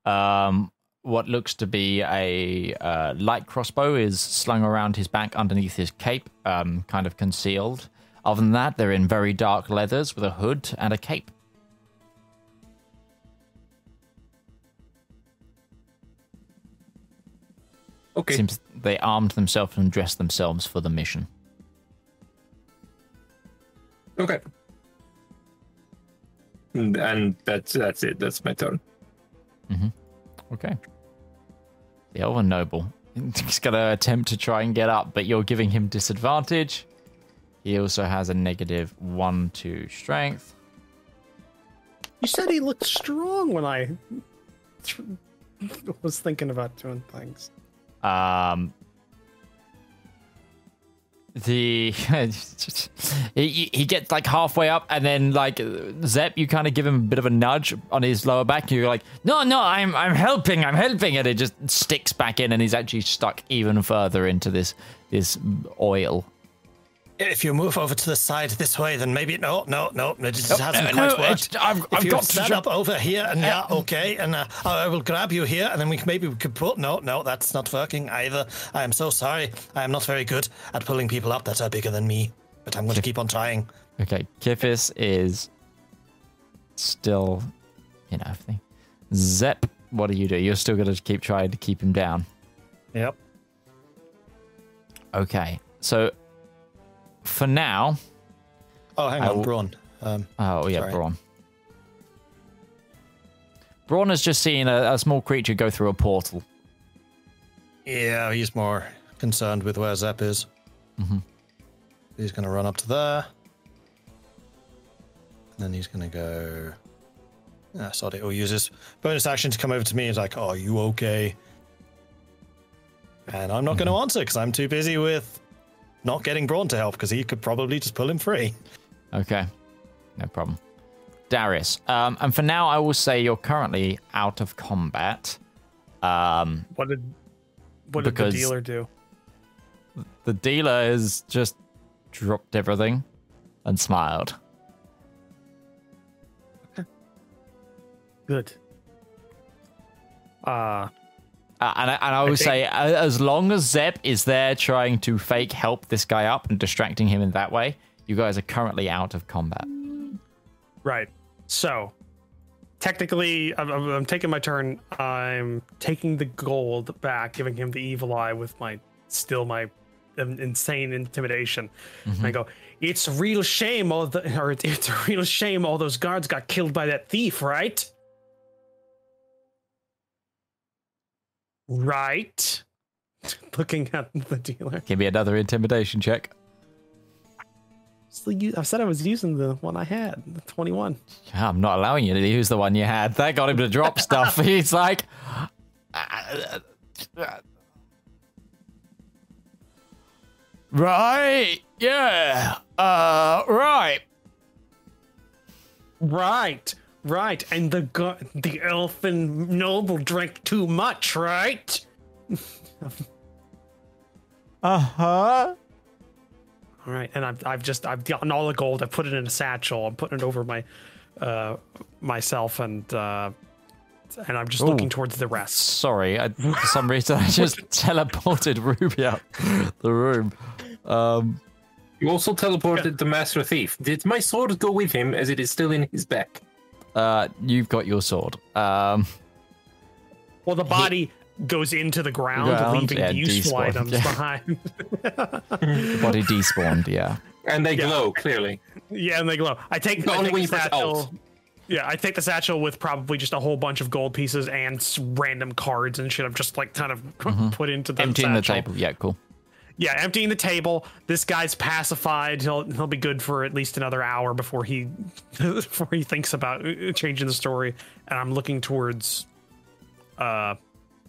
Um, what looks to be a uh, light crossbow is slung around his back underneath his cape, um, kind of concealed. Other than that, they're in very dark leathers with a hood and a cape. Okay. Seems they armed themselves and dressed themselves for the mission. Okay. And, and that's that's it. That's my turn. Okay. The Elven Noble. He's going to attempt to try and get up, but you're giving him disadvantage. He also has a negative one to strength. You said he looked strong when I was thinking about doing things. Um, the he, he gets like halfway up and then like Zep you kind of give him a bit of a nudge on his lower back you're like no no I'm I'm helping I'm helping and it just sticks back in and he's actually stuck even further into this this oil If you move over to the side this way, then maybe no, no, no, it just hasn't no, quite worked. it's- I've- I've got to stand jump- up over here, and yeah, okay, and uh, I will grab you here, and then we maybe we could pull. No, no, that's not working either. I am so sorry. I am not very good at pulling people up that are bigger than me, but I'm going to keep on trying. okay Kifis is still you know everything Zep what do you do you're still gonna keep trying to keep him down Yep. okay so for now Oh, hang I on, will- Braun. Um, Oh yeah, Sorry. Braun. Braun has just seen a, a small creature go through a portal. yeah, he's more concerned with where Zep is. Mm-hmm. He's going to run up to there. And then he's going to go. Ah, sorry, he'll use his bonus action to come over to me. He's like, Are you okay? And I'm not going to answer because I'm too busy with not getting Braun to help because he could probably just pull him free. Okay, no problem. Darius, um, and for now, I will say you're currently out of combat. Um, What did what did the dealer do? the dealer has just dropped everything and smiled. Good. Uh Uh, and, I, and I think- say, as long as Zep is there trying to fake help this guy up and distracting him in that way, you guys are currently out of combat. right. So technically, I'm, I'm, taking my turn. I'm taking the gold back, giving him the evil eye with my still my insane intimidation. And I go, it's a real shame all the or it's, it's a real shame all those guards got killed by that thief, right? Right. Looking at the dealer. Give me another intimidation check. I said I was using the one I had, the 21. Yeah, I'm not allowing you to use the one you had. That got him to drop stuff. He's like, right, yeah, uh, right. Right, right. And the gu- the elfin noble drank too much, right? Uh huh. All right, and I've I've just I've gotten all the gold. I put it in a satchel. I'm putting it over my uh myself and uh and I'm just looking towards the rest. Sorry, I, for some reason I just teleported Ruby out the room. Um, You also teleported the Master Thief. Did my sword go with him as it is still in his back? Uh, you've got your sword. Um, Well, the body goes into the ground, Ground, leaving yeah, the useful despawn, items yeah. behind. the body despawned. Yeah. And they Yeah. glow, clearly. yeah, and they glow. I take, But I only take when the you press satchel. Alt. Yeah, I take the satchel with probably just a whole bunch of gold pieces and random cards and shit. I'm just like kind of put into the Mm-hmm. Emptying the satchel. table. Yeah, cool. Yeah, emptying the table. This guy's pacified. He'll he'll be good for at least another hour before he before he thinks about uh, changing the story. And I'm looking towards uh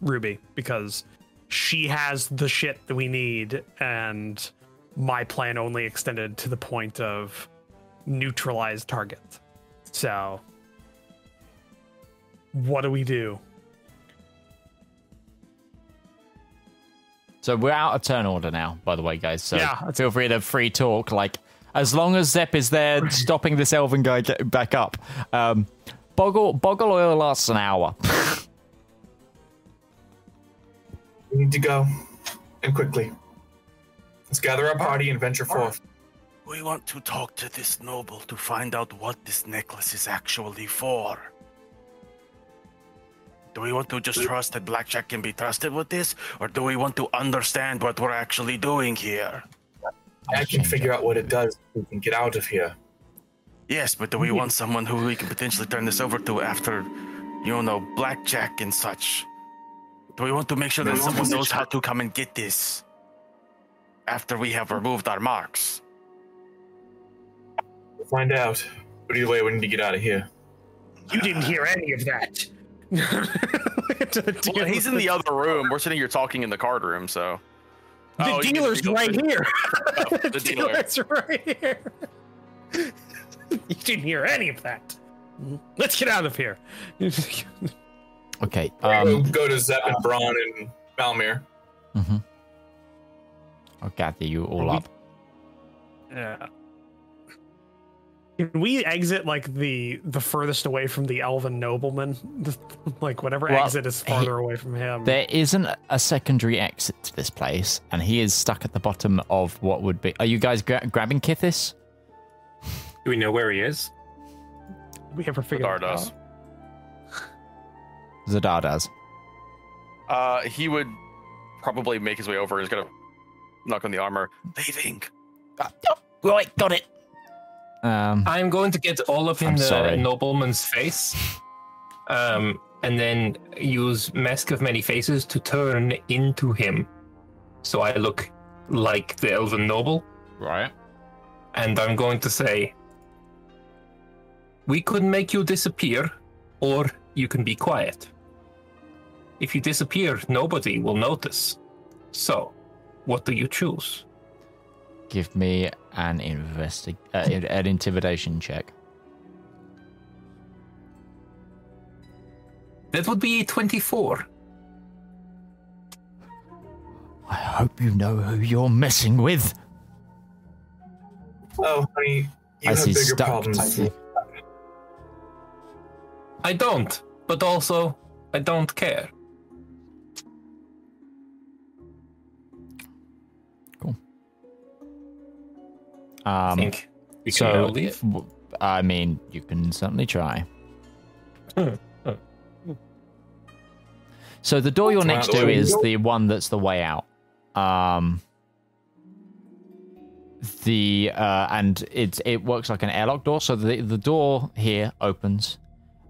Ruby because she has the shit that we need and my plan only extended to the point of neutralize target. So what do we do? So we're out of turn order now, by the way, guys. So Yeah. feel free to free talk. Like, as long as Zep is there stopping this elven guy getting back up. Um, Boggle, Boggle oil lasts an hour. We need to go, and quickly. Let's gather our party and venture forth. We want to talk to this noble to find out what this necklace is actually for. Do we want to just trust that Blackjack can be trusted with this, or do we want to understand what we're actually doing here? I can figure out what it does. We can get out of here. Yes, but do we want someone who we can potentially turn this over to after, you know, Blackjack and such? Do we want to make sure that someone knows how to come and get this after we have removed our marks? We'll find out. But either way, we need to get out of here. You didn't hear any of that. To the Well, he's in the other room. We're sitting here talking in the card room, so. The Oh, dealer's dealer- right here. Oh, the the dealer. dealer's right here. you didn't hear any of that. Let's get out of here. Okay. We'll Um, go to Zep and Braun and Valymr. mhm. I'll gather you all Are we- up. Yeah. Can we exit like the the furthest away from the elven nobleman? like whatever Well, exit is he- farther away from him. There isn't a secondary exit to this place, and he is stuck at the bottom of what would be. Are you guys gra- grabbing Kifis? Do we know where he is? we ever figured Zedaar it does. out? Zedaar does. Uh, he would probably make his way over. He's gonna knock on the armor. Leaving. Right, got it. Um, I'm going to get all up in I'm the sorry. nobleman's face, um, and then use Mask of Many Faces to turn into him, so I look like the elven noble. right. And I'm going to say, "We could make you disappear, or you can be quiet. If you disappear, nobody will notice. So, what do you choose?" Give me an investi- uh, an intimidation check. That would be 24. I hope you know who you're messing with. Oh, honey, you As have bigger stuck problems. I don't, but also I don't care. I Um, think we can so, now leave. w- I mean, you can certainly try. So the door you're next to is the one that's the way out. Um, the uh, and it it works like an airlock door. So the the door here opens,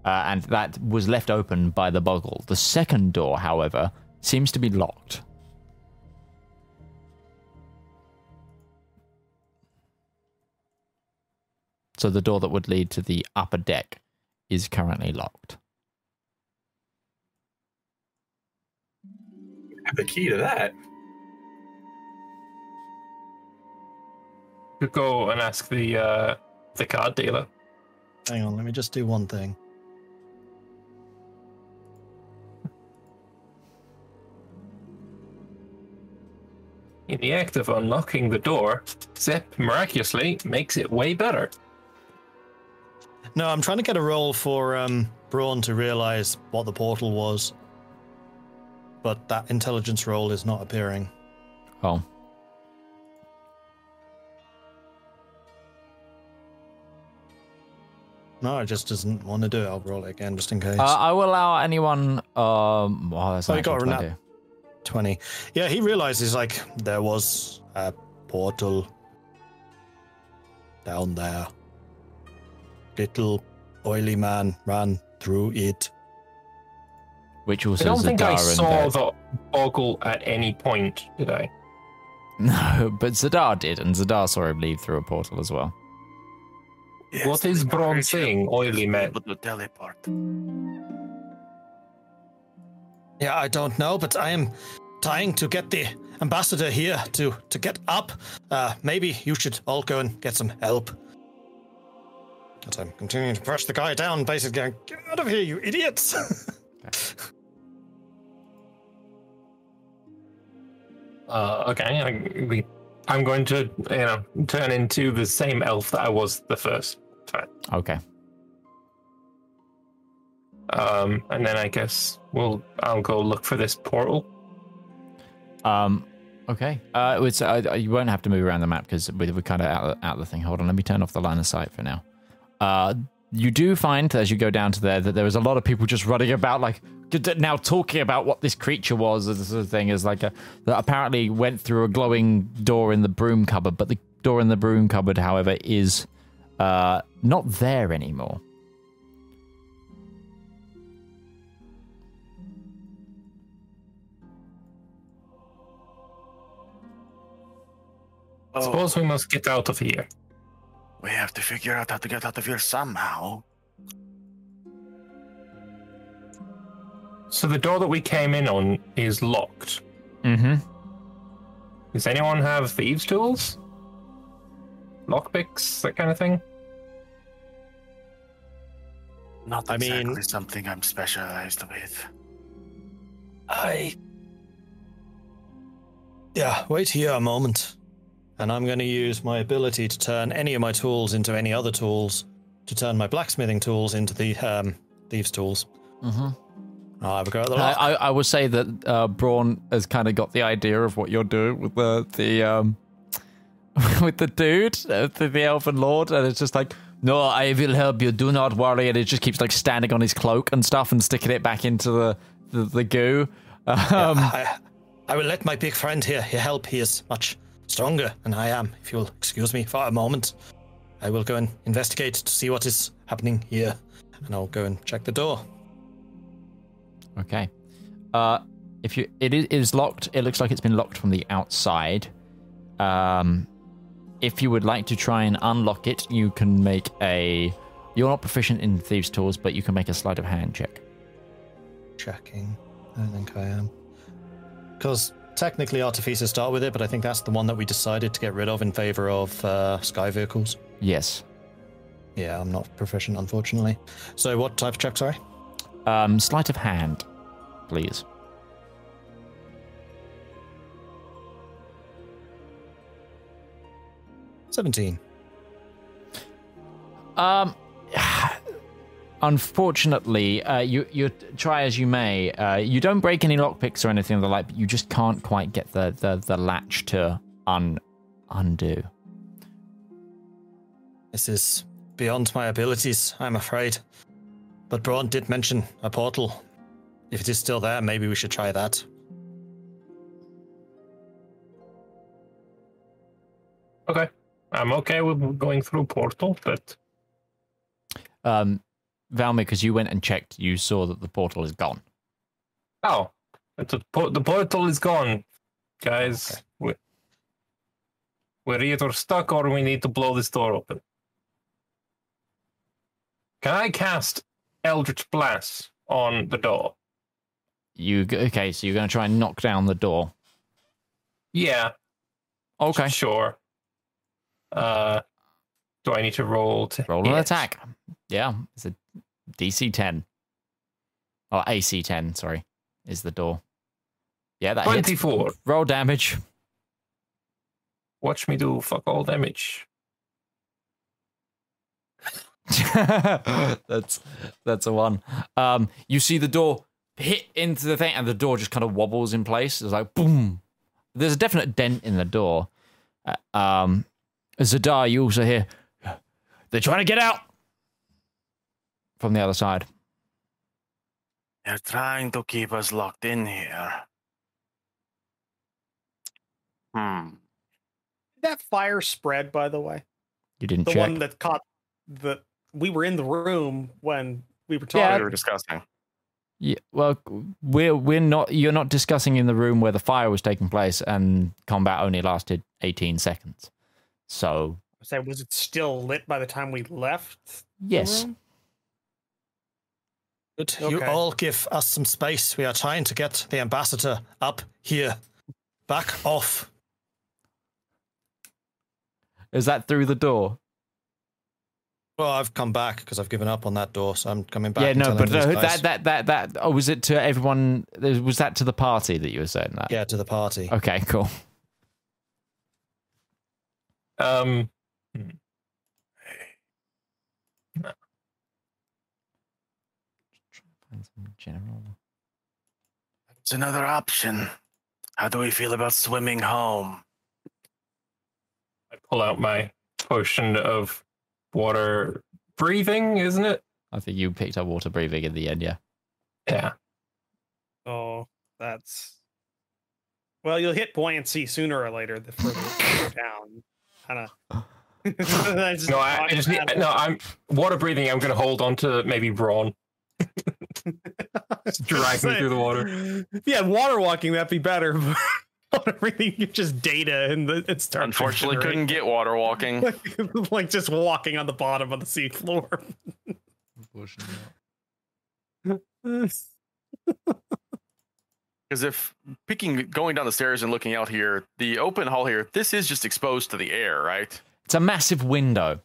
uh, and that was left open by the boggle. The second door, however, seems to be locked. So the door that would lead to the upper deck is currently locked. have the key to that. Could go and ask the uh, the card dealer. Hang on, let me just do one thing. In the act of unlocking the door, Zep miraculously makes it way better. No, I'm trying to get a roll for um, Braun to realize what the portal was. But that intelligence roll is not appearing. Oh, No, it just doesn't want to do it. I'll roll it again just in case. uh, I will allow anyone. Um, oh, that's Oh, got a 20. 20. Yeah, he realizes like there was a portal down there. Little oily man ran through it. Which was I don't think I Zedaar and saw the boggle at any point, did I? No, but Zedaar did, and Zedaar saw him leave through a portal as well. what is Braun saying, oily man? But the teleport. Yeah, I don't know, but I am trying to get the ambassador here to to get up. Uh, maybe you should all go and get some help. But I'm continuing to push the guy down, basically going, "Get out of here, you idiots!" Uh, okay, I, I'm going to, you know, turn into the same elf that I was the first time. Okay. Um, and then I guess we'll, I'll go look for this portal. Um. Okay. Uh, it's, uh, you won't have to move around the map because we, we're kind of out, out of the thing. Hold on. Let me turn off the line of sight for now. Uh, you do find as you go down to there that there was a lot of people just running about, like now talking about what this creature was. This sort of thing is like a that apparently went through a glowing door in the broom cupboard, but the door in the broom cupboard, however, is uh not there anymore. Oh, Suppose we must get out of here. We have to figure out how to get out of here somehow. So the door that we came in on is locked. Mm-hmm. Does anyone have thieves' tools? Lockpicks, that kind of thing? Not I mean- exactly something I'm specialized with. I. Yeah, wait here a moment. And I'm going to use my ability to turn any of my tools into any other tools, to turn my blacksmithing tools into the um, thieves' tools. Mm-hmm. I'll have a go at the I. I, I would say that uh, Braun has kind of got the idea of what you're doing with the the um with the dude, uh, the, the elven lord, and it's just like, no, I will help you. Do not worry. And it just keeps like standing on his cloak and stuff and sticking it back into the the, the goo. Um, I, I will let my big friend here here help. He is much stronger than I am. If you'll excuse me for a moment, I will go and investigate to see what is happening here, and I'll go and check the door. Okay. Uh, if you it is, locked. It looks like it's been locked from the outside. Um, if you would like to try and unlock it, you can make a. You're not proficient in thieves' tools, but you can make a sleight of hand check. Checking. I think I am. Because technically artificers start with it, but I think that's the one that we decided to get rid of in favor of uh, sky vehicles. Yes. Yeah, I'm not proficient, unfortunately. So, what type of check, sorry? Um, sleight of hand, please. Seventeen. Um, unfortunately, uh, you you try as you may, uh, you don't break any lockpicks or anything of the like. But you just can't quite get the the, the latch to un undo. This is beyond my abilities, I'm afraid. But Braun did mention a portal. If it is still there, maybe we should try that. Okay. I'm okay with going through portal, but Um, Valymr, because you went and checked, you saw that the portal is gone. oh, a, the portal is gone, guys. We, we're either stuck or we need to blow this door open. Can I cast Eldritch Blast on the door? You okay? So you're going to try and knock down the door. Yeah, Okay. sure. Uh, do I need to roll to Roll an attack. Yeah, it's a DC 10. Or AC 10, sorry, is the door. Yeah, that hits. 24. Roll damage. Watch me do fuck all damage. that's that's a one. Um, you see the door hit into the thing, and the door just kind of wobbles in place. It's like boom. There's a definite dent in the door. Uh, um, Zedaar, you also hear they're trying to get out from the other side. They're trying to keep us locked in here. Hmm. that fire spread, by the way. You didn't The check. one that caught the. We were in the room when we were talking. Yeah. talking. we were discussing. Yeah, well, we're we're not. You're not discussing in the room where the fire was taking place, and combat only lasted 18 seconds. So I Say, was it still lit by the time we left? the yes, room? Good. You all give us some space. We are trying to get the ambassador up here. Back off. is that through the door? Well, I've come back because I've given up on that door, so I'm coming back. yeah, no, but these uh, that that that that. Oh, was it to everyone? Was that to the party that you were saying that? Yeah, to the party. Okay, cool. Um, General. It's another option. How do we feel about swimming home? I pull out my potion of water breathing, isn't it? I think you picked up water breathing in the end. Yeah. Yeah. Oh, that's. Well, you'll hit buoyancy sooner or later the further you go down. Kind of. No, I, I just need. No, I'm water breathing. I'm going to hold on to maybe Braun. Drag me through the water. Yeah, water walking that'd be better. but Water breathing, you're just data and the, it starts. Unfortunately, couldn't get water walking. like, like just walking on the bottom of the sea floor. Because if picking going down the stairs and looking out here, the open hall here, this is just exposed to the air, right? It's a massive window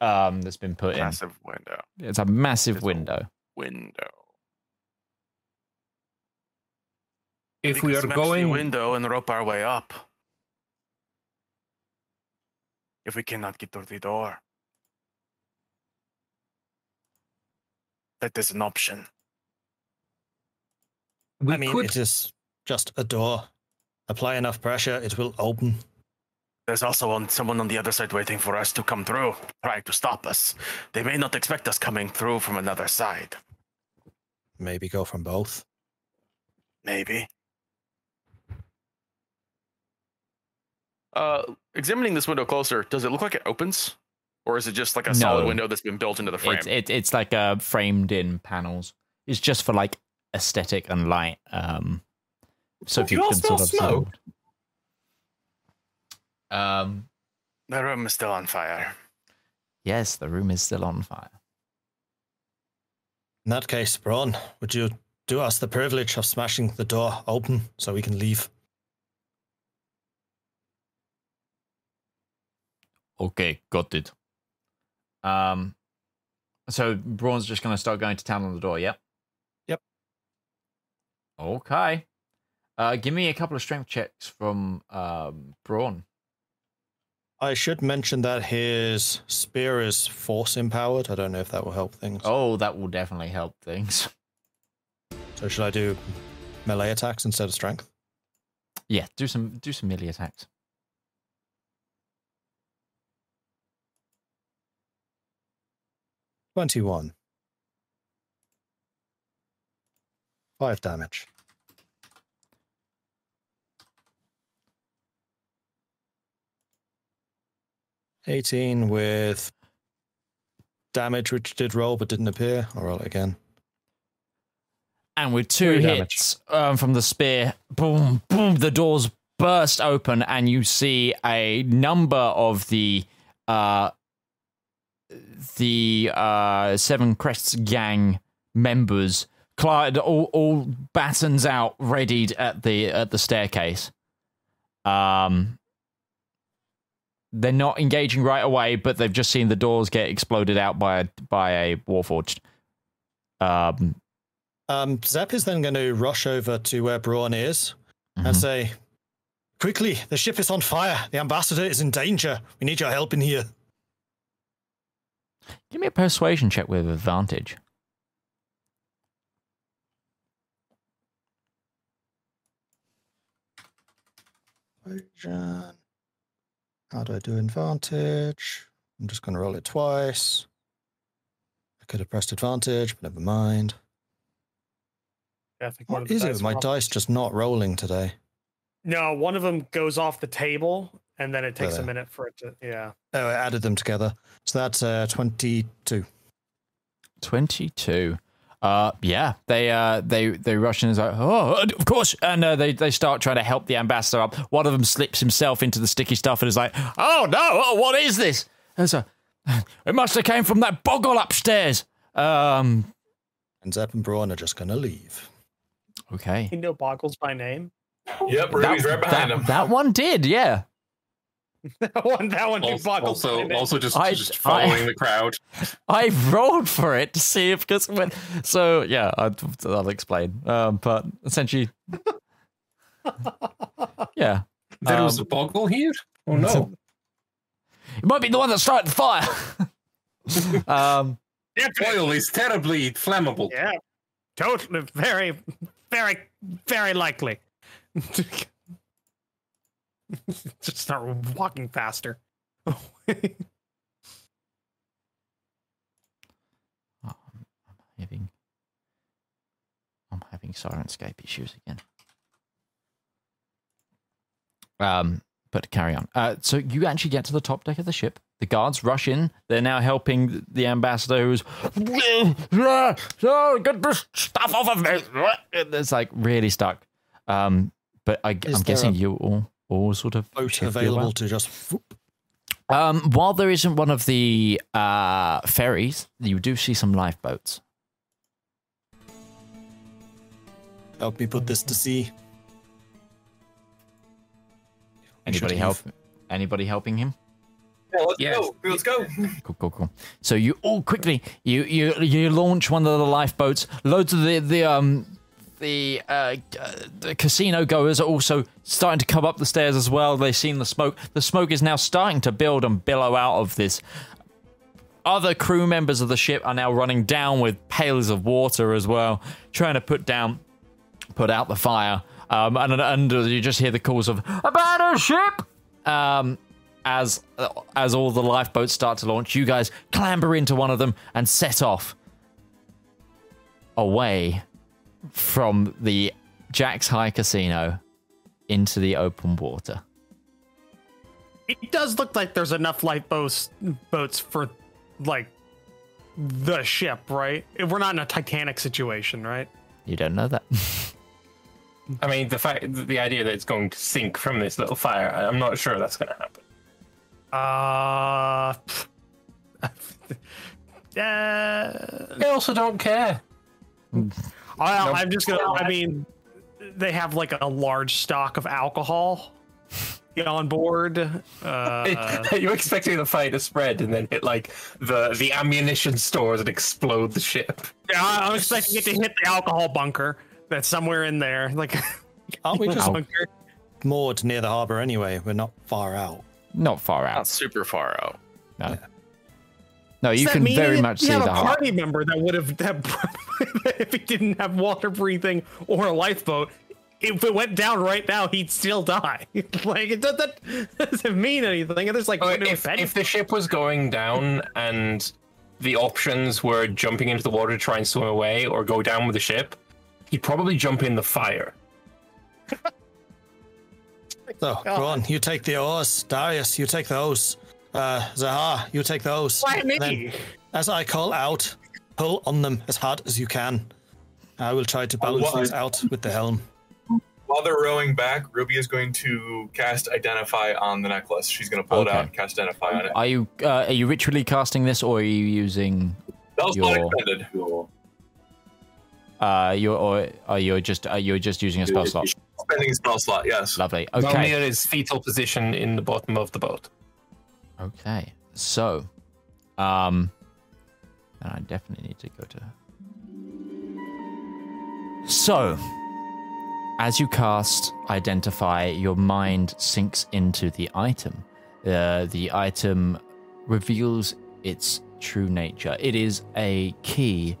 um, that's been put in. Massive window. It's a massive It's a- window. Window. If we can are smash the going, window and rope our way up. If we cannot get through the door. That is an option. we I mean, could it is just a door. Apply enough pressure, it will open. There's also on, someone on the other side waiting for us to come through, trying to stop us. They may not expect us coming through from another side. Maybe go from both. Maybe. Uh, examining this window closer, does it look like it opens, or is it just like a solid window that's been built into the frame? It's it, it's like uh, framed in panels. It's just for like aesthetic and light. Um, so if you you all can sort of smoke? Um, the room is still on fire. yes, the room is still on fire. In that case, Braun, would you do us the privilege of smashing the door open so we can leave? Okay, got it. Um, so Braun's just going to start going to town on the door. Yep. Yep. Okay. Uh, give me a couple of strength checks from um Braun. I should mention that his spear is force empowered. I don't know if that will help things. Oh, that will definitely help things. So should I do melee attacks instead of strength? Yeah, do some do some melee attacks. Twenty-one. Five damage. Eighteen with damage, which did roll but didn't appear. I'll roll it again. And with two Three damage. hits um, from the spear, boom, boom, the doors burst open, and you see a number of the uh, the uh, Seven Crests gang members, clad all, all batons out, readied at the at the staircase. Um, they're not engaging right away, but they've just seen the doors get exploded out by a, by a warforged. Um, Um, Zep is then going to rush over to where Braun is and Mhm. say, Quickly, the ship is on fire. The ambassador is in danger. We need your help in here. Give me a persuasion check with advantage. Persuasion. How do I do advantage? I'm just going to roll it twice. I could have pressed advantage, but never mind. Yeah, I think one of What the is it with my off. dice just not rolling today? No, one of them goes off the table, and then it takes a minute for it to. Yeah. Oh, I added them together. So that's uh, 22. 22. Uh, yeah, they uh, they they rush in and is like, oh, of course, and uh, they they start trying to help the ambassador up. One of them slips himself into the sticky stuff and is like, oh no, oh, what is this? And so, it must have came from that boggle upstairs. Um, And Zep and Braun are just going to leave. okay, You know Boggles by name. Yep, Ruby's right behind that, him. that one did, yeah. that one, that one, knew Also, Boggles by also, also just, I- just following I- the crowd. I rolled for it to see if because when so yeah I'll, I'll explain um but essentially yeah There was Um, a boggle here? Oh no. it might be the one that started the fire um Oil is terribly flammable. Yeah, totally, very, very, very likely. Just start walking faster. I'm having I'm having Syrinscape issues again. Um but carry on. Uh so you actually get to the top deck of the ship. The guards rush in. They're now helping the ambassador who's oh, get this stuff off of me. It's like really stuck. Um but I, I'm guessing a you all all sort of Boat available to just. Um, while there isn't one of the uh, ferries, you do see some lifeboats. help me put this to sea. Anybody leave. help? Anybody helping him? Yeah, let's Yes. go. Let's go. Cool, cool, cool. So you all quickly you you you launch one of the lifeboats. Loads of the the um the uh, uh, the casino goers are also starting to come up the stairs as well. They've seen the smoke. The smoke is now starting to build and billow out of this. Other crew members of the ship are now running down with pails of water as well, trying to put down put out the fire. Um, and, and you just hear the calls of abandon ship. Um, as as all the lifeboats start to launch, you guys clamber into one of them and set off away from the Jack's High Casino into the open water. It does look like there's enough lifeboats boats for like the ship, right? We're not in a Titanic situation, right? You don't know that. I mean, the fact, the idea that it's going to sink from this little fire, I'm not sure that's going to happen. Uh, uh I also don't care. I, I'm just gonna. I mean, they have like a large stock of alcohol on board. Uh, You're expecting the fire to spread and then hit like the the ammunition stores and explode the ship. yeah, I- I'm expecting it to hit the alcohol bunker that's somewhere in there. Like, Aren't we just bunker. moored near the harbor anyway? We're not far out. Not far Not out. super far out. No. No, you Does that can mean very it- much you see have the a heart. party member that would have that if he didn't have water breathing or a lifeboat. If it went down right now, he'd still die. like it does, that doesn't mean anything. And there's like oh, Okay, no if, if the ship was going down and the options were jumping into the water to try and swim away or go down with the ship, he'd probably jump in the fire. So, oh, go on. You take the oars. Darius, you take those. Uh, Zedaar, you take those. Why me? Then, as I call out, pull on them as hard as you can. I will try to balance what- things out with the helm. While they're rowing back, Ruby is going to cast Identify on the necklace. She's going to pull it out and cast Identify on it. Are you uh, are you ritually casting this or are you using That was not your- uh you or are you just are you just using a spell slot? Spending a spell slot, yes. Lovely. Okay. Okay. Valymr is fetal position in the bottom of the boat. Okay, so, um, and I definitely need to go to. So, as you cast Identify, your mind sinks into the item. Uh, the item reveals its true nature. It is a key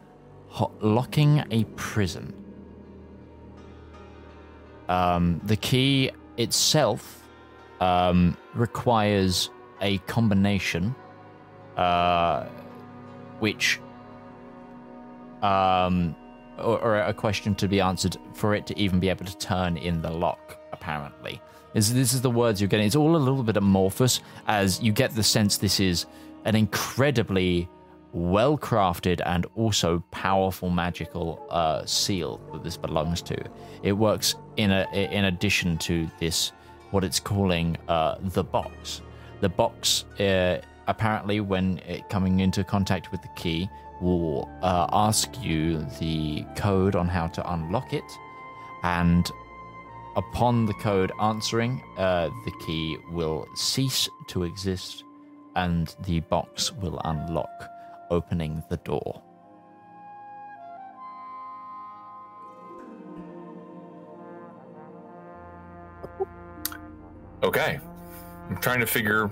locking a prison. Um, the key itself um, requires a combination, uh, which, um, or, or a question to be answered for it to even be able to turn in the lock. Apparently, is this is the words you're getting. It's all a little bit amorphous, as you get the sense this is an incredibly well crafted and also powerful magical uh, seal that this belongs to. It works in a in addition to this what it's calling uh, the box. The box uh, apparently when it coming into contact with the key will uh, ask you the code on how to unlock it and upon the code answering uh, the key will cease to exist and the box will unlock opening the door Okay. I'm trying to figure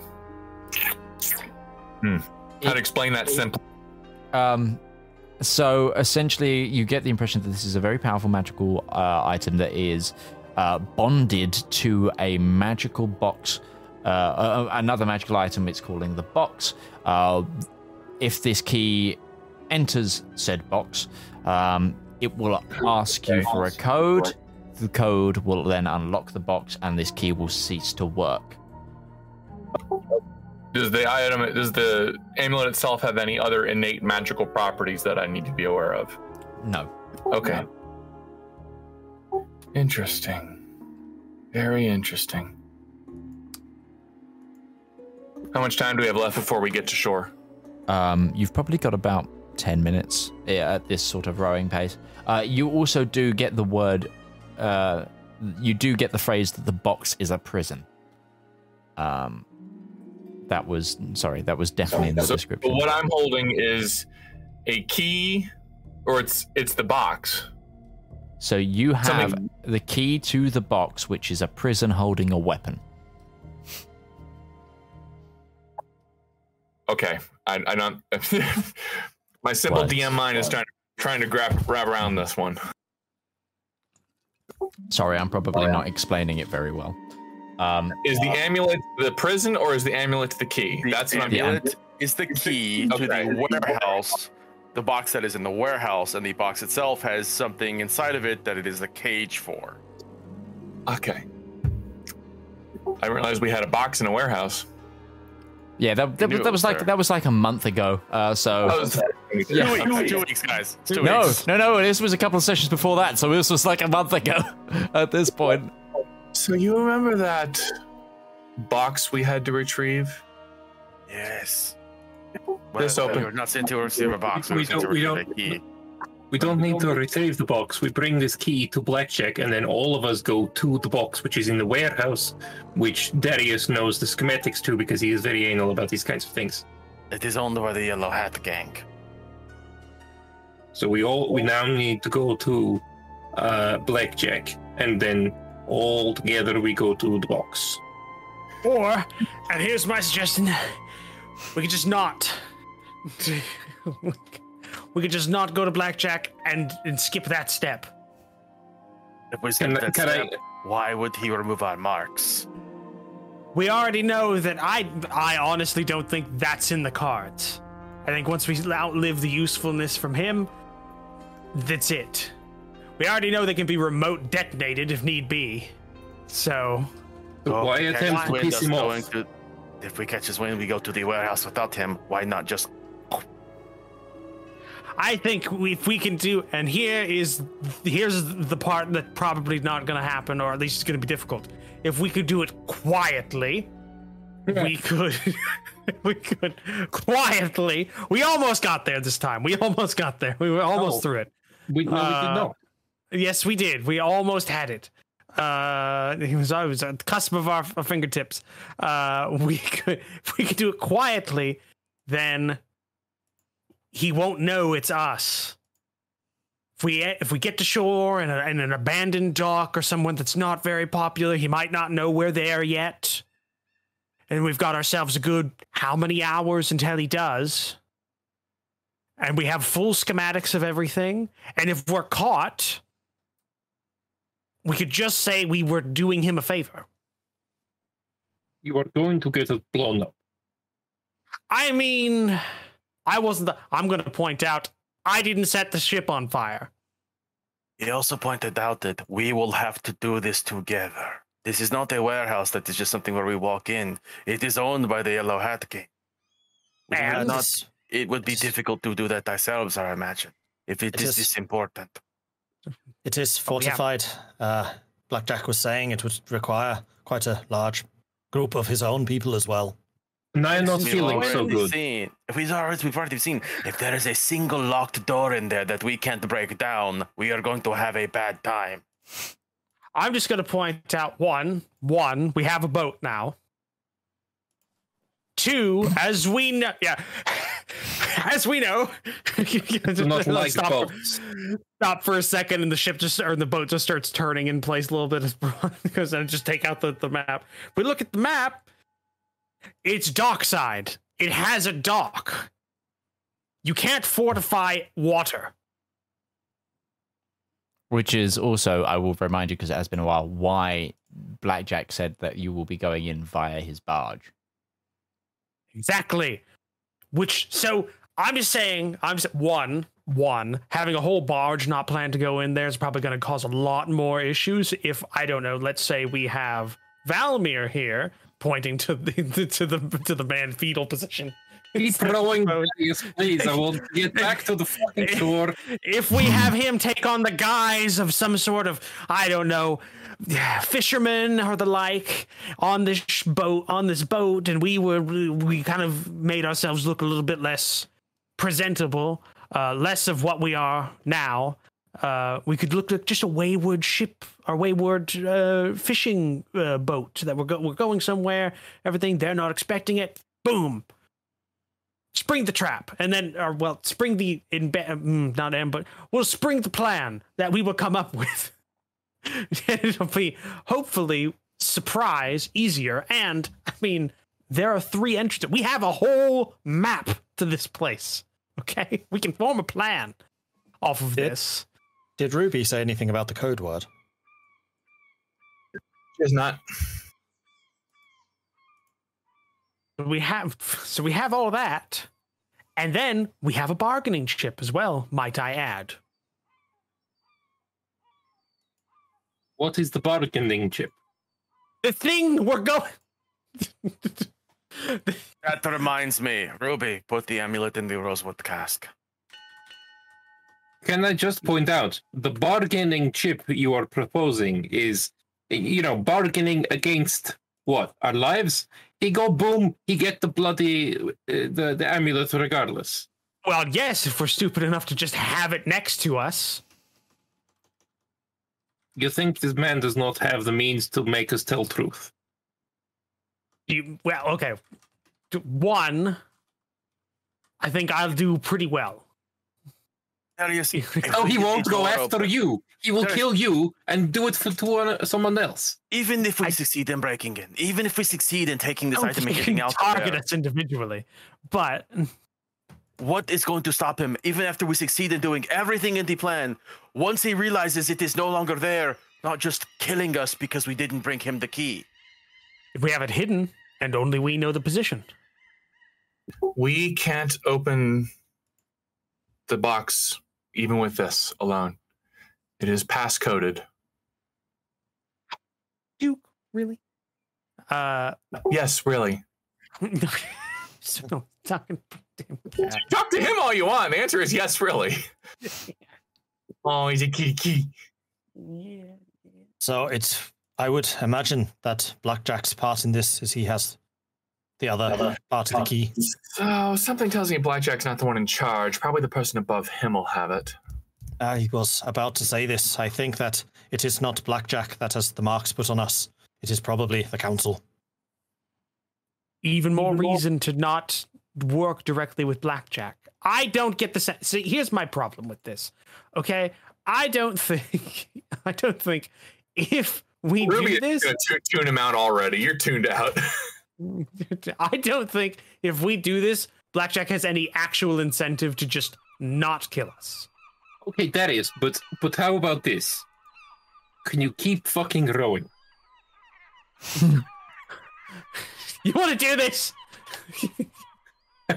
hmm, how to explain that simply. Um, so essentially, you get the impression that this is a very powerful magical uh, item that is uh, bonded to a magical box, uh, uh, another magical item. It's calling the box. Uh, if this key enters said box, um, it will ask you for a code. The code will then unlock the box, and this key will cease to work. Does the item, does the amulet itself have any other innate magical properties that I need to be aware of? No. Okay. Interesting. Very interesting. How much time do we have left before we get to shore? Um, you've probably got about 10 minutes at this sort of rowing pace. Uh, you also do get the word, uh, you do get the phrase that the box is a prison. Um, that was, sorry, that was definitely in the So, description. but what I'm holding is a key, or it's it's the box. So you have Something- the key to the box, which is a prison holding a weapon. Okay, I, I not. my simple What? DM mind is trying trying to grab wrap around this one. Sorry, I'm probably oh, not explaining it very well. Um, Is the amulet the prison, or is the amulet the key? That's what I'm. Yeah. amulet is the key to Okay. the warehouse. The box that is in the warehouse, and the box itself has something inside of it that it is a cage for. Okay. I realized we had a box in a warehouse. yeah, that, that, was- that was was like there. that was like a month ago. Uh, so Oh, Yeah. Two, weeks, Okay. two weeks, guys. Two no, weeks. no, no. This was a couple of sessions before that, so this was like a month ago at this point. So you remember that box we had to retrieve? Yes. This open. We're not sent to receive a box. We We're sent to don't- we don't- key. We don't need to retrieve the box. We bring this key to Blackjack, and then all of us go to the box, which is in the warehouse, which Darius knows the schematics to because he is very anal about these kinds of things. It is owned by the Yellow Hat Gang. So we all we now need to go to uh, Blackjack, and then all together we go to the box. Or, and here's my suggestion: we could just not. we could just not go to blackjack and, and skip that step. If we skip Can, that can I? step, why would he remove our marks? We already know that I I honestly don't think that's in the cards. I think once we outlive the usefulness from him, that's it. We already know they can be remote detonated if need be. So Oh, why catch attempt to wind piss him off? to- if we catch his wind, we go to the warehouse without him. Why not just? I think we, if we can do, and here is here's the part that probably not going to happen, or at least it's going to be difficult. If we could do it quietly, we could. we could quietly. We almost got there this time. We almost got there. We were almost Oh. through it. We, no, we Uh, did not. Yes, we did. We almost had it. Uh, was I was at the cusp of our, our fingertips. Uh, we could if we could do it quietly, then he won't know it's us. If we if we get to shore in, a, in an abandoned dock or someone that's not very popular, he might not know we're there yet. And we've got ourselves a good how many hours until he does? And we have full schematics of everything. And if we're caught, we could just say we were doing him a favor. You are going to get it blown up. I mean, I wasn't the. I'm going to point out, I didn't set the ship on fire. He also pointed out that we will have to do this together. This is not a warehouse that is just something where we walk in. It is owned by the Yellow Hat Gang. And- not, it would be difficult to do that ourselves, I imagine, if it It is is- this important. It is fortified. Uh, Blackjack was saying it would require quite a large group of his own people as well. And I'm not We've feeling so good. Seen, we've, already, we've already seen if there is a single locked door in there that we can't break down, we are going to have a bad time. I'm just going to point out one, one, we have a boat now. Two, as we know, yeah, as we know, not like stop, boats. stop for a second, and the ship just or the boat just starts turning in place a little bit because then just take out the, the map. We look at the map; it's dockside. It has a dock. You can't fortify water. Which is also, I will remind you because it has been a while, why Blackjack said that you will be going in via his barge. Exactly. Which so I'm just saying I'm just one one having a whole barge not planned to go in there is probably going to cause a lot more issues if I don't know. Let's say we have Valymr here pointing to the to the to the man fetal position. Keep rowing, Darius, please. I will get back to the fucking shore. If we have him take on the guise of some sort of I don't know fisherman or the like on this boat on this boat and we were we kind of made ourselves look a little bit less presentable uh, less of what we are now, uh, we could look at just a wayward ship or wayward uh, fishing uh, boat that we're, go- we're going somewhere. Everything they're not expecting it. Boom. Spring the trap, and then, or well, spring the in mm, not in, but we'll spring the plan that we will come up with. It'll be hopefully surprise easier, and I mean, there are three entrances. We have a whole map to this place. Okay, we can form a plan off of Did- this. Did Ruby say anything about the code word? Is not. we have so we have all that and then we have a bargaining chip as well might i add What is the bargaining chip? the thing we're going That reminds me, Ruby, put the amulet in the rosewood cask. Can I just point out the bargaining chip you are proposing is, you know, bargaining against what our lives? He go boom, he get the bloody uh, the the amulet regardless. well yes if we're stupid enough to just have it next to us You think this man does not have the means to make us tell truth? You well okay one i think i'll do pretty well How do you Darius, Oh, he won't go after open. you. He will There is- kill you and do it for to one, someone else. Even if we I- succeed in breaking in, even if we succeed in taking this item think and getting out of target us individually but what is going to stop him? Even after we succeed in doing everything in the plan, once he realizes it is no longer there, not just killing us because we didn't bring him the key. If we have it hidden and only we know the position We can't open the box even with this alone. It is passcoded. duke really uh Yes, really. so, talking damn cat. Talk to him all you want. The answer is yes, really. oh, he's a key key. yeah So it's. I would imagine that Blackjack's part in this is he has the other part of the key. So something tells me Blackjack's not the one in charge. Probably the person above him will have it. I was about to say this. I think that it is not Blackjack that has the marks put on us. It is probably the council. even more reason to not work directly with blackjack i don't get the sense see here's my problem with this okay i don't think i don't think if we Ruby do is this gonna tu- tune him out already. You're tuned out. i don't think if we do this blackjack has any actual incentive to just not kill us Okay, that is, but but how about this? Can you keep fucking rowing? you want to do this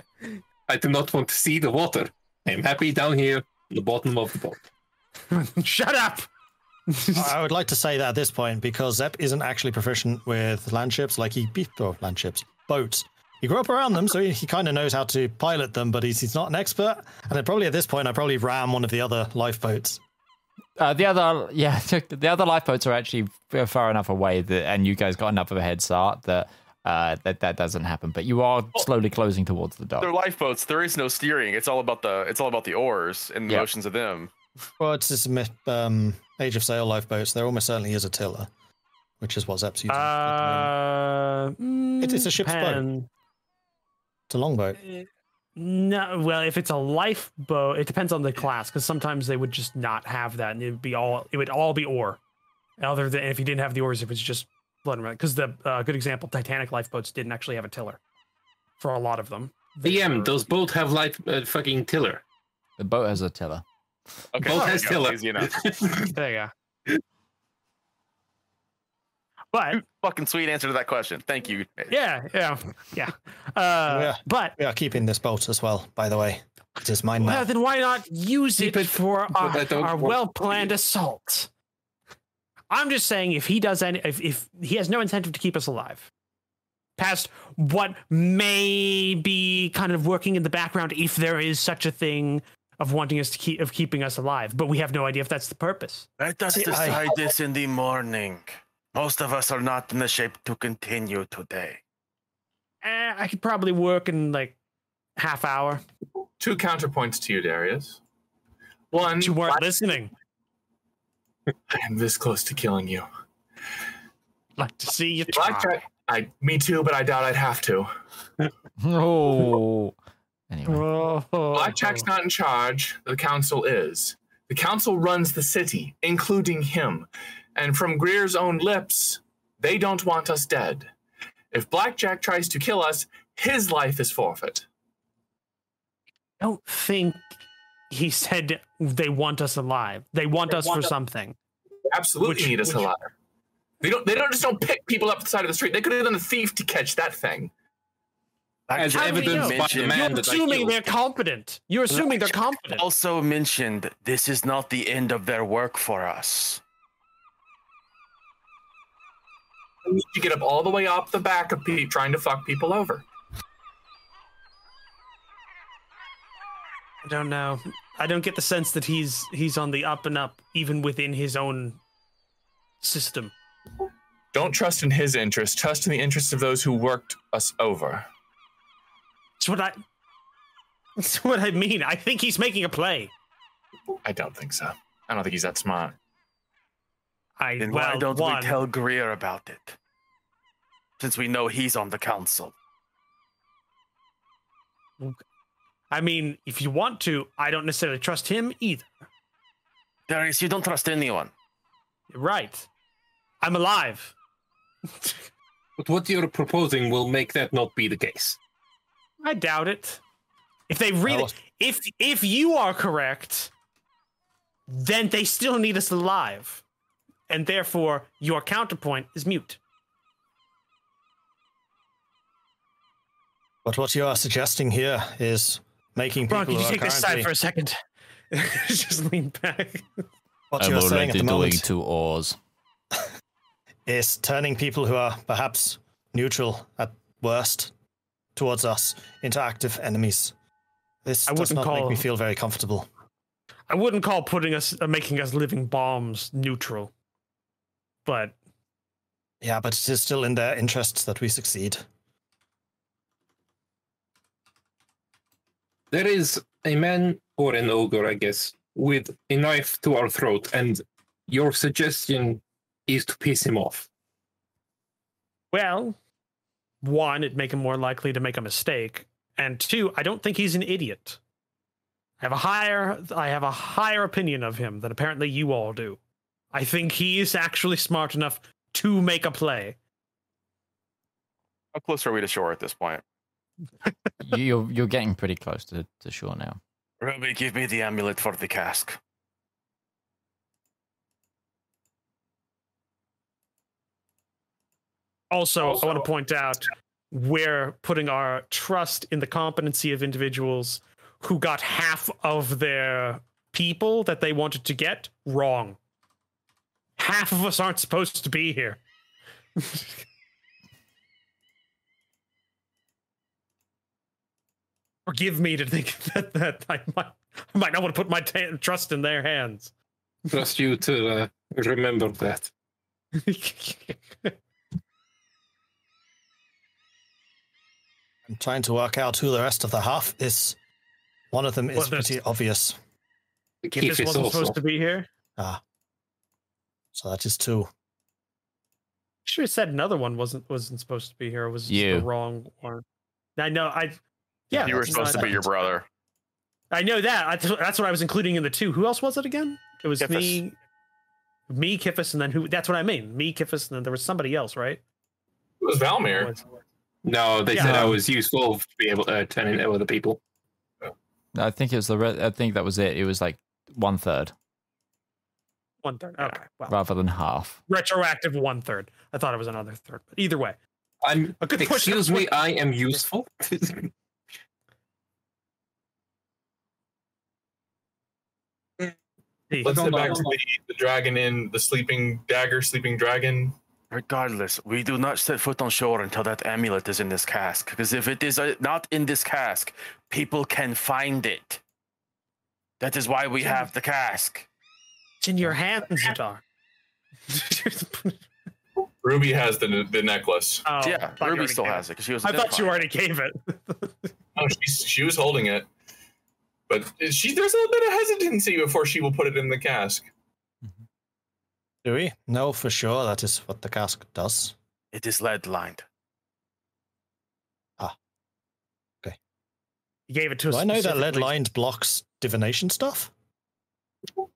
I do not want to see the water. I am happy down here at the bottom of the boat. shut up I would like to say that at this point because Zep isn't actually proficient with land ships like he or land ships boats. He grew up around them, so he, he kind of knows how to pilot them, but he's, he's not an expert. And then probably at this point, I probably ram one of the other lifeboats. Uh, the other, yeah, the other lifeboats are actually far enough away that, and you guys got enough of a head start that uh, that that doesn't happen. But you are slowly closing towards the dock. They're lifeboats. There is no steering. It's all about the it's all about the oars and the Yeah. motions of them. Well, it's just myth- um, Age of Sail lifeboats. There almost certainly is a tiller, which is what Zep's using. at the moment. uh It is a ship's boat. depend- it's a longboat. No, well, if it's a lifeboat, it depends on the class because sometimes they would just not have that, and it would be all it would all be oar. Other than if you didn't have the oars, if it's just floating around. Because the uh, good example, Titanic lifeboats didn't actually have a tiller for a lot of them. They DM, were- does boat have life uh, fucking tiller? The boat has a tiller. Okay, Both there has you go. tiller. Easy enough. There you go. But Fucking sweet answer to that question. Thank you. yeah, yeah, yeah. Uh, Yeah. But We are keeping this boat as well, by the way. It is mine now. well, then why not use Keep it, it- for but our, our well-planned assault? I'm just saying, if he does any, if, if he has no incentive to keep us alive, past what may be kind of working in the background, if there is such a thing of wanting us to keep of keeping us alive, but we have no idea if that's the purpose. Let us See, I- decide this in the morning. Most of us are not in the shape to continue today. Eh, I could probably work in like half hour. Two counterpoints to you, Darius. One, You weren't Black- listening. I am this close to killing you. Like to see you try. Blackjack, I, me too, but I doubt I'd have to. Oh. Anyway. Oh. Blackjack's not in charge. The council is. The council runs the city, including him. And from Greer's own lips, they don't want us dead. If Blackjack tries to kill us, his life is forfeit. I don't think he said they want us alive. They want They us want for us- something. Absolutely Which- need us which- alive. They don't. They don't just don't pick people up the side of the street. They could have done a thief to catch that thing. As How do we evidenced by the You're man You're assuming they're competent. You're assuming they're competent. Also mentioned this is not the end of their work for us. We need to get up all the way up the back of Pete trying to fuck people over. I don't know. I don't get the sense that he's he's on the up and up, even within his own system. Don't trust in his interest. Trust in the interests of those who worked us over. That's what I. That's what I mean. I think he's making a play. I don't think so. I don't think he's that smart. I Then well, why don't one, we tell Greer about it? Since we know he's on the council. I mean, if you want to, I don't necessarily trust him either. Darius, you don't trust anyone. Right. I'm alive. But what you're proposing will make that not be the case. I doubt it. If they really, Well- if if you are correct, then they still need us alive, and therefore your counterpoint is mute. But what you are suggesting here is making people Braun, can you are take this side for a second? Just lean back. what you are saying at the moment two oars. is turning people who are perhaps neutral at worst towards us into active enemies. This I does wouldn't not make me feel very comfortable. I wouldn't call putting us, uh, making us living bombs neutral, but Yeah, but it is still in their interests that we succeed. There is a man or an ogre, I guess, with a knife to our throat, and your suggestion is to piss him off. well, one, it'd make him more likely to make a mistake, and two, I don't think he's an idiot. I have a higher, I have a higher opinion of him than apparently you all do. I think he is actually smart enough to make a play. How close are we to shore at this point? you're you're getting pretty close to, to shore now. Ruby, give me the amulet for the cask. Also, I want to point out we're putting our trust in the competency of individuals who got half of their people that they wanted to get wrong. Half of us aren't supposed to be here. Forgive me to think that, that I might I might not want to put my ta trust in their hands. Trust you to uh, remember that. I'm trying to work out who the rest of the half is. One of them is Well, pretty obvious. if Keith wasn't also. supposed to be here, Ah. So that is two. sure said another one wasn't wasn't supposed to be here. It was You. the wrong one. I know. I yeah. you were supposed to be your brother. I know that. I, that's what I was including in the two. Who else was it again? It was Kifis. me, me, Kifis, and then who? That's what I mean. Me, Kifis, and then there was somebody else, right? It was Valymr. Was- No, they Yeah. said I was useful to be able uh, to turn into other people. I think it was the re- I think that was it. It was like one third One third. Okay. Well, rather than half. retroactive one third. I thought it was another third. But either way, I'm. a good portion of Excuse me, I am useful. Let's don't head back to the, the dragon in the sleeping dagger, sleeping dragon. Regardless, we do not set foot on shore until that amulet is in this cask. Because if it is uh, not in this cask, people can find it. That is why we have the cask. It's in your hands, Zedaar. Ruby has the the necklace. oh, yeah, Ruby still has it because she was. I thought you already gave it. Oh, she's, she was holding it, but she there's a little bit of hesitancy before she will put it in the cask. Do we? No, for sure. That is what the cask does. It is lead lined. Ah. Okay. He gave it to us. I know that lead specifically. lined blocks divination stuff?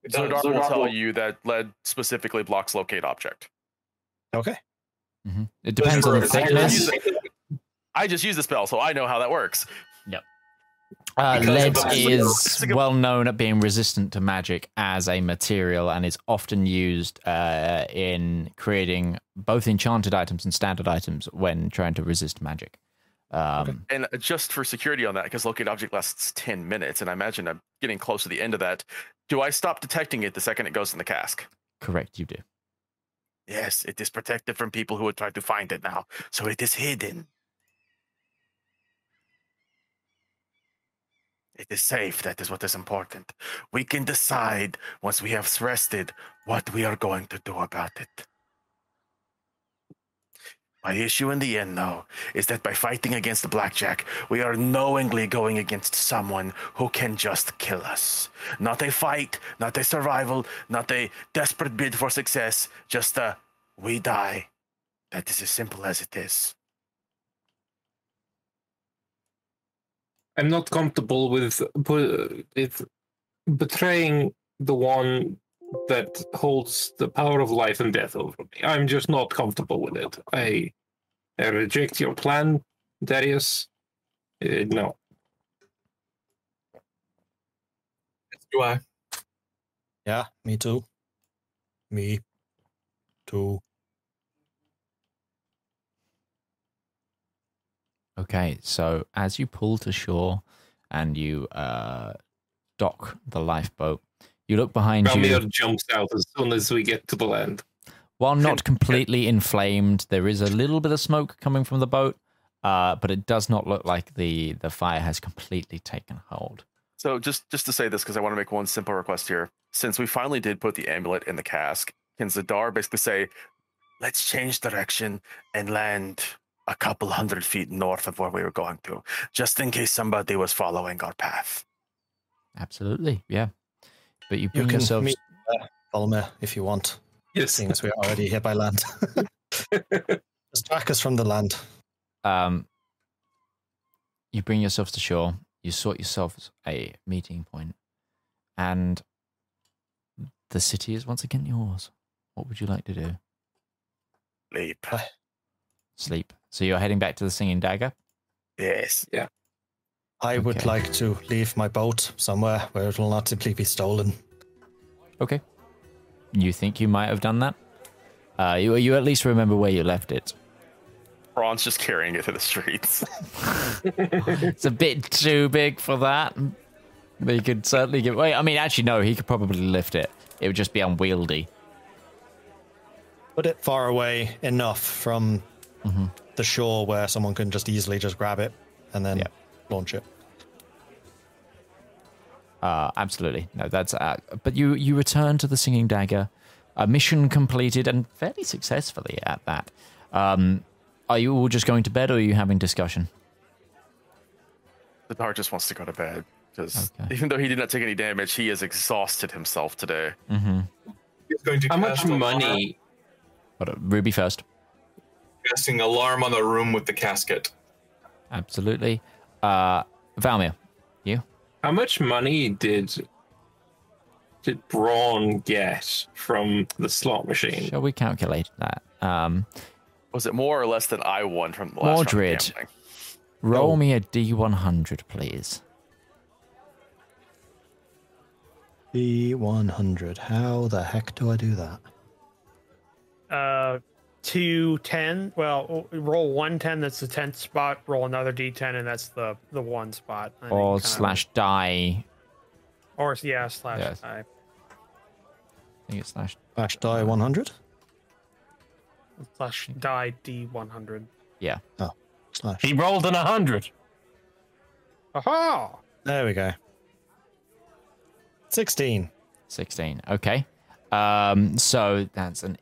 It So does. Dark will tell you that lead specifically blocks locate object. Okay. Mhm. It depends on the thickness. I just use the spell, so I know how that works. Uh, lead is well known at being resistant to magic as a material and is often used uh, in creating both enchanted items and standard items when trying to resist magic. Um, And just for security on that, because locate object lasts 10 minutes, and I imagine I'm getting close to the end of that. Do I stop detecting it the second it goes in the cask? Correct, you do. Yes, it is protected from people who would try to find it now. So it is hidden. It is safe. That is what is important. We can decide once we have rested what we are going to do about it. My issue in the end, though, is that by fighting against the blackjack, we are knowingly going against someone who can just kill us. Not a fight, not a survival, not a desperate bid for success, just a we die. That is as simple as it is. I'm not comfortable with pu- with betraying the one that holds the power of life and death over me. I'm just not comfortable with it. I, I reject your plan, Darius. Uh, no. Do I? Yeah, me too. Me too. Okay, so as you pull to shore and you uh, dock the lifeboat, you look behind you. Ramir jumps out as soon as we get to the land. While not completely inflamed, there is a little bit of smoke coming from the boat, uh, but it does not look like the, the fire has completely taken hold. So just just to say this, because I want to make one simple request here. Since we finally did put the amulet in the cask, can Zedaar basically say, "Let's change direction and land a couple hundred feet north of where we were going to, just in case somebody was following our path." Absolutely, yeah. But you You bring can yourselves. meet uh, Valymr if you want, Yes. seeing as we are already here by land. Just track us from the land. um, you bring yourselves to shore. You sort yourselves a meeting point, and the city is once again yours. What would you like to do? Sleep. Sleep. So you're heading back to the Singing Dagger. Yes. Yeah. I would Okay. like to leave my boat somewhere where it will not simply be stolen. Okay. You think you might have done that? Uh, you you at least remember where you left it. Ron's just carrying it through the streets. It's a bit too big for that. But he could certainly get. Wait, I mean, actually, no. He could probably lift it. It would just be unwieldy. Put it far away enough from the shore where someone can just easily just grab it and then Yeah. launch it. Uh, absolutely. No, that's. Uh, but you you return to the Singing Dagger, a mission completed and fairly successfully at that. Um, are you all just going to bed, or are you having discussion? Zedaar just wants to go to bed because Okay. even though he did not take any damage, he has exhausted himself today. Mm-hmm. He's going to How much money? Ruby first. Casting alarm on the room with the casket. Absolutely. Uh, Valymr, you. How much money did did Braun get from the slot machine? Shall we calculate that? Um, Was it more or less than I won from the last round of Mordred. gambling? roll me a D100, please. D100. How the heck do I do that? Uh, two ten. Well, roll one ten. That's the tenth spot. Roll another d10, and that's the the one spot. And Or kinda- slash die. Or yeah, slash. Yes. die. I think it's slash. Slash die 100? slash die d one hundred. Yeah. Slash. He rolled an 100. Aha! There we go. 16. 16. Okay. Um, so that's an.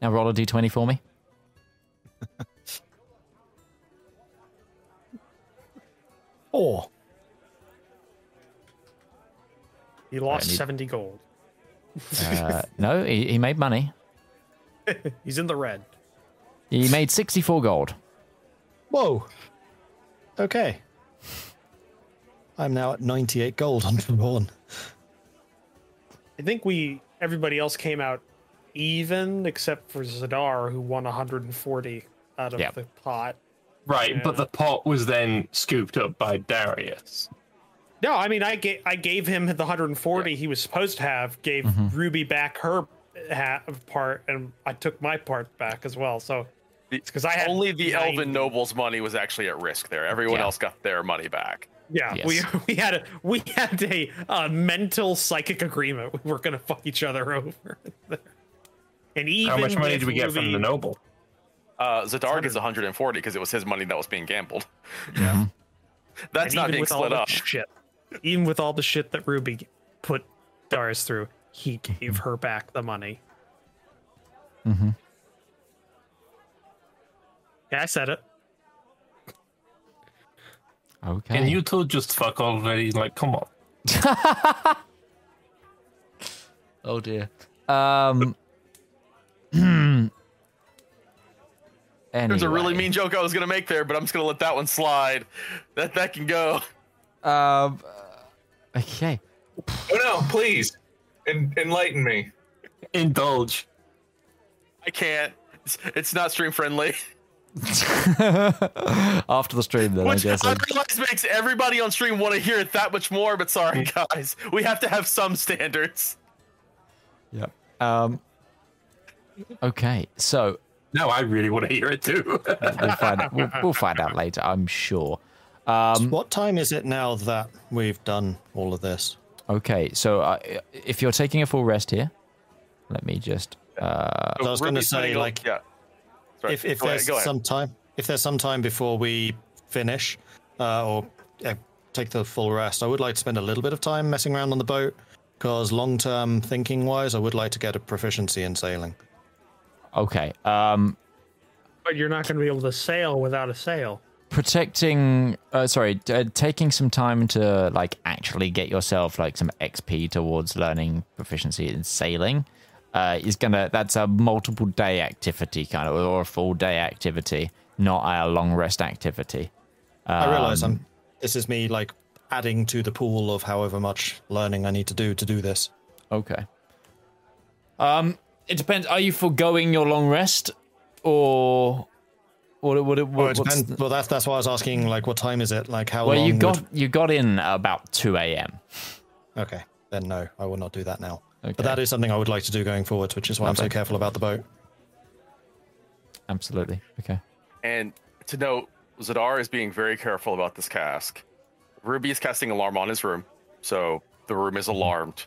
Now roll a d20 for me. Four. He lost need- 70 gold. Uh, no, he, he made money. He's in the red. He made 64 gold. Whoa. Okay. I'm now at 98 gold on Braun. I think we everybody else came out even except for Zedaar who won 140 out of Yep. the pot. Right, but the pot was then scooped up by Darius. No, I mean I gave I gave him the 140 he was supposed to have. Gave Mm-hmm. Ruby back her half part, and I took my part back as well. So because I had Only the 90. Elven Noble's money was actually at risk there. Everyone Yeah. else got their money back. Yeah, Yes. we we had a we had a, uh mental psychic agreement. We were gonna fuck each other over. and even How much money with did we get from the noble? Uh, Zedaar gets 140 because it was his money that was being gambled. and That's not being with split up. Shit, even with all the shit that Ruby put Darius through, he gave her back the money. Mm-hmm. Yeah, I said it. Okay. Can you two just fuck already? Like, come on. Oh dear. Um. There's a really mean joke I was gonna make there, but I'm just gonna let that one slide. That that can go. Um. Okay. Oh no, please, en- enlighten me. Indulge. I can't. It's, it's not stream friendly. After the stream, then Which I I realize makes everybody on stream want to hear it that much more, but sorry guys. We have to have some standards. Yeah. Um. Okay. So No, I really want to hear it too. we'll find out. We'll, we'll find out later. I'm sure. Um. What time is it now that we've done all of this? Okay. So uh, if you're taking a full rest here, let me just. Uh. I was gonna say, putting a- like, yeah. Sorry, if if go there's ahead. some time, if there's some time before we finish, uh, or uh, take the full rest, I would like to spend a little bit of time messing around on the boat. Because long-term thinking-wise, I would like to get a proficiency in sailing. Okay. Um. But you're not going to be able to sail without a sail. protecting uh, sorry uh, taking some time to like actually get yourself like some xp towards learning proficiency in sailing uh, is gonna that's a multiple day activity kind of or a full day activity not a long rest activity I realize Um, I'm. This is me like adding to the pool of however much learning I need to do to do this. okay um it depends are you foregoing your long rest or what what, what, Well, it what's depends- well, that's that's why I was asking. Like, what time is it? Like, how well long? you would- got you got in about 2 a.m Okay, then no, I will not do that now. Okay. But that is something I would like to do going forwards, which is why I'm so careful about the boat. absolutely okay And to note, Zedaar is being very careful about this cask. Ruby is casting alarm on his room, so the room Mm-hmm. is alarmed.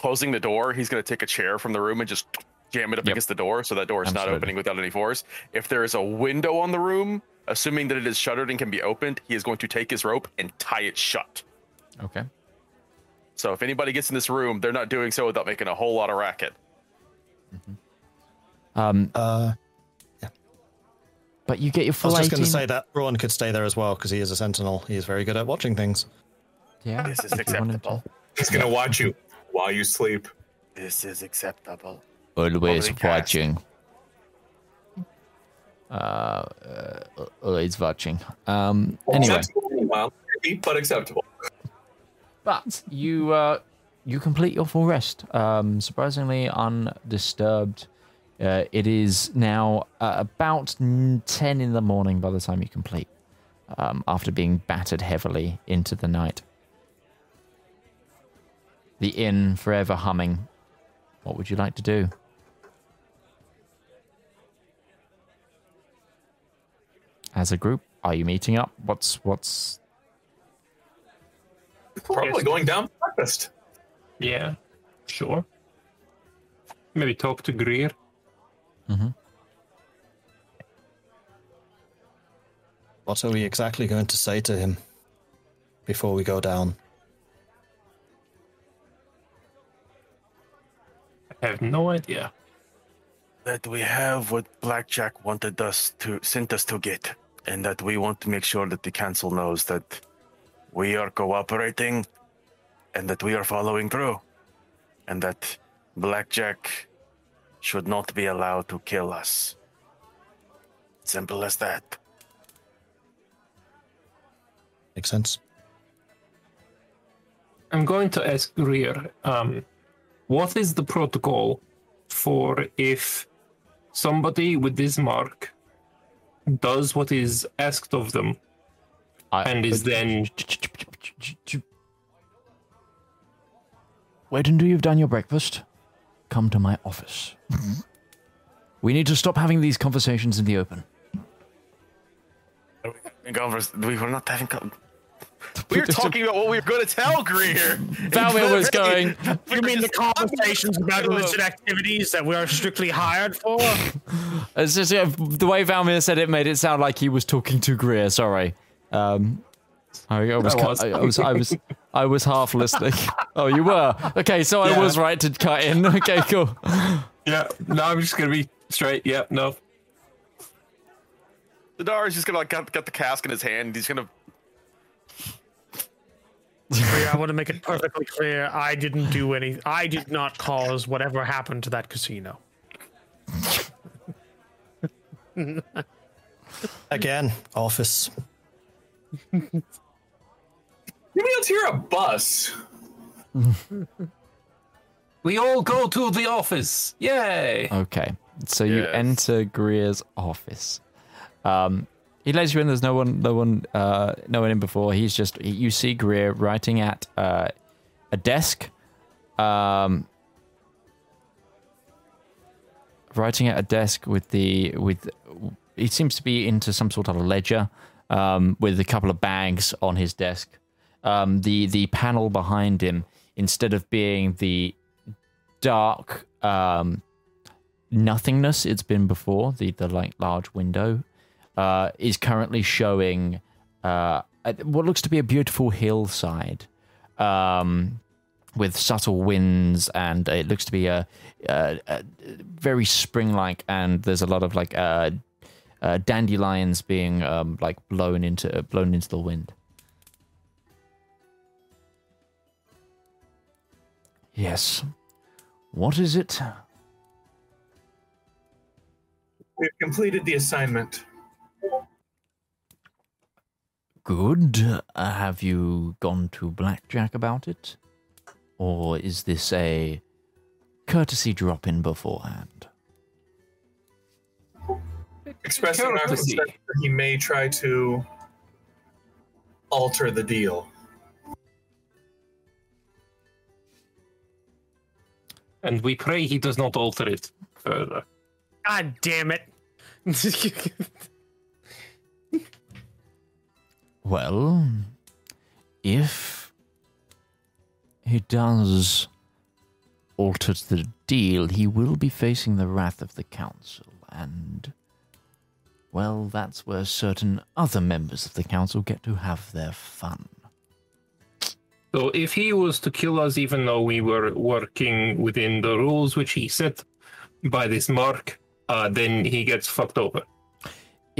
Closing the door, he's going to take a chair from the room and just jam it up Yep. against the door, so that door is not opening without any force. If there is a window on the room, assuming that it is shuttered and can be opened, he is going to take his rope and tie it shut. okay So if anybody gets in this room, they're not doing so without making a whole lot of racket. um Uh, Yeah. but you get your I was just going to say that Braun could stay there as well because he is a sentinel. He is very good at watching things. Yeah, This is if you acceptable. He's gonna watch you while you sleep. This is acceptable. Always watching. Uh, uh, always watching. Um. Anyway, Acceptable, but acceptable. but you uh, you complete your full rest. Um, surprisingly undisturbed. Uh, it is now uh, about ten in the morning by the time you complete. Um, after being battered heavily into the night. The inn forever humming. What would you like to do? As a group, are you meeting up? What's what's Probably going down for breakfast. yeah, sure. Maybe talk to Greer. Mm-hmm. What are we exactly going to say to him before we go down? I have no idea. that we have what Blackjack wanted us to sent us to get, and that we want to make sure that the council knows that we are cooperating and that we are following through, and that Blackjack should not be allowed to kill us. Simple as that. Makes sense. I'm going to ask Greer, um, what is the protocol for if somebody with this mark does what is asked of them I, and is then Wait until you've done your breakfast. Come to my office. we need to stop having these conversations in the open. We were not having. Co- we were talking about what we were going to tell Greer. Valymr was going. You mean the conversations about illicit activities that we are strictly hired for? It's just, yeah, the way Valymr said it made it sound like he was talking to Greer. Sorry. Um, I, I was, I was. I, I was, I was, I was half listening. Oh, you were. Okay, so I was right to cut in. Okay, cool. yeah no i'm just gonna be straight yeah no Zedaar is just gonna like got, got the cask in his hand. He's gonna. Yeah, I want to make it perfectly clear. I didn't do any. I did not cause whatever happened to that casino. Again, office. Maybe let's hear a bus. we all go to the office yay Okay, so you Yes. enter Greer's office. Um, he lets you in. There's no one, no one, uh, no one in before. He's just you see Greer writing at uh, a desk, um, writing at a desk with the with. He seems to be into some sort of a ledger um, with a couple of bags on his desk. Um, the the panel behind him, instead of being the dark um, nothingness it's been before the the like large window uh is currently showing uh what looks to be a beautiful hillside um with subtle winds and it looks to be a, a, a very spring like and there's a lot of like uh, uh dandelions being um like blown into blown into the wind. Yes. What is it? We've completed the assignment. Good. Uh, have you gone to Blackjack about it? Or is this a courtesy drop in beforehand? Expressing our Courtesy. concern that he may try to alter the deal. and we pray he does not alter it further God damn it! Well, if he does alter the deal, he will be facing the wrath of the council, and well, that's where certain other members of the council get to have their fun. So if he was to kill us, even though we were working within the rules which he set by this mark, uh, then he gets fucked over.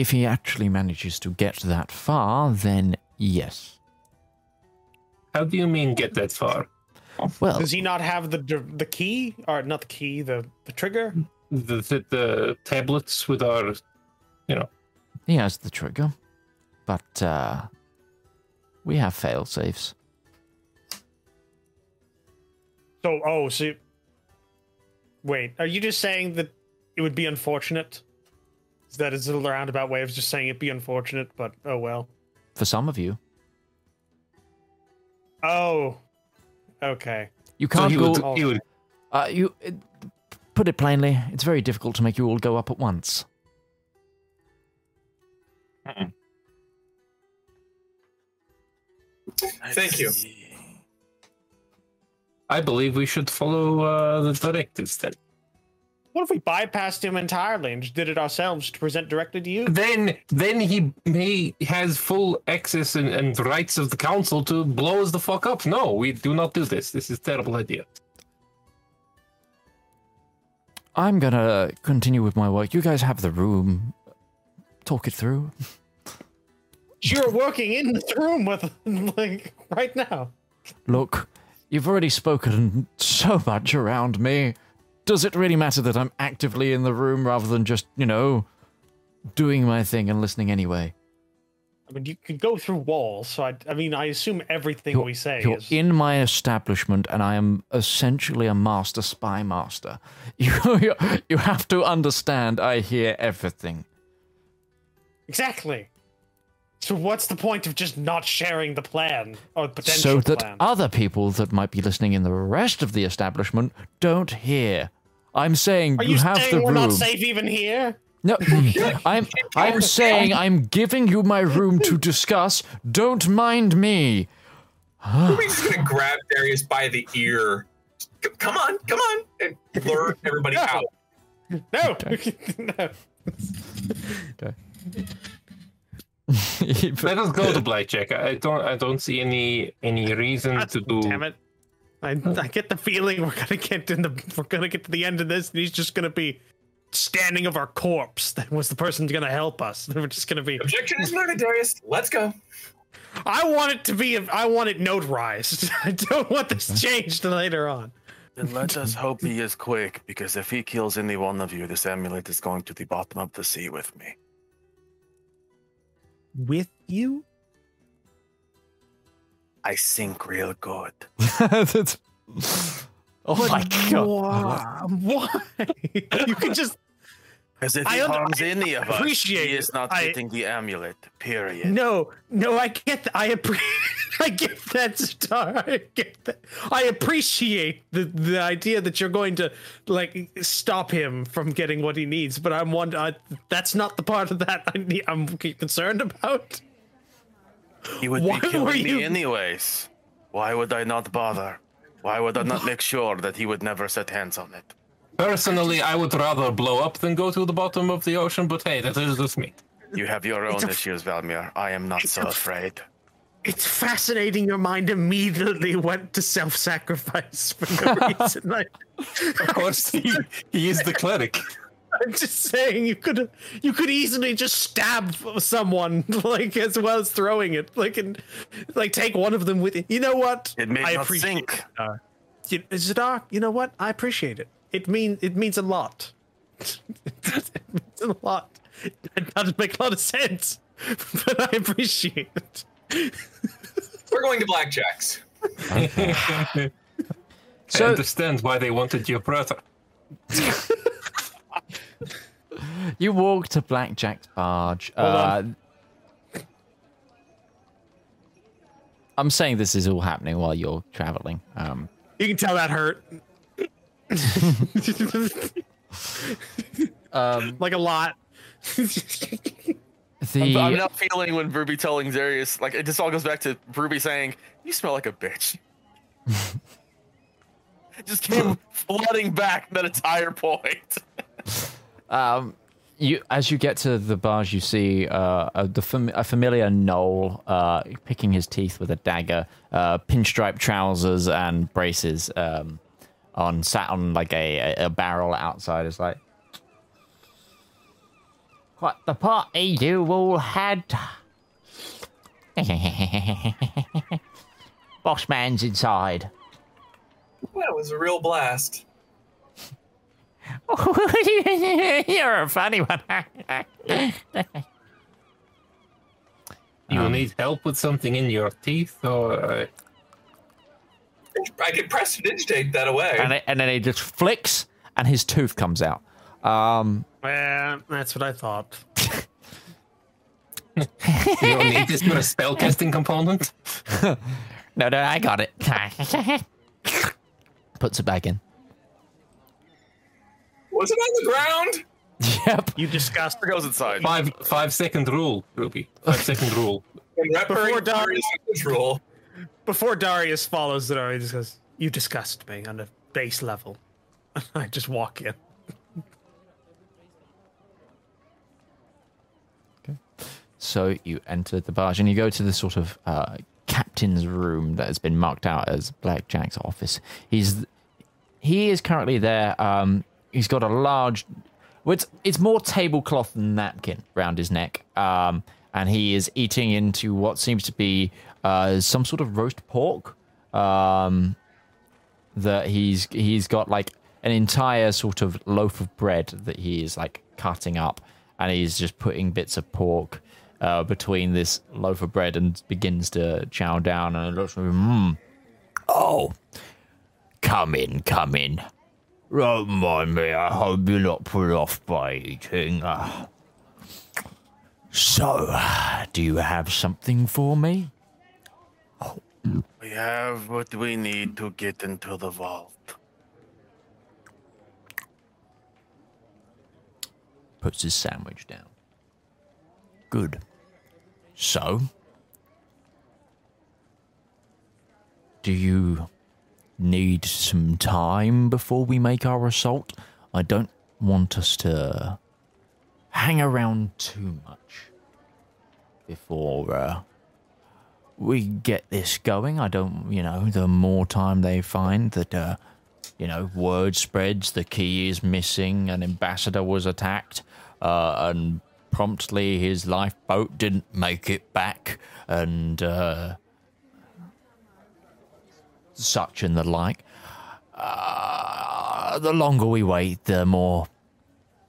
If he actually manages to get that far, then yes. How do you mean get that far? Well, Does he not have the the key or not the key the the trigger? The, the, the tablets with our, you know, he has the trigger, but uh, we have fail safes. So oh so wait, are you just saying that it would be unfortunate? Is that is a roundabout way of just saying it'd be unfortunate, but oh well. For some of you, Oh, okay. you can't he go. would, he would Uh, you it, put it plainly, it's very difficult to make you all go up at once. Thank you. I believe we should follow uh, the directives then. What if we bypassed him entirely and just did it ourselves to present directly to you? Then, then he he has full access and, and rights of the council to blow us the fuck up. No, we do not do this. This is a terrible idea. I'm gonna continue with my work. You guys have the room. Talk it through. You're working in this room with like right now. Look, you've already spoken so much around me. Does it really matter that I'm actively in the room rather than just, you know, doing my thing and listening anyway? I mean, you can go through walls, so I, I mean, I assume everything You're, we say you're is. in my establishment, and I am essentially a master spy master. You, you, you have to understand. I hear everything. Exactly. So what's the point of just not sharing the plan or potential so that plan? other people that might be listening in the rest of the establishment don't hear. I'm saying Are you, you, have saying the we're not safe even here? No, I'm I'm saying I'm giving you my room to discuss. Don't mind me. Ruby's just gonna grab Darius by the ear. C- Come on, come on, and lure everybody out. No. no. okay. Let us go to blackjack. I don't. I don't see any any reason to do. Damn it. I, oh. I get the feeling we're gonna get in the we're gonna get to the end of this and he's just gonna be standing of our corpse. That was the person who's gonna help us. We're just gonna be Objection is noted, Darius. Let's go. I want it to be I want it notarized. I don't want this changed later on. Then let us hope he is quick, because if he kills any one of you, this amulet is going to the bottom of the sea with me. With you? I sink real good. Oh my god! Why? Why? you can just Because if he harms any of us, appreciate he is not I- getting the amulet. Period. No, no, I get that. I appre- I get that, Star. I get that. I appreciate the the idea that you're going to like stop him from getting what he needs, but I'm one. I, that's not the part of that I need, I'm concerned about. He would Why be were killing me anyways. Why would I not bother? Why would I not make sure that he would never set hands on it? Personally, I would rather blow up than go to the bottom of the ocean. But hey, that is just me. You have your own It's a- issues, Valymr. I am not so a- afraid. It's fascinating. Your mind immediately went to self-sacrifice for no reason. I, Of course, he, he is the cleric. I'm just saying you could you could easily just stab someone like as well as throwing it like and like take one of them with you. You know what? It may I not appreciate sink. it, Zedaar. You- Zedaar, you know what? I appreciate it. It mean it means a lot. it means a lot. It doesn't make a lot of sense, but I appreciate it. We're going to blackjacks. I So- understand why they wanted your brother. You walk to Blackjack's barge. Hold Uh, on. I'm saying this is all happening while you're traveling. Um, You can tell that hurt. um, like a lot. the I'm, I'm now feeling when Ruby telling Darius, like, it just all goes back to Ruby saying, You smell like a bitch. It just came flooding back that entire point. Um, you as you get to the bars, you see uh, a, the fam- a familiar gnoll uh, picking his teeth with a dagger, uh, pinstripe trousers and braces, um, on sat on like a, a, barrel outside. Is like, what the party you all had? Boss man's inside. That was a real blast. You're a funny one. You Um, need help with something in your teeth, or uh, I can press to digitate that away. and, it, and then he just flicks, and his tooth comes out. Um, Well, that's what I thought. you don't need this for a spell casting component. no, no, I got it. Puts it back in. Was it on the ground? Yep. You discussed. Or goes inside. Five five second rule, Ruby. Five second rule. And Before Before. Darius control. Before Darius follows Zedaar, he just goes, You disgust me on a base level. I just walk in. Okay. So you enter the barge and you go to the sort of uh, captain's room that has been marked out as Blackjack's office. He's he is currently there. Um, he's got a large. It's, it's more tablecloth than napkin round his neck. Um, and he is eating into what seems to be uh, some sort of roast pork. Um, that he's he's got like an entire sort of loaf of bread that he is like cutting up, and he's just putting bits of pork uh, between this loaf of bread and begins to chow down. And it looks like, mmm. Oh, come in, come in. Don't mind me. I hope you're not put off by eating. Uh, so, do you have something for me? We have what we need to get into the vault. Puts his sandwich down. Good. So, do you need some time before we make our assault? I don't want us to hang around too much before uh, we get this going. I don't, you know, the more time they find that, uh, you know, word spreads, the key is missing, an ambassador was attacked, uh, and promptly his lifeboat didn't make it back, and uh, such and the like. Uh, the longer we wait, the more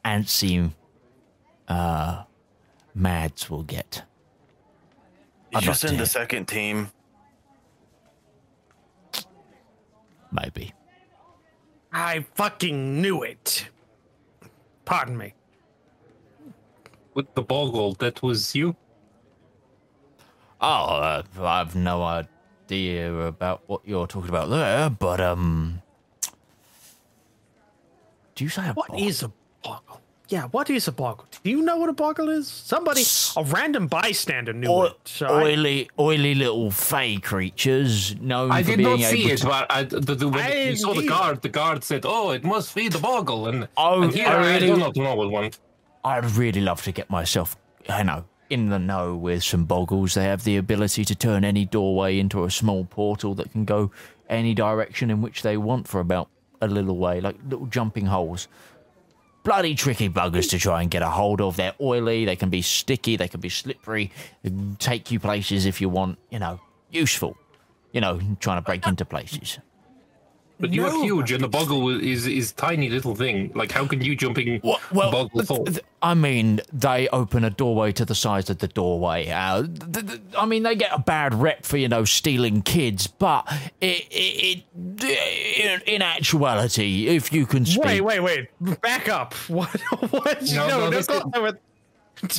antsy uh, Mads will get. Did I'd you like to send hear- a second team? Maybe. I fucking knew it. Pardon me. With the boggle, that was you. Oh, uh, I've no idea about what you're talking about there, but um, do you say a What bog? is a boggle? Yeah, what is a boggle? Do you know what a boggle is? Somebody, a random bystander knew Oi- it. So I- oily, oily little fey creatures known I for did not see able it, to but I, the, the, when I you saw the guard, the guard said, "Oh, it must be the boggle," and, Oh, and here I I, really- do not know what one. I'd really love to get myself, you know, in the know with some boggles. They have the ability to turn any doorway into a small portal that can go any direction in which they want for about a little way, like little jumping holes. Bloody tricky buggers to try and get a hold of. They're oily, they can be sticky, they can be slippery, take you places if you want, you know, useful. You know, trying to break into places. But you're No. huge, and the boggle is is tiny little thing. Like, how can you jumping boggle th- th- I mean, they open a doorway to the size of the doorway. Uh, th- th- I mean, they get a bad rep for you know stealing kids, but it, it, it in, in actuality, if you can speak, wait, wait, wait. Back up. What? what? No, no, this go is- over-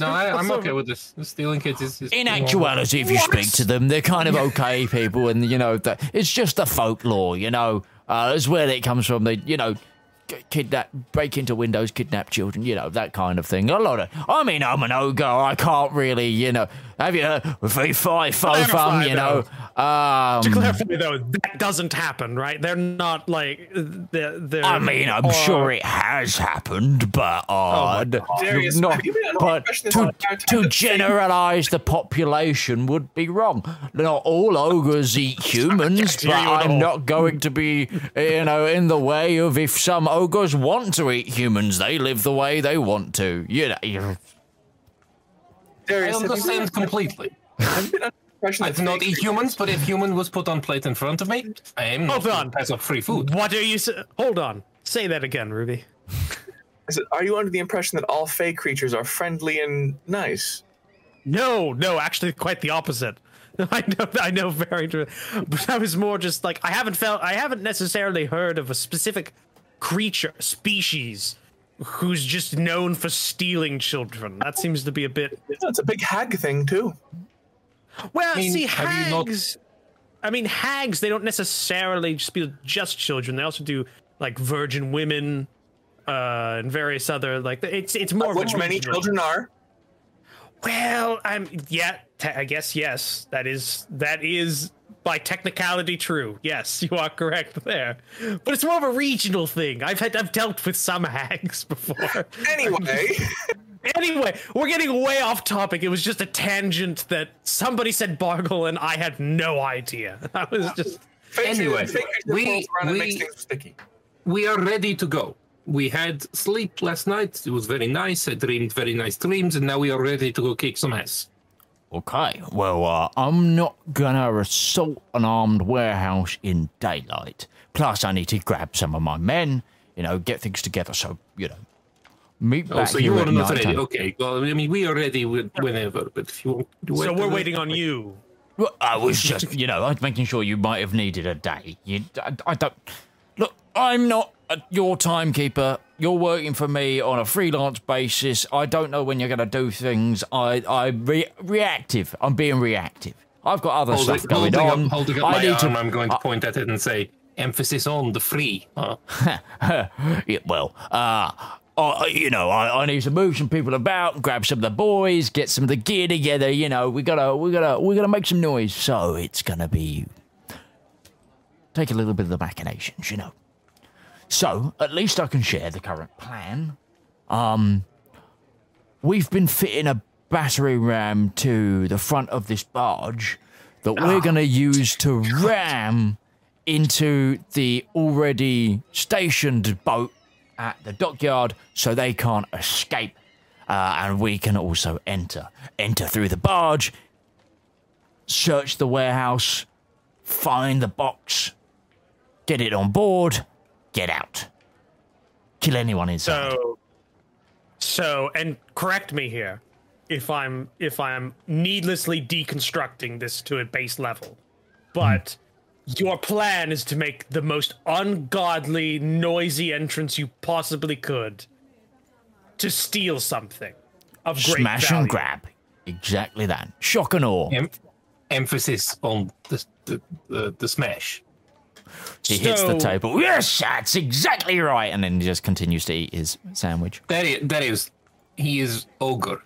No, I, I'm okay with this. Stealing kids is. is in actuality, if you speak to them, they're kind of okay people, and you know that it's just the folklore. You know, uh, that's where it comes from. They, you know. Kidnap, break into windows, kidnap children, you know that kind of thing. A lot of, I mean, I'm an ogre. I can't really, you know. Have you heard fee fi fo fum? Clarify, You know, um, To clarify, though, that doesn't happen, right? They're not like they're. they're I mean, I'm or- sure it has happened, but uh, d- Darius, not, have you been under the but to, to generalize the population would be wrong. Not all ogres eat humans, but I'm not going to be, you know, in the way of if some ogres want to eat humans, they live the way they want to. You know, you're- I Darius, have understand completely. you been under the impression I do not eat humans, but if human was put on plate in front of me, I am Hold not on. pass up free food. What are you? s- Hold on. Say that again, Ruby. Is it, are you under the impression that all fey creatures are friendly and nice? No, no, actually, quite the opposite. I know, I know, very true. But I was more just like I haven't felt, I haven't necessarily heard of a specific creature, species, who's just known for stealing children. That seems to be a bit. It's a big hag thing too. Well, mean, see, you not- hags. I mean, hags. They don't necessarily steal just children. They also do like virgin women, uh, and various other like. It's it's more of Which many children are. Well, I'm yeah. Te- I guess yes. That is that is by technicality true. Yes, you are correct there. But it's more of a regional thing. I've had I've dealt with some hags before. Anyway, anyway, we're getting way off topic. It was just a tangent that somebody said Bargle and I had no idea. I was just Anyway, we- floats around and makes we- We are ready to go. We had sleep last night. It was very nice. I dreamed very nice dreams, and now we are ready to go kick some ass. Okay, well, uh, I'm not gonna assault an armed warehouse in daylight. Plus, I need to grab some of my men, you know, get things together. So, you know, meet Oh, back so here you at are not night ready. time. Okay. Well, I mean, we are ready with whenever, but if you want to wait So we're waiting on you. Well, I was just, you know, I was making sure you might have needed a day. You, I, I don't. Look, I'm not your timekeeper. You're working for me on a freelance basis. I don't know when you're going to do things. I, I'm re- reactive. I'm being reactive. I've got other Holding, stuff going holding on. up, holding up I my need arm, to. I'm going to point at it and say, emphasis on the free. Huh? Yeah, well, uh, I, you know, I, I need to move some people about, grab some of the boys, get some of the gear together. You know, we gotta, we gotta, we gotta make some noise. So it's gonna be take a little bit of the machinations, you know. So at least I can share the current plan. Um, we've been fitting a battery ram to the front of this barge that we're gonna use to ram into the already stationed boat at the dockyard so they can't escape. Uh, and we can also enter. Enter through the barge, search the warehouse, find the box, get it on board, get out. Kill anyone inside. So, so, and correct me here if I'm if I'm needlessly deconstructing this to a base level, but hmm. your plan is to make the most ungodly, noisy entrance you possibly could to steal something of great Smash value. and grab. Exactly that. Shock and awe. Em- emphasis on the, the, the, the smash. He hits the table. Yes, that's exactly right. And then he just continues to eat his sandwich. That is, that is, he is ogre.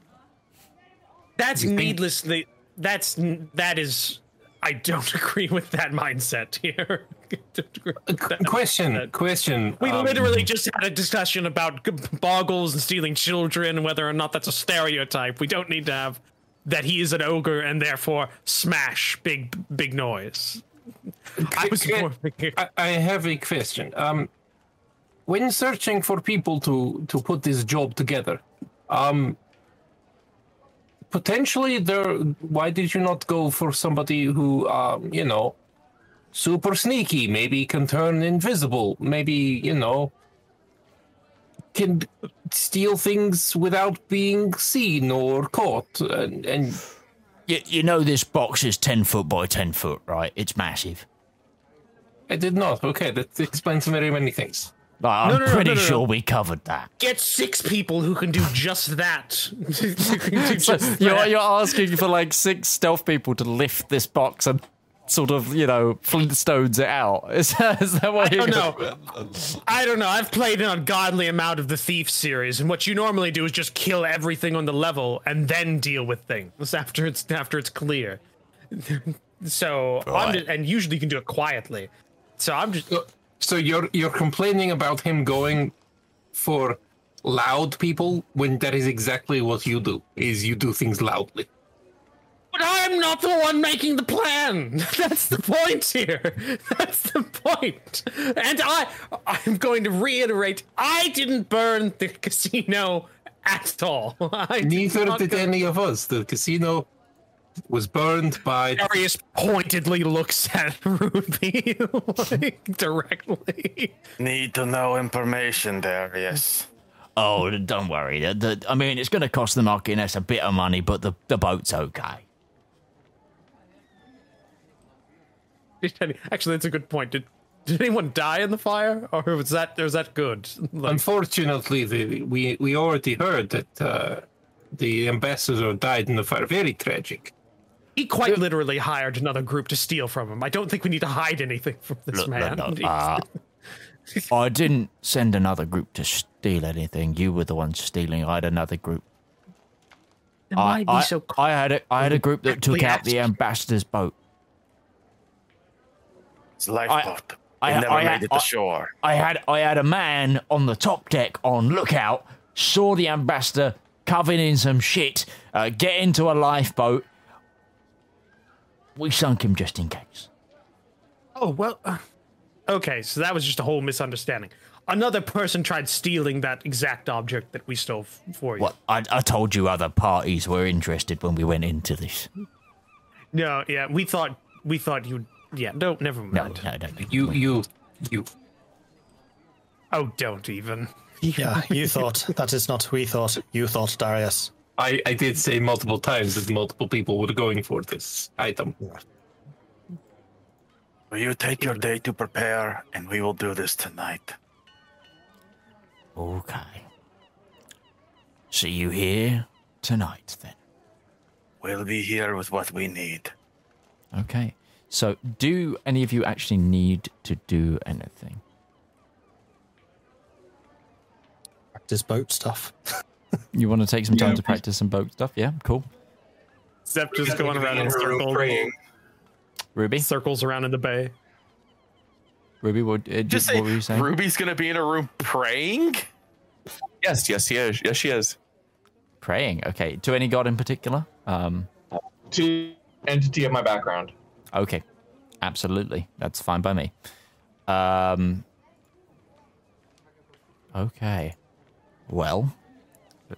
That's You think- needlessly. That's that is. I don't agree with that mindset here. Don't agree with that Question, mindset. question. We um, literally just had a discussion about boggles and stealing children and whether or not that's a stereotype. We don't need to have that he is an ogre and therefore smash big big noise. I was Okay. more I, I have a question. Um, when searching for people to to put this job together, um, potentially there. Why did you not go for somebody who, um, you know, super sneaky? Maybe can turn invisible. Maybe you know, can steal things without being seen or caught. And, and You, you know this box is 10 foot by 10 foot, right? It's massive. I did not. Okay, that explains very many things. Like, I'm No, no, no, pretty no, no, sure we covered that. get six people who can do just that. Who can do just You're, that. you're asking for like six stealth people to lift this box and sort of, you know, Flintstones it out. Is that, is that what I you're don't know. I don't know. I've played an ungodly amount of the Thief series, and what you normally do is just kill everything on the level and then deal with things after it's after it's clear. so I'm Right. just, and usually you can do it quietly. So I'm just So you're you're complaining about him going for loud people when that is exactly what you do. Is you do things loudly. But I'm not the one making the plan. That's the point here. That's the point. And I I'm going to reiterate I didn't burn the casino at all. I Neither not did go- any of us. The casino was burned by Darius pointedly looks at Ruby like, directly. Need to know information there, yes. Oh, don't worry. The, the, I mean, it's going to cost the Marquiness a bit of money, but the, the boat's okay. Actually, that's a good point. Did did anyone die in the fire, or was that or was that good? Like, Unfortunately, the, we we already heard that uh, the ambassador died in the fire. Very tragic. he quite literally hired another group to steal from him. I don't think we need to hide anything from this Look, man. look, look, uh, I didn't send another group to steal anything. You were the one stealing. I had another group. Then I, why be I, so I had a, I had a group that took out the ambassador's boat. It's a lifeboat. I- I, never I- made it I- to shore. I had I had a man on the top deck on lookout, saw the ambassador covered in some shit, uh, get into a lifeboat. We sunk him just in case. Oh well. uh, Okay, so that was just a whole misunderstanding. another person tried stealing that exact object that we stole f- for you. What? I, I told you other parties were interested when we went into this. No, yeah, we thought we thought you'd. Yeah, no, never No, mind. no, no. You, you, you. Oh, don't even. Yeah, you thought. That is not we thought. You thought, Darius. I, I did say multiple times that multiple people were going for this item. Will you take your day to prepare, and we will do this tonight. Okay. See you here tonight then. We'll be here with what we need. Okay. So, do any of you actually need to do anything? Practice boat stuff. You want to take some time Yeah. to practice some boat stuff? Yeah, cool. Zep just going around in circles, Praying. Ruby, circles around in the bay. Ruby, what, uh, Just just say what were you saying? Ruby's gonna be in a room praying. Yes, yes, she is. Yes, she is. Praying. Okay. To any god in particular? Um. To entity of my background. Okay. Absolutely. That's fine by me. Um. Okay. Well,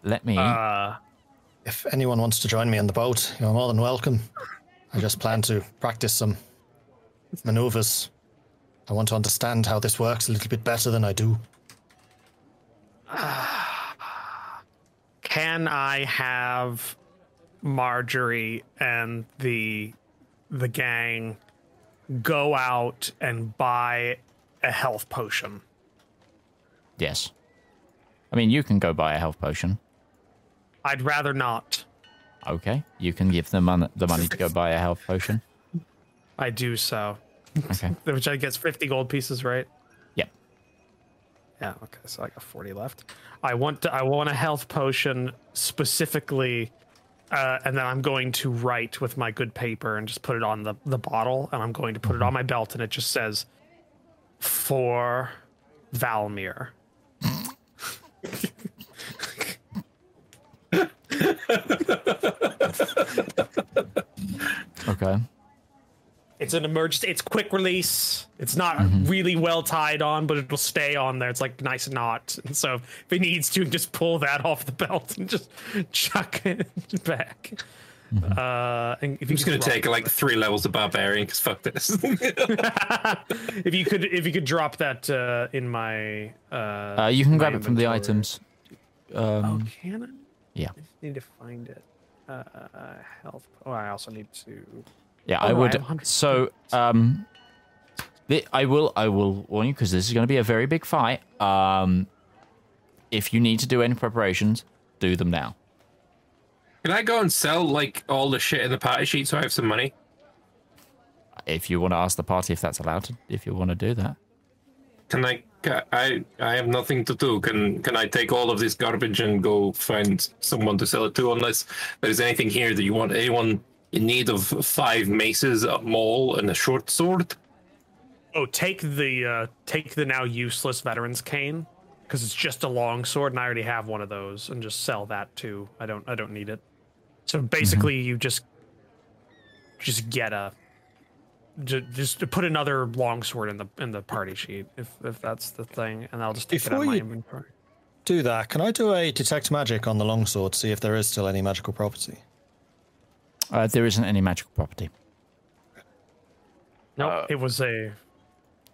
let me. Uh, If anyone wants to join me on the boat, you're more than welcome. I just plan to practice some maneuvers. I want to understand how this works a little bit better than I do. can I have Marjorie and the the gang go out and buy a health potion? yes. I mean, you can go buy a health potion. I'd rather not. Okay. You can give them mon- the money to go buy a health potion. I do so. Okay. Which I guess 50 gold pieces, right? Yep. Yeah, okay, so I got 40 left. I want to, I want a health potion specifically uh, and then I'm going to write with my good paper and just put it on the, the bottle and I'm going to put it on my belt and it just says for Valymr. Okay. It's an emergency. It's quick release. It's not Mm-hmm. really well tied on, but it'll stay on there. It's like nice knot. And so if it needs to, just pull that off the belt and just chuck it back. Mm-hmm. Uh, and if I'm just gonna take like three levels of barbarian because fuck this. if you could, if you could drop that uh, in my. Uh, Uh, you can grab it from the items. Oh, Um, can I? yeah. I just need to find it. Uh, health. Oh, I also need to. Yeah, Oh, I no, I would. have 100 So, um, the, I will. I will warn you because this is going to be a very big fight. Um, if you need to do any preparations, do them now. Can I go and sell like all the shit in the party sheet so I have some money? If you want to ask the party if that's allowed, to, if you want to do that. Can I? ca- I I have nothing to do. Can can I take all of this garbage and go find someone to sell it to? Unless there's anything here that you want. Anyone in need of five maces, a maul, and a short sword? Oh, take the uh, take the now useless veteran's cane because it's just a long sword, and I already have one of those, and just sell that too. I don't I don't need it. So basically, you just just get a ju- just to put another long sword in the in the party sheet if if that's the thing, and I'll just take it out of my inventory. Do that. Can I do a detect magic on the longsword, see if there is still any magical property? Uh, there isn't any magical property. No, Uh, it was a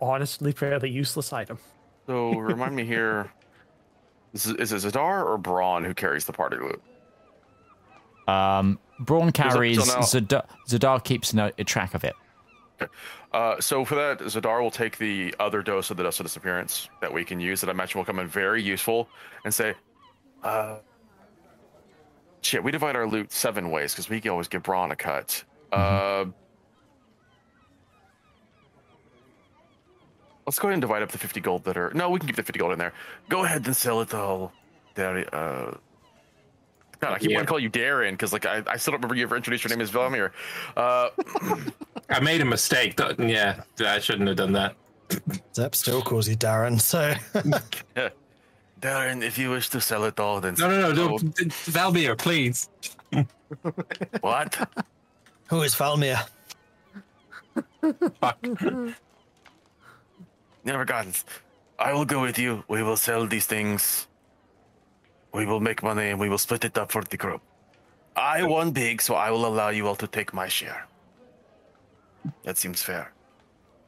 honestly fairly useless item. So remind me here. Is it, is it Zedaar or Braun who carries the party loot? Um, Braun up till carries. now- Zedaar, Zedaar keeps no, a track of it. Uh, so for that, Zedaar will take the other dose of the dust of disappearance that we can use that I imagine will come in very useful and say, uh, shit, we divide our loot seven ways because we can always give Braun a cut. Uh, let's go ahead and divide up the 50 gold that are. No, we can keep the 50 gold in there. Go ahead and sell it all. There, uh, God, I keep Yeah. wanting to call you Darren because like I, I still don't remember you ever introduced your name as Velmir. Uh, I made a mistake. Yeah, I shouldn't have done that. Zep still calls you Darren, so Darren, if you wish to sell it all, then No, no, no, Oh, don't. Valymr, please. What? who is Falmir? Fuck. Never gotten. I will go with you. We will sell these things. We will make money and we will split it up for the group. I won big, so I will allow you all to take my share. That seems fair.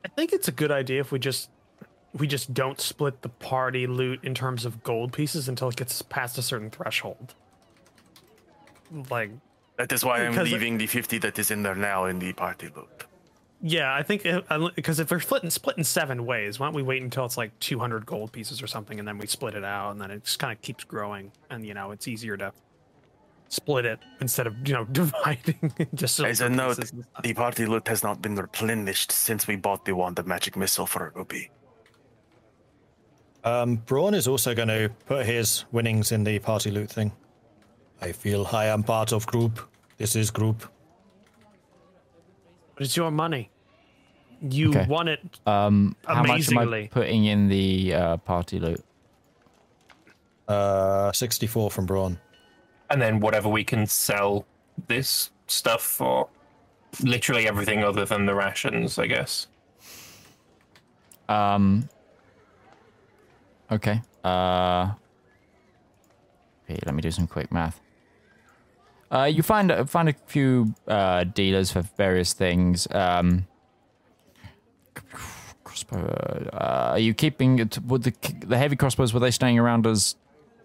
I think it's a good idea if we just we just don't split the party loot in terms of gold pieces until it gets past a certain threshold. Like, That is why I'm leaving the 50 that is in there now in the party loot. yeah, I think uh, because if we're splitting split in seven ways, why don't we wait until it's like 200 gold pieces or something, and then we split it out, and then it just kind of keeps growing, and you know it's easier to split it instead of you know dividing just As a note, pieces and stuff. the party loot has not been replenished since we bought the wand of magic missile for a rupee. Um, Braun is also going to put his winnings in the party loot thing. I feel I am part of group. This is group. But it's your money. You Okay. won it. Um, how much am I putting in the uh, party loot? Uh, 64 from Braun. And then whatever we can sell this stuff for. Literally everything other than the rations, I guess. Um. Okay. Uh. Okay, let me do some quick math. Uh, you find find a few uh, dealers for various things. Um, crossbow. Uh, are you keeping it? Would the the heavy crossbows were they staying around as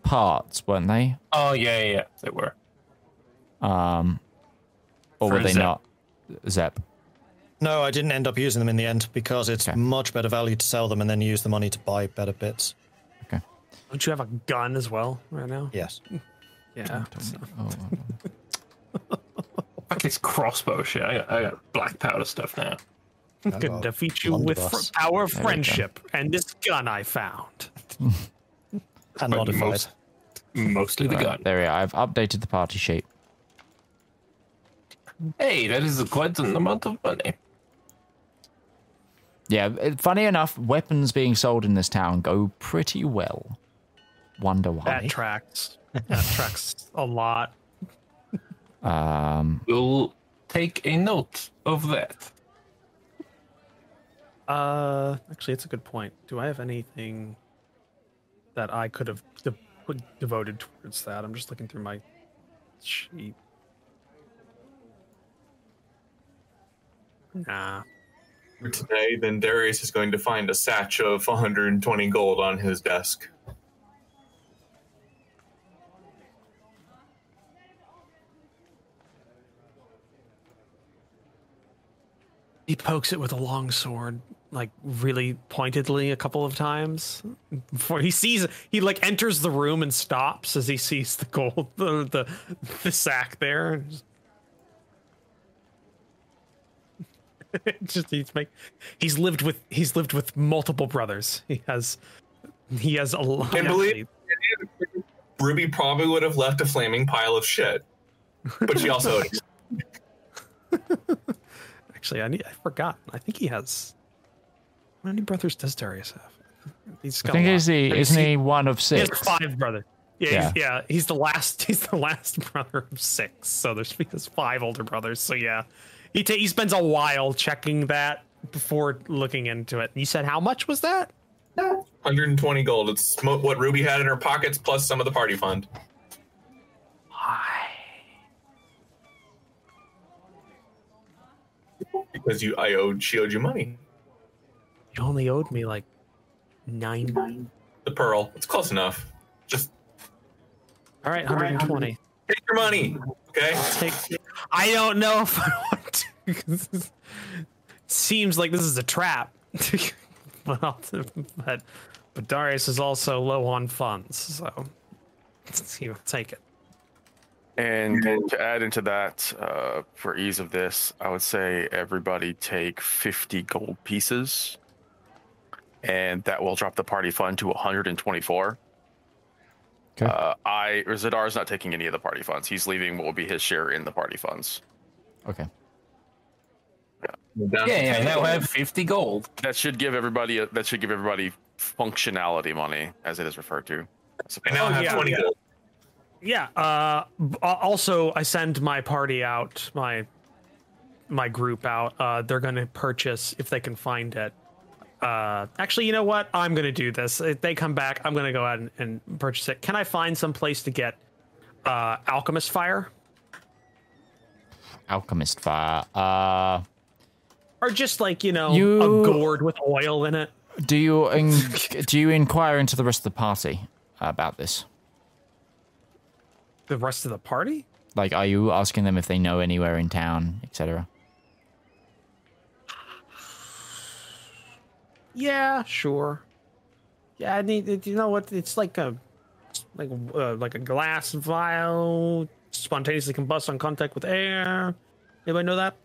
parts? Weren't they? Oh, yeah, yeah, yeah. They were. Um, or For were they Zep. not? Zep. No, I didn't end up using them in the end because it's Okay. much better value to sell them and then use the money to buy better bits. Okay. Don't you have a gun as well right now? Yes. Yeah. Oh, oh, oh. Fuck this crossbow shit. I got, I got black powder stuff now. Could well, defeat you with fr- blunderbuss. power of There we go. friendship and this gun I found. And But modified. most- Mostly the Right, gun. there we are. I've updated the party sheet. Hey, that is quite an amount of money. Yeah, funny enough, weapons being sold in this town go pretty well. Wonder why. That tracks. That tracks a lot. Um, We'll take a note of that. Uh, actually, it's a good point. Do I have anything that I could have de- put devoted towards that? I'm just looking through my sheet. Nah. For today, then Darius is going to find a satch of 120 gold on his desk. He pokes it with a long sword, like really pointedly, a couple of times. Before he sees, he like enters the room and stops as he sees the gold, the the, the sack there. Just he's make, he's lived with he's lived with multiple brothers. He has he has a lot. And believe Ruby probably would have left a flaming pile of shit, but she also Actually, I need, I forgot. I think he has. How many brothers does Darius have? He's I got I think a lot. is he. Isn't seen- he one of six? He has six? five brothers. Yeah, Yeah. He's, yeah. He's the last. He's the last brother of six. So there's he has five older brothers. So yeah, he ta- he spends a while checking that before looking into it. You said how much was that? 120 gold. It's what Ruby had in her pockets plus some of the party fund. Why? Because you, I owed, she owed you money. You only owed me like nine. The pearl. It's close enough. Just All right, 120. take your money. Okay. Take. I don't know if I want to. 'cause this Seems like this is a trap. but, but but Darius is also low on funds, so he will take it. And to add into that, uh, for ease of this, I would say everybody take 50 gold pieces, and that will drop the party fund to 124. Okay. Uh, I Zedaar is not taking any of the party funds. He's leaving what will be his share in the party funds. Okay. Down to Yeah, yeah, 10 now. I have 50 gold. That should give everybody a, that should give everybody functionality money, as it is referred to. I now Oh, have yeah, 20 yeah. gold. Yeah. Uh, also, I send my party out, my my group out. Uh, they're going to purchase if they can find it. Uh, actually, you know what? I'm gonna do this. If they come back, I'm gonna go out and, and purchase it. Can I find some place to get uh, alchemist fire, Alchemist fire. Uh, or just like you know You- a gourd with oil in it? do you in, do you inquire into the rest of the party about this? The rest of the party? Like, are you asking them if they know anywhere in town, etc.? Yeah, sure. Yeah, I need. You know what? It's like a like uh, like a glass vial spontaneously combusts on contact with air. Anybody know that?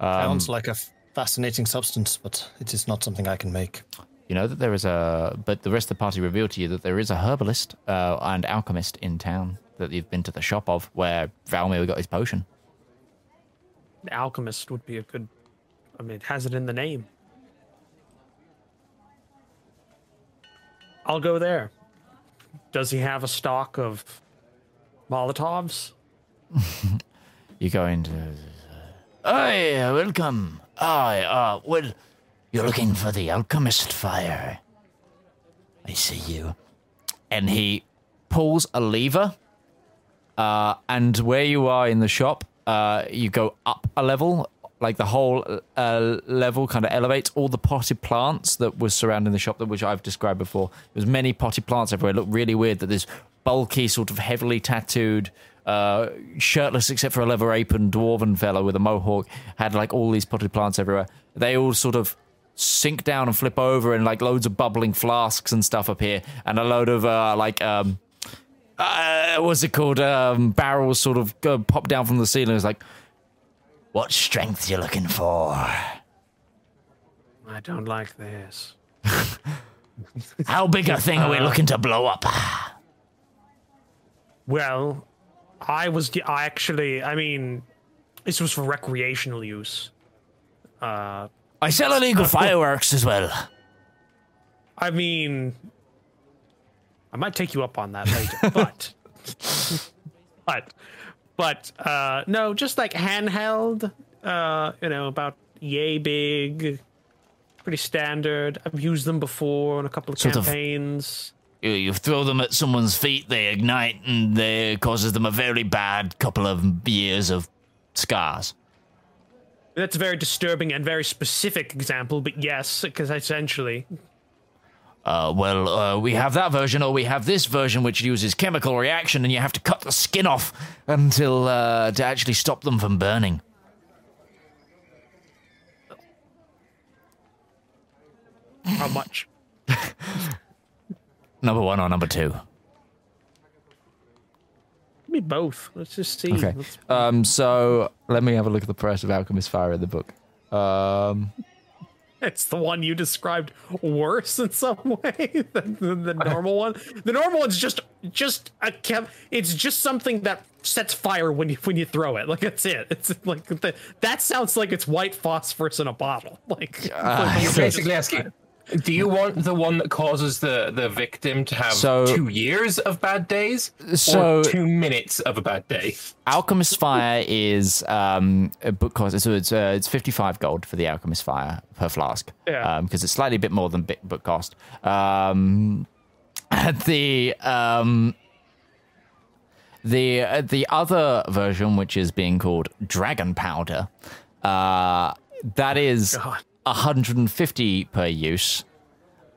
Um, Sounds like a fascinating substance, but it is not something I can make. You know that there is a, but the rest of the party revealed to you that there is a herbalist uh, and alchemist in town that you've been to the shop of, where Valymr got his potion. The alchemist would be a good. I mean, it has it in the name. I'll go there. Does he have a stock of Molotovs? You go into. Hi, welcome. Hi, uh, well, you're looking for the alchemist fire. I see you. And he pulls a lever, uh, and where you are in the shop, uh, you go up a level. Like the whole uh, level kind of elevates all the potted plants that was surrounding the shop, that which I've described before. There's many potted plants everywhere. It looked really weird that this bulky, sort of heavily tattooed, uh, shirtless except for a leather apron dwarven fellow with a mohawk had like all these potted plants everywhere. They all sort of sink down and flip over, and like loads of bubbling flasks and stuff appear, and a load of uh, like um, uh, what's it called? Um, barrels sort of go, pop down from the ceiling. It's like, what strength you looking for? I don't like this. How big a thing are we looking to blow up? Well, I was I actually. I mean, this was for recreational use. Uh, I sell illegal fireworks as well. I mean, I might take you up on that later, but, but, but, uh, no, just like handheld, uh, you know, about yay big, pretty standard. I've used them before in a couple of Sort campaigns. You, you throw them at someone's feet, they ignite, and they causes them a very bad couple of years of scars. That's a very disturbing and very specific example, but yes, because essentially, Uh, well, uh, we have that version, or we have this version which uses chemical reaction, and you have to cut the skin off until uh, to actually stop them from burning. how much? Number one or number two? Me both. Let's just see. Okay. Let's- Um, so let me have a look at the price of Alchemist Fire in the book. Um, It's the one you described worse in some way than, than the normal one. The normal one's just just a chem. It's just something that sets fire when you when you throw it. Like that's it. It's like the, that sounds like it's white phosphorus in a bottle. Like, like You're basically asking, do you want the one that causes the, the victim to have So- two years of bad days So- or two minutes of a bad day? Alchemist Fire is um, a book cost. So it's uh, it's fifty five gold for the Alchemist Fire per flask. Yeah. Because it's slightly a bit more than bit book cost. Um, the um, the uh, the other version, which is being called Dragon Powder, uh, that is God. Hundred and fifty per use.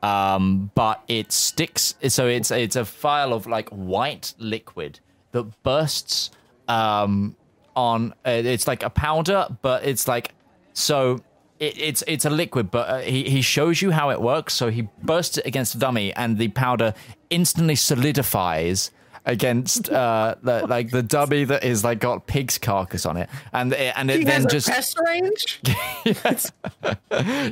Um, but it sticks. So it's it's a vial of like white liquid that bursts um, on. Uh, it's like a powder, but it's like so. It, it's it's a liquid, but uh, he he shows you how it works. So he bursts it against a dummy, and the powder instantly solidifies against uh the, like the dummy that is like got pig's carcass on it, and it, and it he then has just a pest range.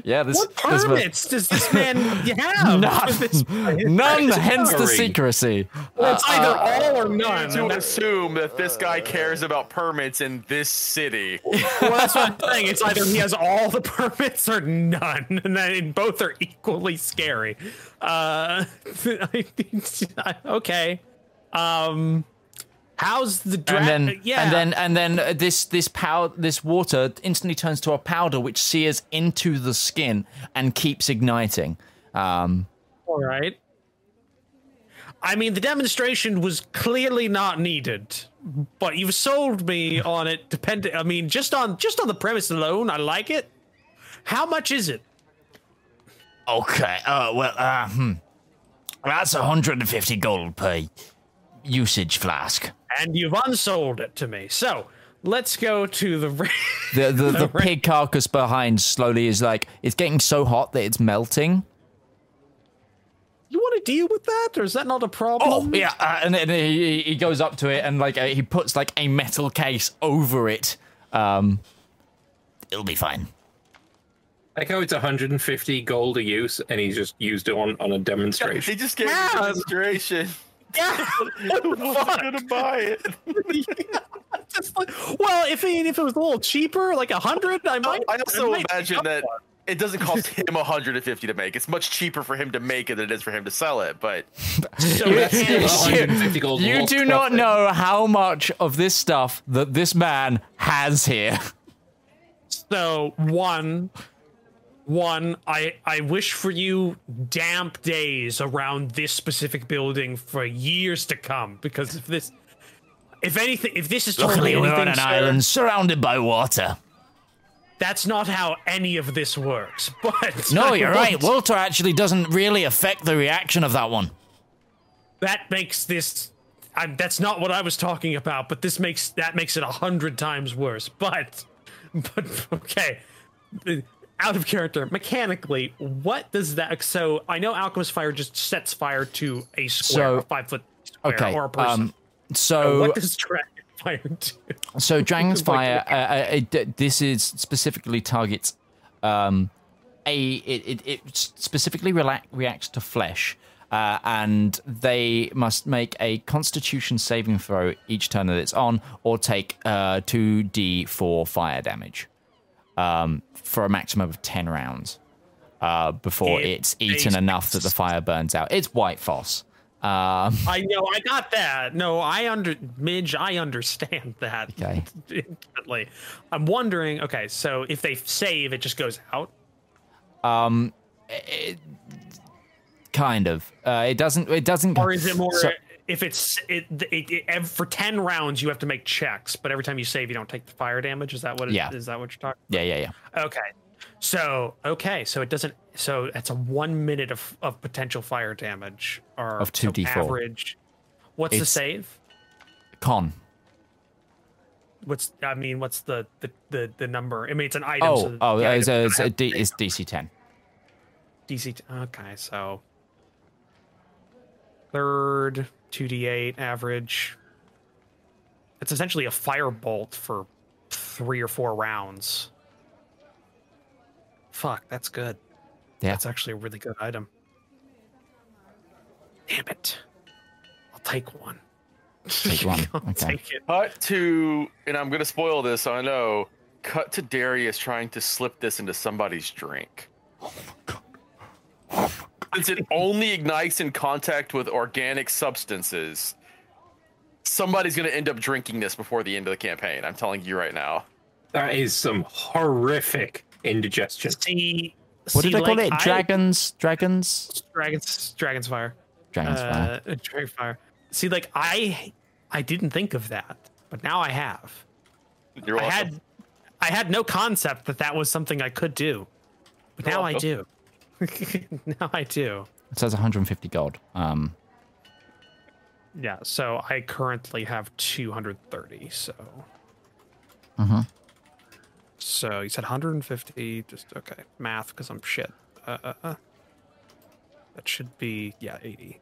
yeah. This What this was- permits does this man have? None. This- None. Hence the Hurry. secrecy. It's either all or none. to And assume that this guy cares about permits in this city. well, that's what I'm saying. It's either he has all the permits or none, and then both are equally scary. Uh, okay. Um, How's the dra- and then yeah. and then and then uh, this this pow this water instantly turns to a powder which sears into the skin and keeps igniting. Um, All right. I mean, the demonstration was clearly not needed, but you've sold me on it. Depending, I mean, just on just on the premise alone, I like it. How much is it? okay. Uh, well, uh, hmm. That's 150 gold per usage flask. And you've unsold it to me. So let's go to the. ra- The the, the right. pig carcass behind slowly is like it's getting so hot that it's melting. you want to deal with that, or is that not a problem? Oh yeah, uh, and then he, he goes up to it and like uh, he puts like a metal case over it. Um, it'll be fine. Like how it's 150 gold a use, and he's just used it on, on a demonstration. They just gave Yeah. a demonstration. Yeah. Who's gonna buy it? Just like- well, if it, if it was a little cheaper, like a hundred, I might. I also might imagine that for it. it doesn't cost him 150 to make. It's much cheaper for him to make it than it is for him to sell it. But So You- that's you- gold you do not profit. know how much of this stuff that this man has here. So one, one, I I wish for you damp days around this specific building for years to come because if this, if anything, if this is totally Luckily, we're anything, on an sir, island surrounded by water. that's not how any of this works. But No, you're right. won't- actually doesn't really affect the reaction of that one. that makes this. I, that's not what I was talking about, but this makes that makes it a hundred times worse. But, but okay, out of character mechanically. What does that? So I know alchemist fire just sets fire to a square, So- a five foot square, Okay. or a person. Um, so what does dragon fire do? So Dragon's Like, Fire, uh, uh, it, this is specifically targets um, a it, it, it specifically rela- reacts to flesh, uh, and they must make a Constitution saving throw each turn that it's on, or take uh, two d4 fire damage um, for a maximum of ten rounds uh, before It it's eaten enough that the fire burns out. It's White Phos. Um, I know, I got that. No, I under Midge, I understand that. Okay. Intimately. I'm wondering. Okay, so if they save, it just goes out. Um, it, kind of. Uh, it doesn't. It doesn't. or is it more So- if it's it, it, it, for 10 rounds you have to make checks but every time you save you don't take the fire damage is that what it, Yeah. is that what you're talking about? yeah, yeah, yeah. okay so okay so it doesn't so it's a one minute of, of potential fire damage or Of 2d4. average what's the save Con. what's i mean what's the the the, the number i mean it's an item Oh, so oh, it's, a, it's, a D, it's DC 10. DC. Okay, so third, two d eight average. It's essentially a firebolt for three or four rounds. Fuck, that's good. Yeah. That's actually a really good item. Damn it! I'll take one. Take one, I'll okay. take it. cut to, and I'm gonna spoil this. I know. Cut to Darius trying to slip this into somebody's drink. Oh oh Since it only ignites in contact with organic substances, somebody's gonna end up drinking this before the end of the campaign. I'm telling you right now. That is some horrific indigestion. See, What see, did they call like, it? I- Dragons? Dragons? Dragons, Dragon's Fire. Dragon's Fire. uh, Dragon Fire. See, like I, I didn't think of that, but now I have. You're I welcome. had, I had no concept that that was something I could do, but You're now I do. now I do. It says 150 gold. Um, Yeah. So I currently have 230. So. Mhm. So you said 150. Just okay. Math, because I'm shit. Uh, uh, uh. That should be yeah 80.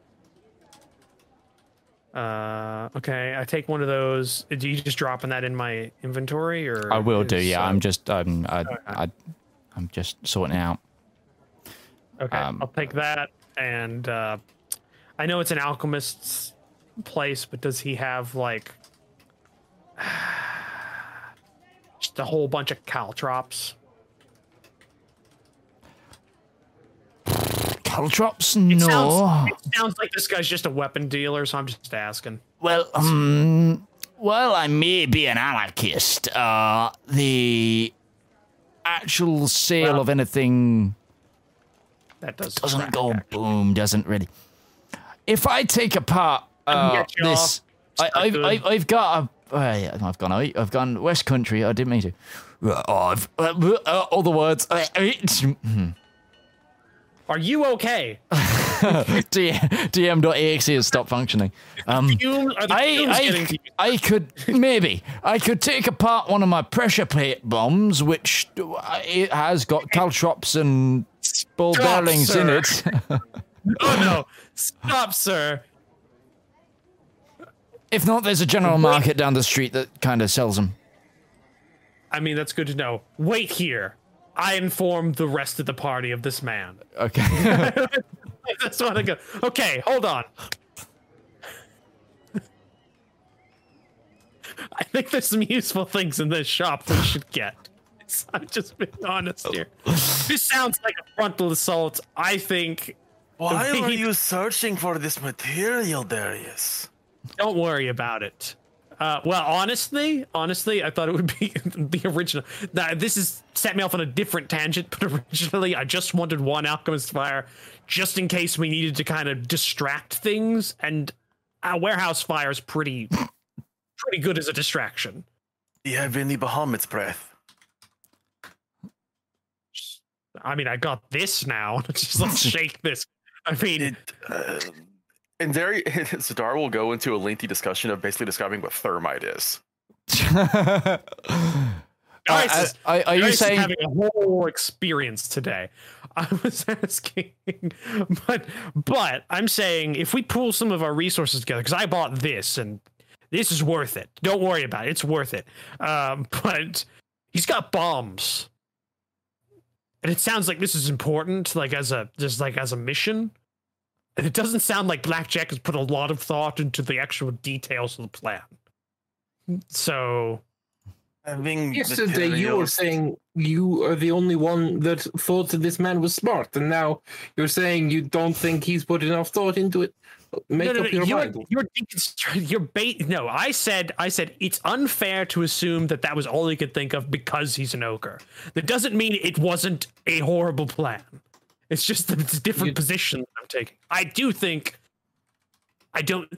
Uh, okay. I take one of those. Do you just dropping that in my inventory, or I will do. Yeah, uh, I'm just. Um, I, I, I'm just sorting out. Okay, Um, I'll take that. And uh, I know it's an alchemist's place, but does he have like just a whole bunch of caltrops? Caltrops? It No. sounds, it sounds like this guy's just a weapon dealer, so I'm just asking. Well, um, well, I may be an anarchist. Uh, the actual sale of anything That does doesn't go boom, doesn't really. If I take apart can uh, this, I, I've, I've, I've got a. Uh, yeah, I've gone. out. I've gone West Country. I didn't mean to. Oh, I've, uh, uh, all the words. Uh, uh, Are you okay? D- DM.exe has stopped functioning. Um, Fume- are the fumes I. I, I could maybe I could take apart one of my pressure plate bombs, which uh, it has got caltrops and ball Stop, bearings in it. Oh no! Stop, sir. if not, there's a general market down the street that kind of sells them. I mean, that's good to know. Wait here. I inform the rest of the party of this man. Okay. I just want to go. Okay, hold on. I think there's some useful things in this shop we should get. I'm just being honest here. This sounds like a frontal assault. I think. Why We- are you searching for this material, Darius? Don't worry about it. Uh, well, honestly, honestly, I thought it would be the original. Now, this has set me off on a different tangent, but originally, I just wanted one alchemist fire, just in case we needed to kind of distract things. And a warehouse fire is pretty, pretty good as a distraction. Do you have any Bahamut's breath? I mean, I got this now. just let's shake this. I mean, It, uh, And there, Zedaar will go into a lengthy discussion of basically describing what thermite is. Uh, Dice is- are, are you Dice saying having a whole experience today? I was asking, but but I'm saying if we pool some of our resources together, because I bought this and this is worth it. Don't worry about it; it's worth it. Um, but he's got bombs, and it sounds like this is important, like as a just like as a mission. And it doesn't sound like Blackjack has put a lot of thought into the actual details of the plan. So having Yesterday, you were saying you are the only one that thought that this man was smart, and now you're saying you don't think he's put enough thought into it. Make up your you're, mind. You're You're bait. No, I said. I said it's unfair to assume that that was all he could think of because he's an ogre. That doesn't mean it wasn't a horrible plan. It's just that it's a different You- positions I'm taking. I do think. I don't.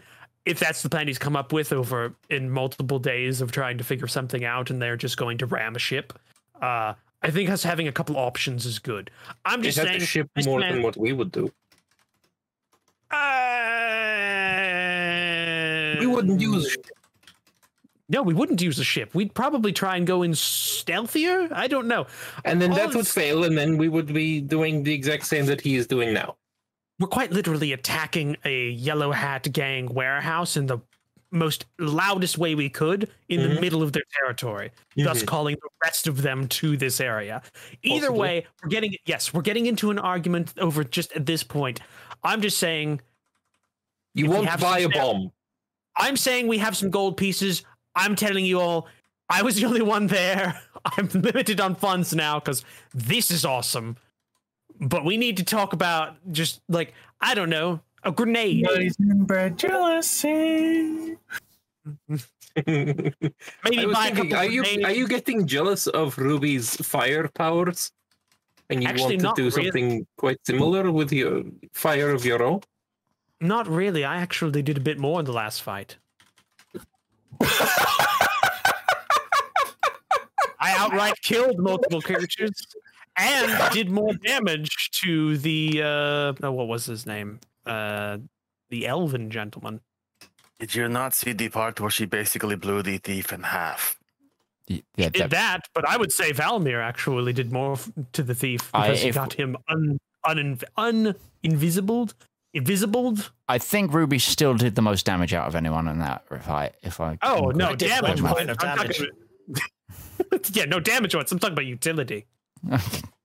If that's the plan he's come up with over in multiple days of trying to figure something out, and they're just going to ram a ship, uh, I think us having a couple options is good. I'm just saying. to ship more man- than what we would do. Uh, We wouldn't use. No, we wouldn't use a ship. We'd probably try and go in stealthier. I don't know. And then All that would fail, and then we would be doing the exact same that he is doing now. We're quite literally attacking a yellow hat gang warehouse in the most loudest way we could in the Mhm. middle of their territory, thus Mhm. calling the rest of them to this area. Either Possibly. way, we're getting yes, we're getting into an argument over just at this point. I'm just saying You If we won't buy a some bomb. I'm saying we have some gold pieces. I'm telling you all, I was the only one there. I'm limited on funds now because this is awesome. But we need to talk about just like I don't know, a grenade. jealousy. Maybe I was buy a thinking, are you are you getting jealous of Ruby's fire powers? And you Actually, want to do really. something quite similar with your fire of your own? Not really. I actually did a bit more in the last fight. I outright killed multiple characters and did more damage to the uh oh, what was his name? Uh the elven gentleman. Did you not see the part where she basically blew the thief in half? Y- yeah, Did that- that, but I would say Valymr actually did more f- to the thief I- because he got him un un un invisibled invisibled. I think Ruby still did the most damage out of anyone in that. If I, if I. Oh no, damage. point of damage. about- yeah, no damage once. I'm talking about utility.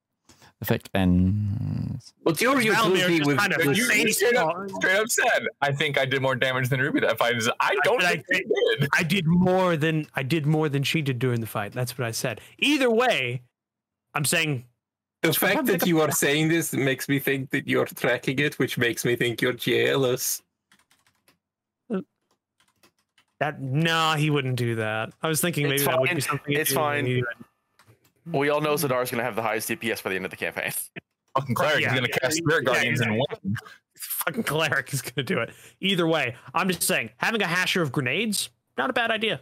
Effect then. What's your Valymr utility with kind of with- You, you face straight, up, straight up said, I think I did more damage than Ruby that fight. I don't I think they think- did. I did more than I did more than she did during the fight. That's what I said. Either way, I'm saying the fact that you are saying this makes me think that you're tracking it, which makes me think you're jealous. That nah, he wouldn't do that. I was thinking maybe It's that would be something. he'd It's do, fine. And We all know Zedaar's going to have the highest DPS by the end of the campaign. Fucking cleric Yeah, is gonna yeah, cast Spirit yeah, Guardians and exactly. win. Fucking cleric is gonna do it. Either way, I'm just saying, having a hasher of grenades, not a bad idea.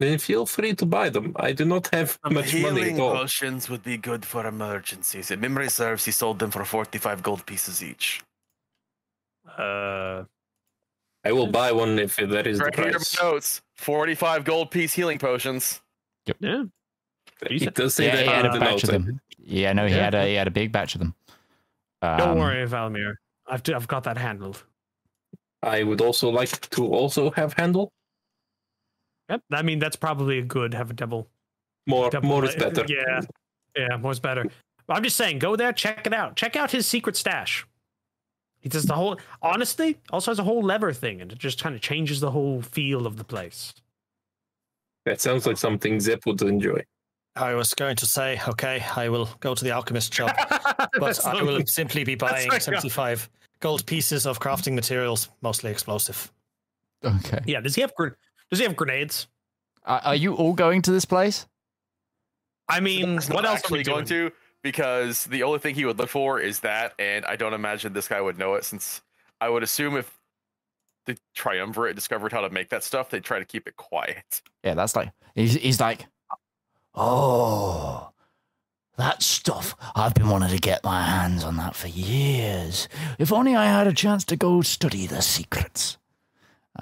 Then feel free to buy them. I do not have much money at all. potions would be good for emergencies. If memory serves, he sold them for 45 gold pieces each. Uh, I will buy one if that is the Right here price. notes. 45 gold piece healing potions. Yep. yeah. It does say Yeah, that he had a batch of them. Yeah, no, he Yeah. had a he had a big batch of them. Don't Um, worry, Valymr. I've I've got that handled. I would also like to also have handle. Yep. I mean, that's probably a good. Have a double. More, double more is better. Yeah. Yeah, more is better. I'm just saying, go there, check it out. Check out his secret stash. He does the whole. Honestly, also has a whole lever thing, and it just kind of changes the whole feel of the place. That sounds like something Zep would enjoy. I was going to say, okay, I will go to the alchemist shop, but I not- will simply be buying like a- 75 gold pieces of crafting materials, mostly explosive. Okay. Yeah. Does he have? gre- Does he have grenades? Are, are you all going to this place? I mean, Zedaar's what else are we actually going doing? to? Because the only thing he would look for is that, and I don't imagine this guy would know it since I would assume if the triumvirate discovered how to make that stuff, they'd try to keep it quiet. Yeah, that's like he's he's like, oh, that stuff. I've been wanting to get my hands on that for years. If only I had a chance to go study the secrets.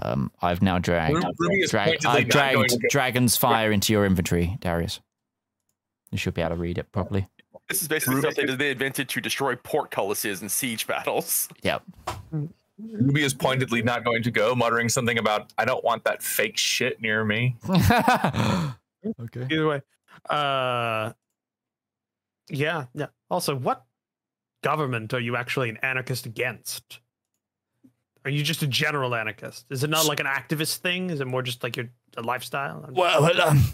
Um, I've now dragged Ru- Ruby is drag, pointedly I've dragged Dragon's Fire into your inventory, Darius. You should be able to read it properly. This is basically Ruby- something that they invented to destroy portcullises in siege battles. Yep. Ruby is pointedly not going to go, muttering something about "I don't want that fake shit near me." okay. Either way, uh, yeah, yeah. Also, what government are you actually an anarchist against? Are you just a general anarchist? Is it not like an activist thing? Is it more just like your a lifestyle? Well, um,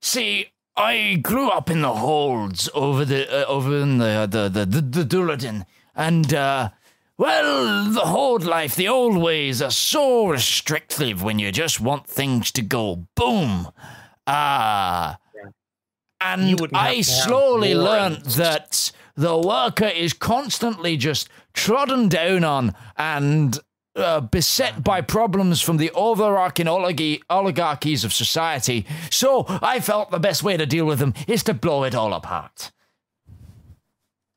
see, I grew up in the holds over the uh, over in the the the the, the Duladin, and uh, well, the hold life, the old ways are so restrictive when you just want things to go boom. Ah. And I slowly learned that the worker is constantly just trodden down on and uh, beset by problems from the overarching oligarchy, oligarchies of society. So I felt the best way to deal with them is to blow it all apart.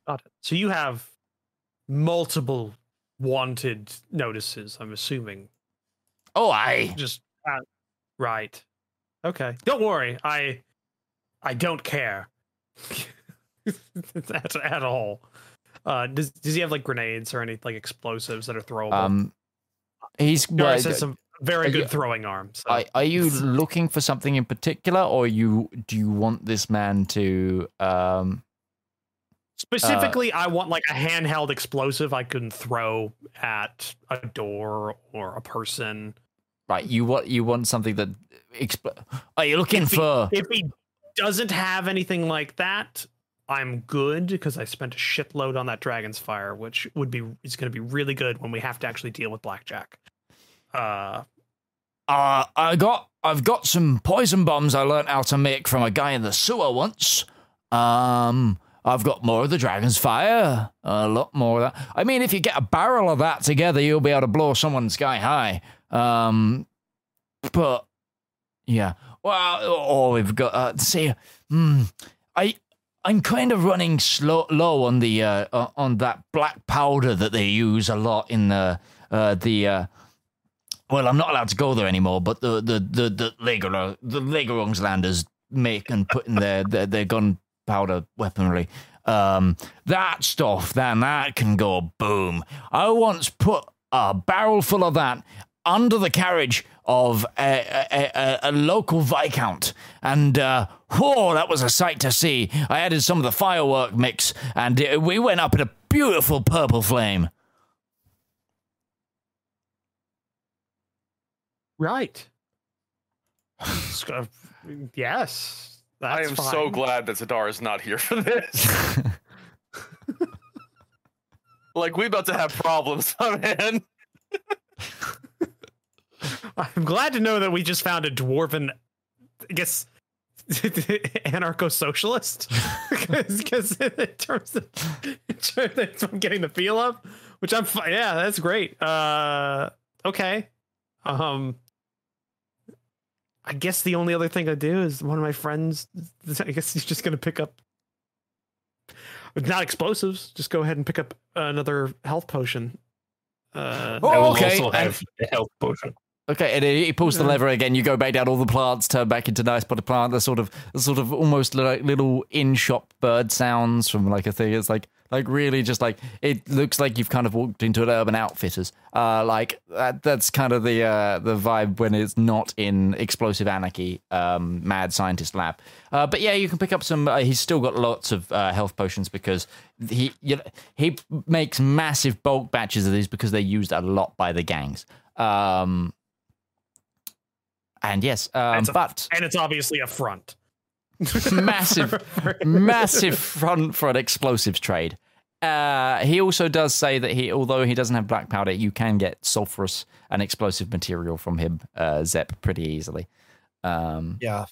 Got it. So you have multiple wanted notices. I'm assuming. Oh, I. Just uh, right. Okay. Don't worry. I I don't care at, at all. Uh, does does he have like grenades or any like explosives that are throwable? Um, he's. Darius well, has a very good you- throwing arm. So. are, are you looking for something in particular, or you do you want this man to? Um, Specifically, I want like a handheld explosive I can throw at a door or a person. right, you want you want something that. Expl- are you looking If he- for? If he doesn't have anything like that, I'm good because I spent a shitload on that dragon's fire, which would be is going to be really good when we have to actually deal with blackjack. Uh, Uh, I got I've got some poison bombs I learnt how to make from a guy in the sewer once. Um, I've got more of the dragon's fire, a lot more of that. I mean, if you get a barrel of that together, you'll be able to blow someone sky high. Um, but yeah, well, oh, we've got uh, see, hmm, I. I'm kind of running slow, low on the uh, uh, on that black powder that they use a lot in the uh, the uh, well, I'm not allowed to go there anymore, but the the the the Lager the Lagerungslanders make and put in their their, their gunpowder weaponry. Um, that stuff, then that can go boom. I once put a barrel full of that under the carriage of a, a, a, a local viscount, and uh, whoa, that was a sight to see. I added some of the firework mix, and it, we went up in a beautiful purple flame. right. So, yes, I that's am so glad that Zedaar is not here for this. like we about to have problems, man. I'm glad to know that we just found a dwarven, I guess, anarcho-socialist. Because in terms of, in terms of I'm getting the feel of, which I'm, fi- yeah, that's great. Uh, okay. Um, I guess the only other thing I do is one of my friends. I guess he's just gonna pick up, not explosives. Just go ahead and pick up another health potion. Uh, Oh, I will okay. also have a health potion. Okay, and he pulls the lever again. You go back down. All the plants turn back into nice potted plant. The sort of, the sort of almost like little in-shop bird sounds from like a thing. It's like, like really just like it looks like you've kind of walked into an Urban Outfitters. Uh, like that. That's kind of the uh, the vibe when it's not in Explosive Anarchy, um, Mad Scientist Lab. Uh, but yeah, you can pick up some. Uh, he's still got lots of uh, health potions because he you know, he makes massive bulk batches of these because they're used a lot by the gangs. Um, and yes, um, That's a- but and it's obviously a front. massive, massive front for an explosives trade. Uh, he also does say that he, although he doesn't have black powder, you can get sulfurous and explosive material from him, uh, Zep, pretty easily. Um, Yeah.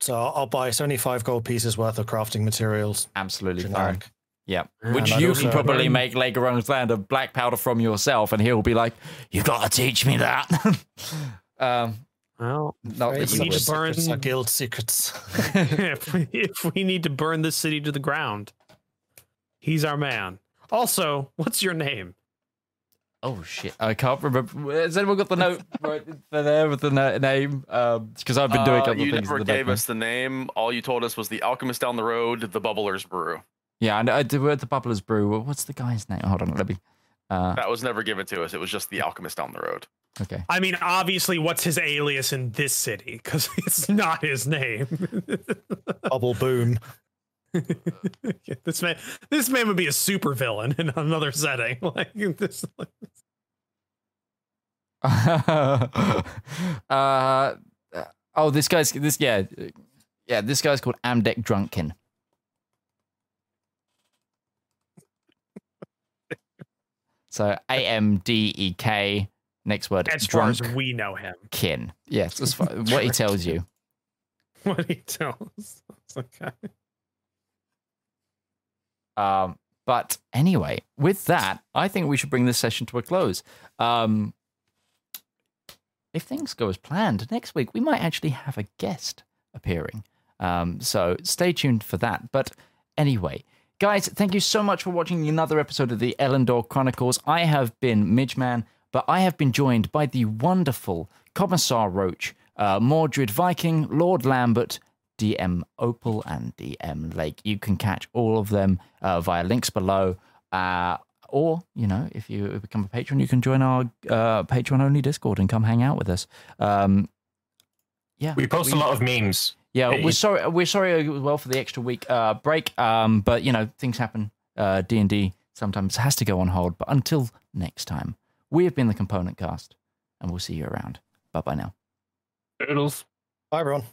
So I'll buy 75 gold pieces worth of crafting materials. absolutely fine. Generic. Yeah, And which I'd you can probably burn- make Legoran's land of black powder from yourself, and he'll be like, "You've got to teach me that." um, Well, not that Great you need to burn- secrets are guild secrets. if, we, if we need to burn this city to the ground, he's our man. Also, what's your name? Oh shit! I can't remember. Has anyone got the note right there with the na- name? Because I've been doing Uh, other you things. never gave us the name. All you told us was the alchemist down the road, the bubblers brew. Yeah, and I did word the Bubblers Brew. What's the guy's name? Hold on, let me. Uh, That was never given to us. It was just the alchemist down the road. okay. I mean, obviously, what's his alias in this city? Because it's not his name. Bubble boom. this man, this man would be a super villain in another setting. Like this. uh, oh, this guy's this yeah, yeah. This guy's called Amdek Drunkin. So A M D E K. Next word, As far as we know him, Kin. Yes, as far, what he tells you. what he tells. Okay. Um, but anyway, with that, I think we should bring this session to a close. Um, if things go as planned, next week we might actually have a guest appearing. Um, so stay tuned for that. But anyway, guys, thank you so much for watching another episode of the Elendor Chronicles. I have been Midgeman, but I have been joined by the wonderful Commissar Roach, uh, Mordred Viking, Lord Lambert, DM Opal, and DM Lake. You can catch all of them uh, via links below. Uh, or, you know, if you become a patron, you can join our uh, Patreon only Discord and come hang out with us. Um, yeah, We post a lot of memes. Yeah, Hey. we're sorry. We're sorry as well for the extra week uh, break. Um, but you know things happen. Uh, D and D sometimes has to go on hold. But until next time, we have been the Component Cast, and we'll see you around. Bye bye now. Turtles. Bye, everyone.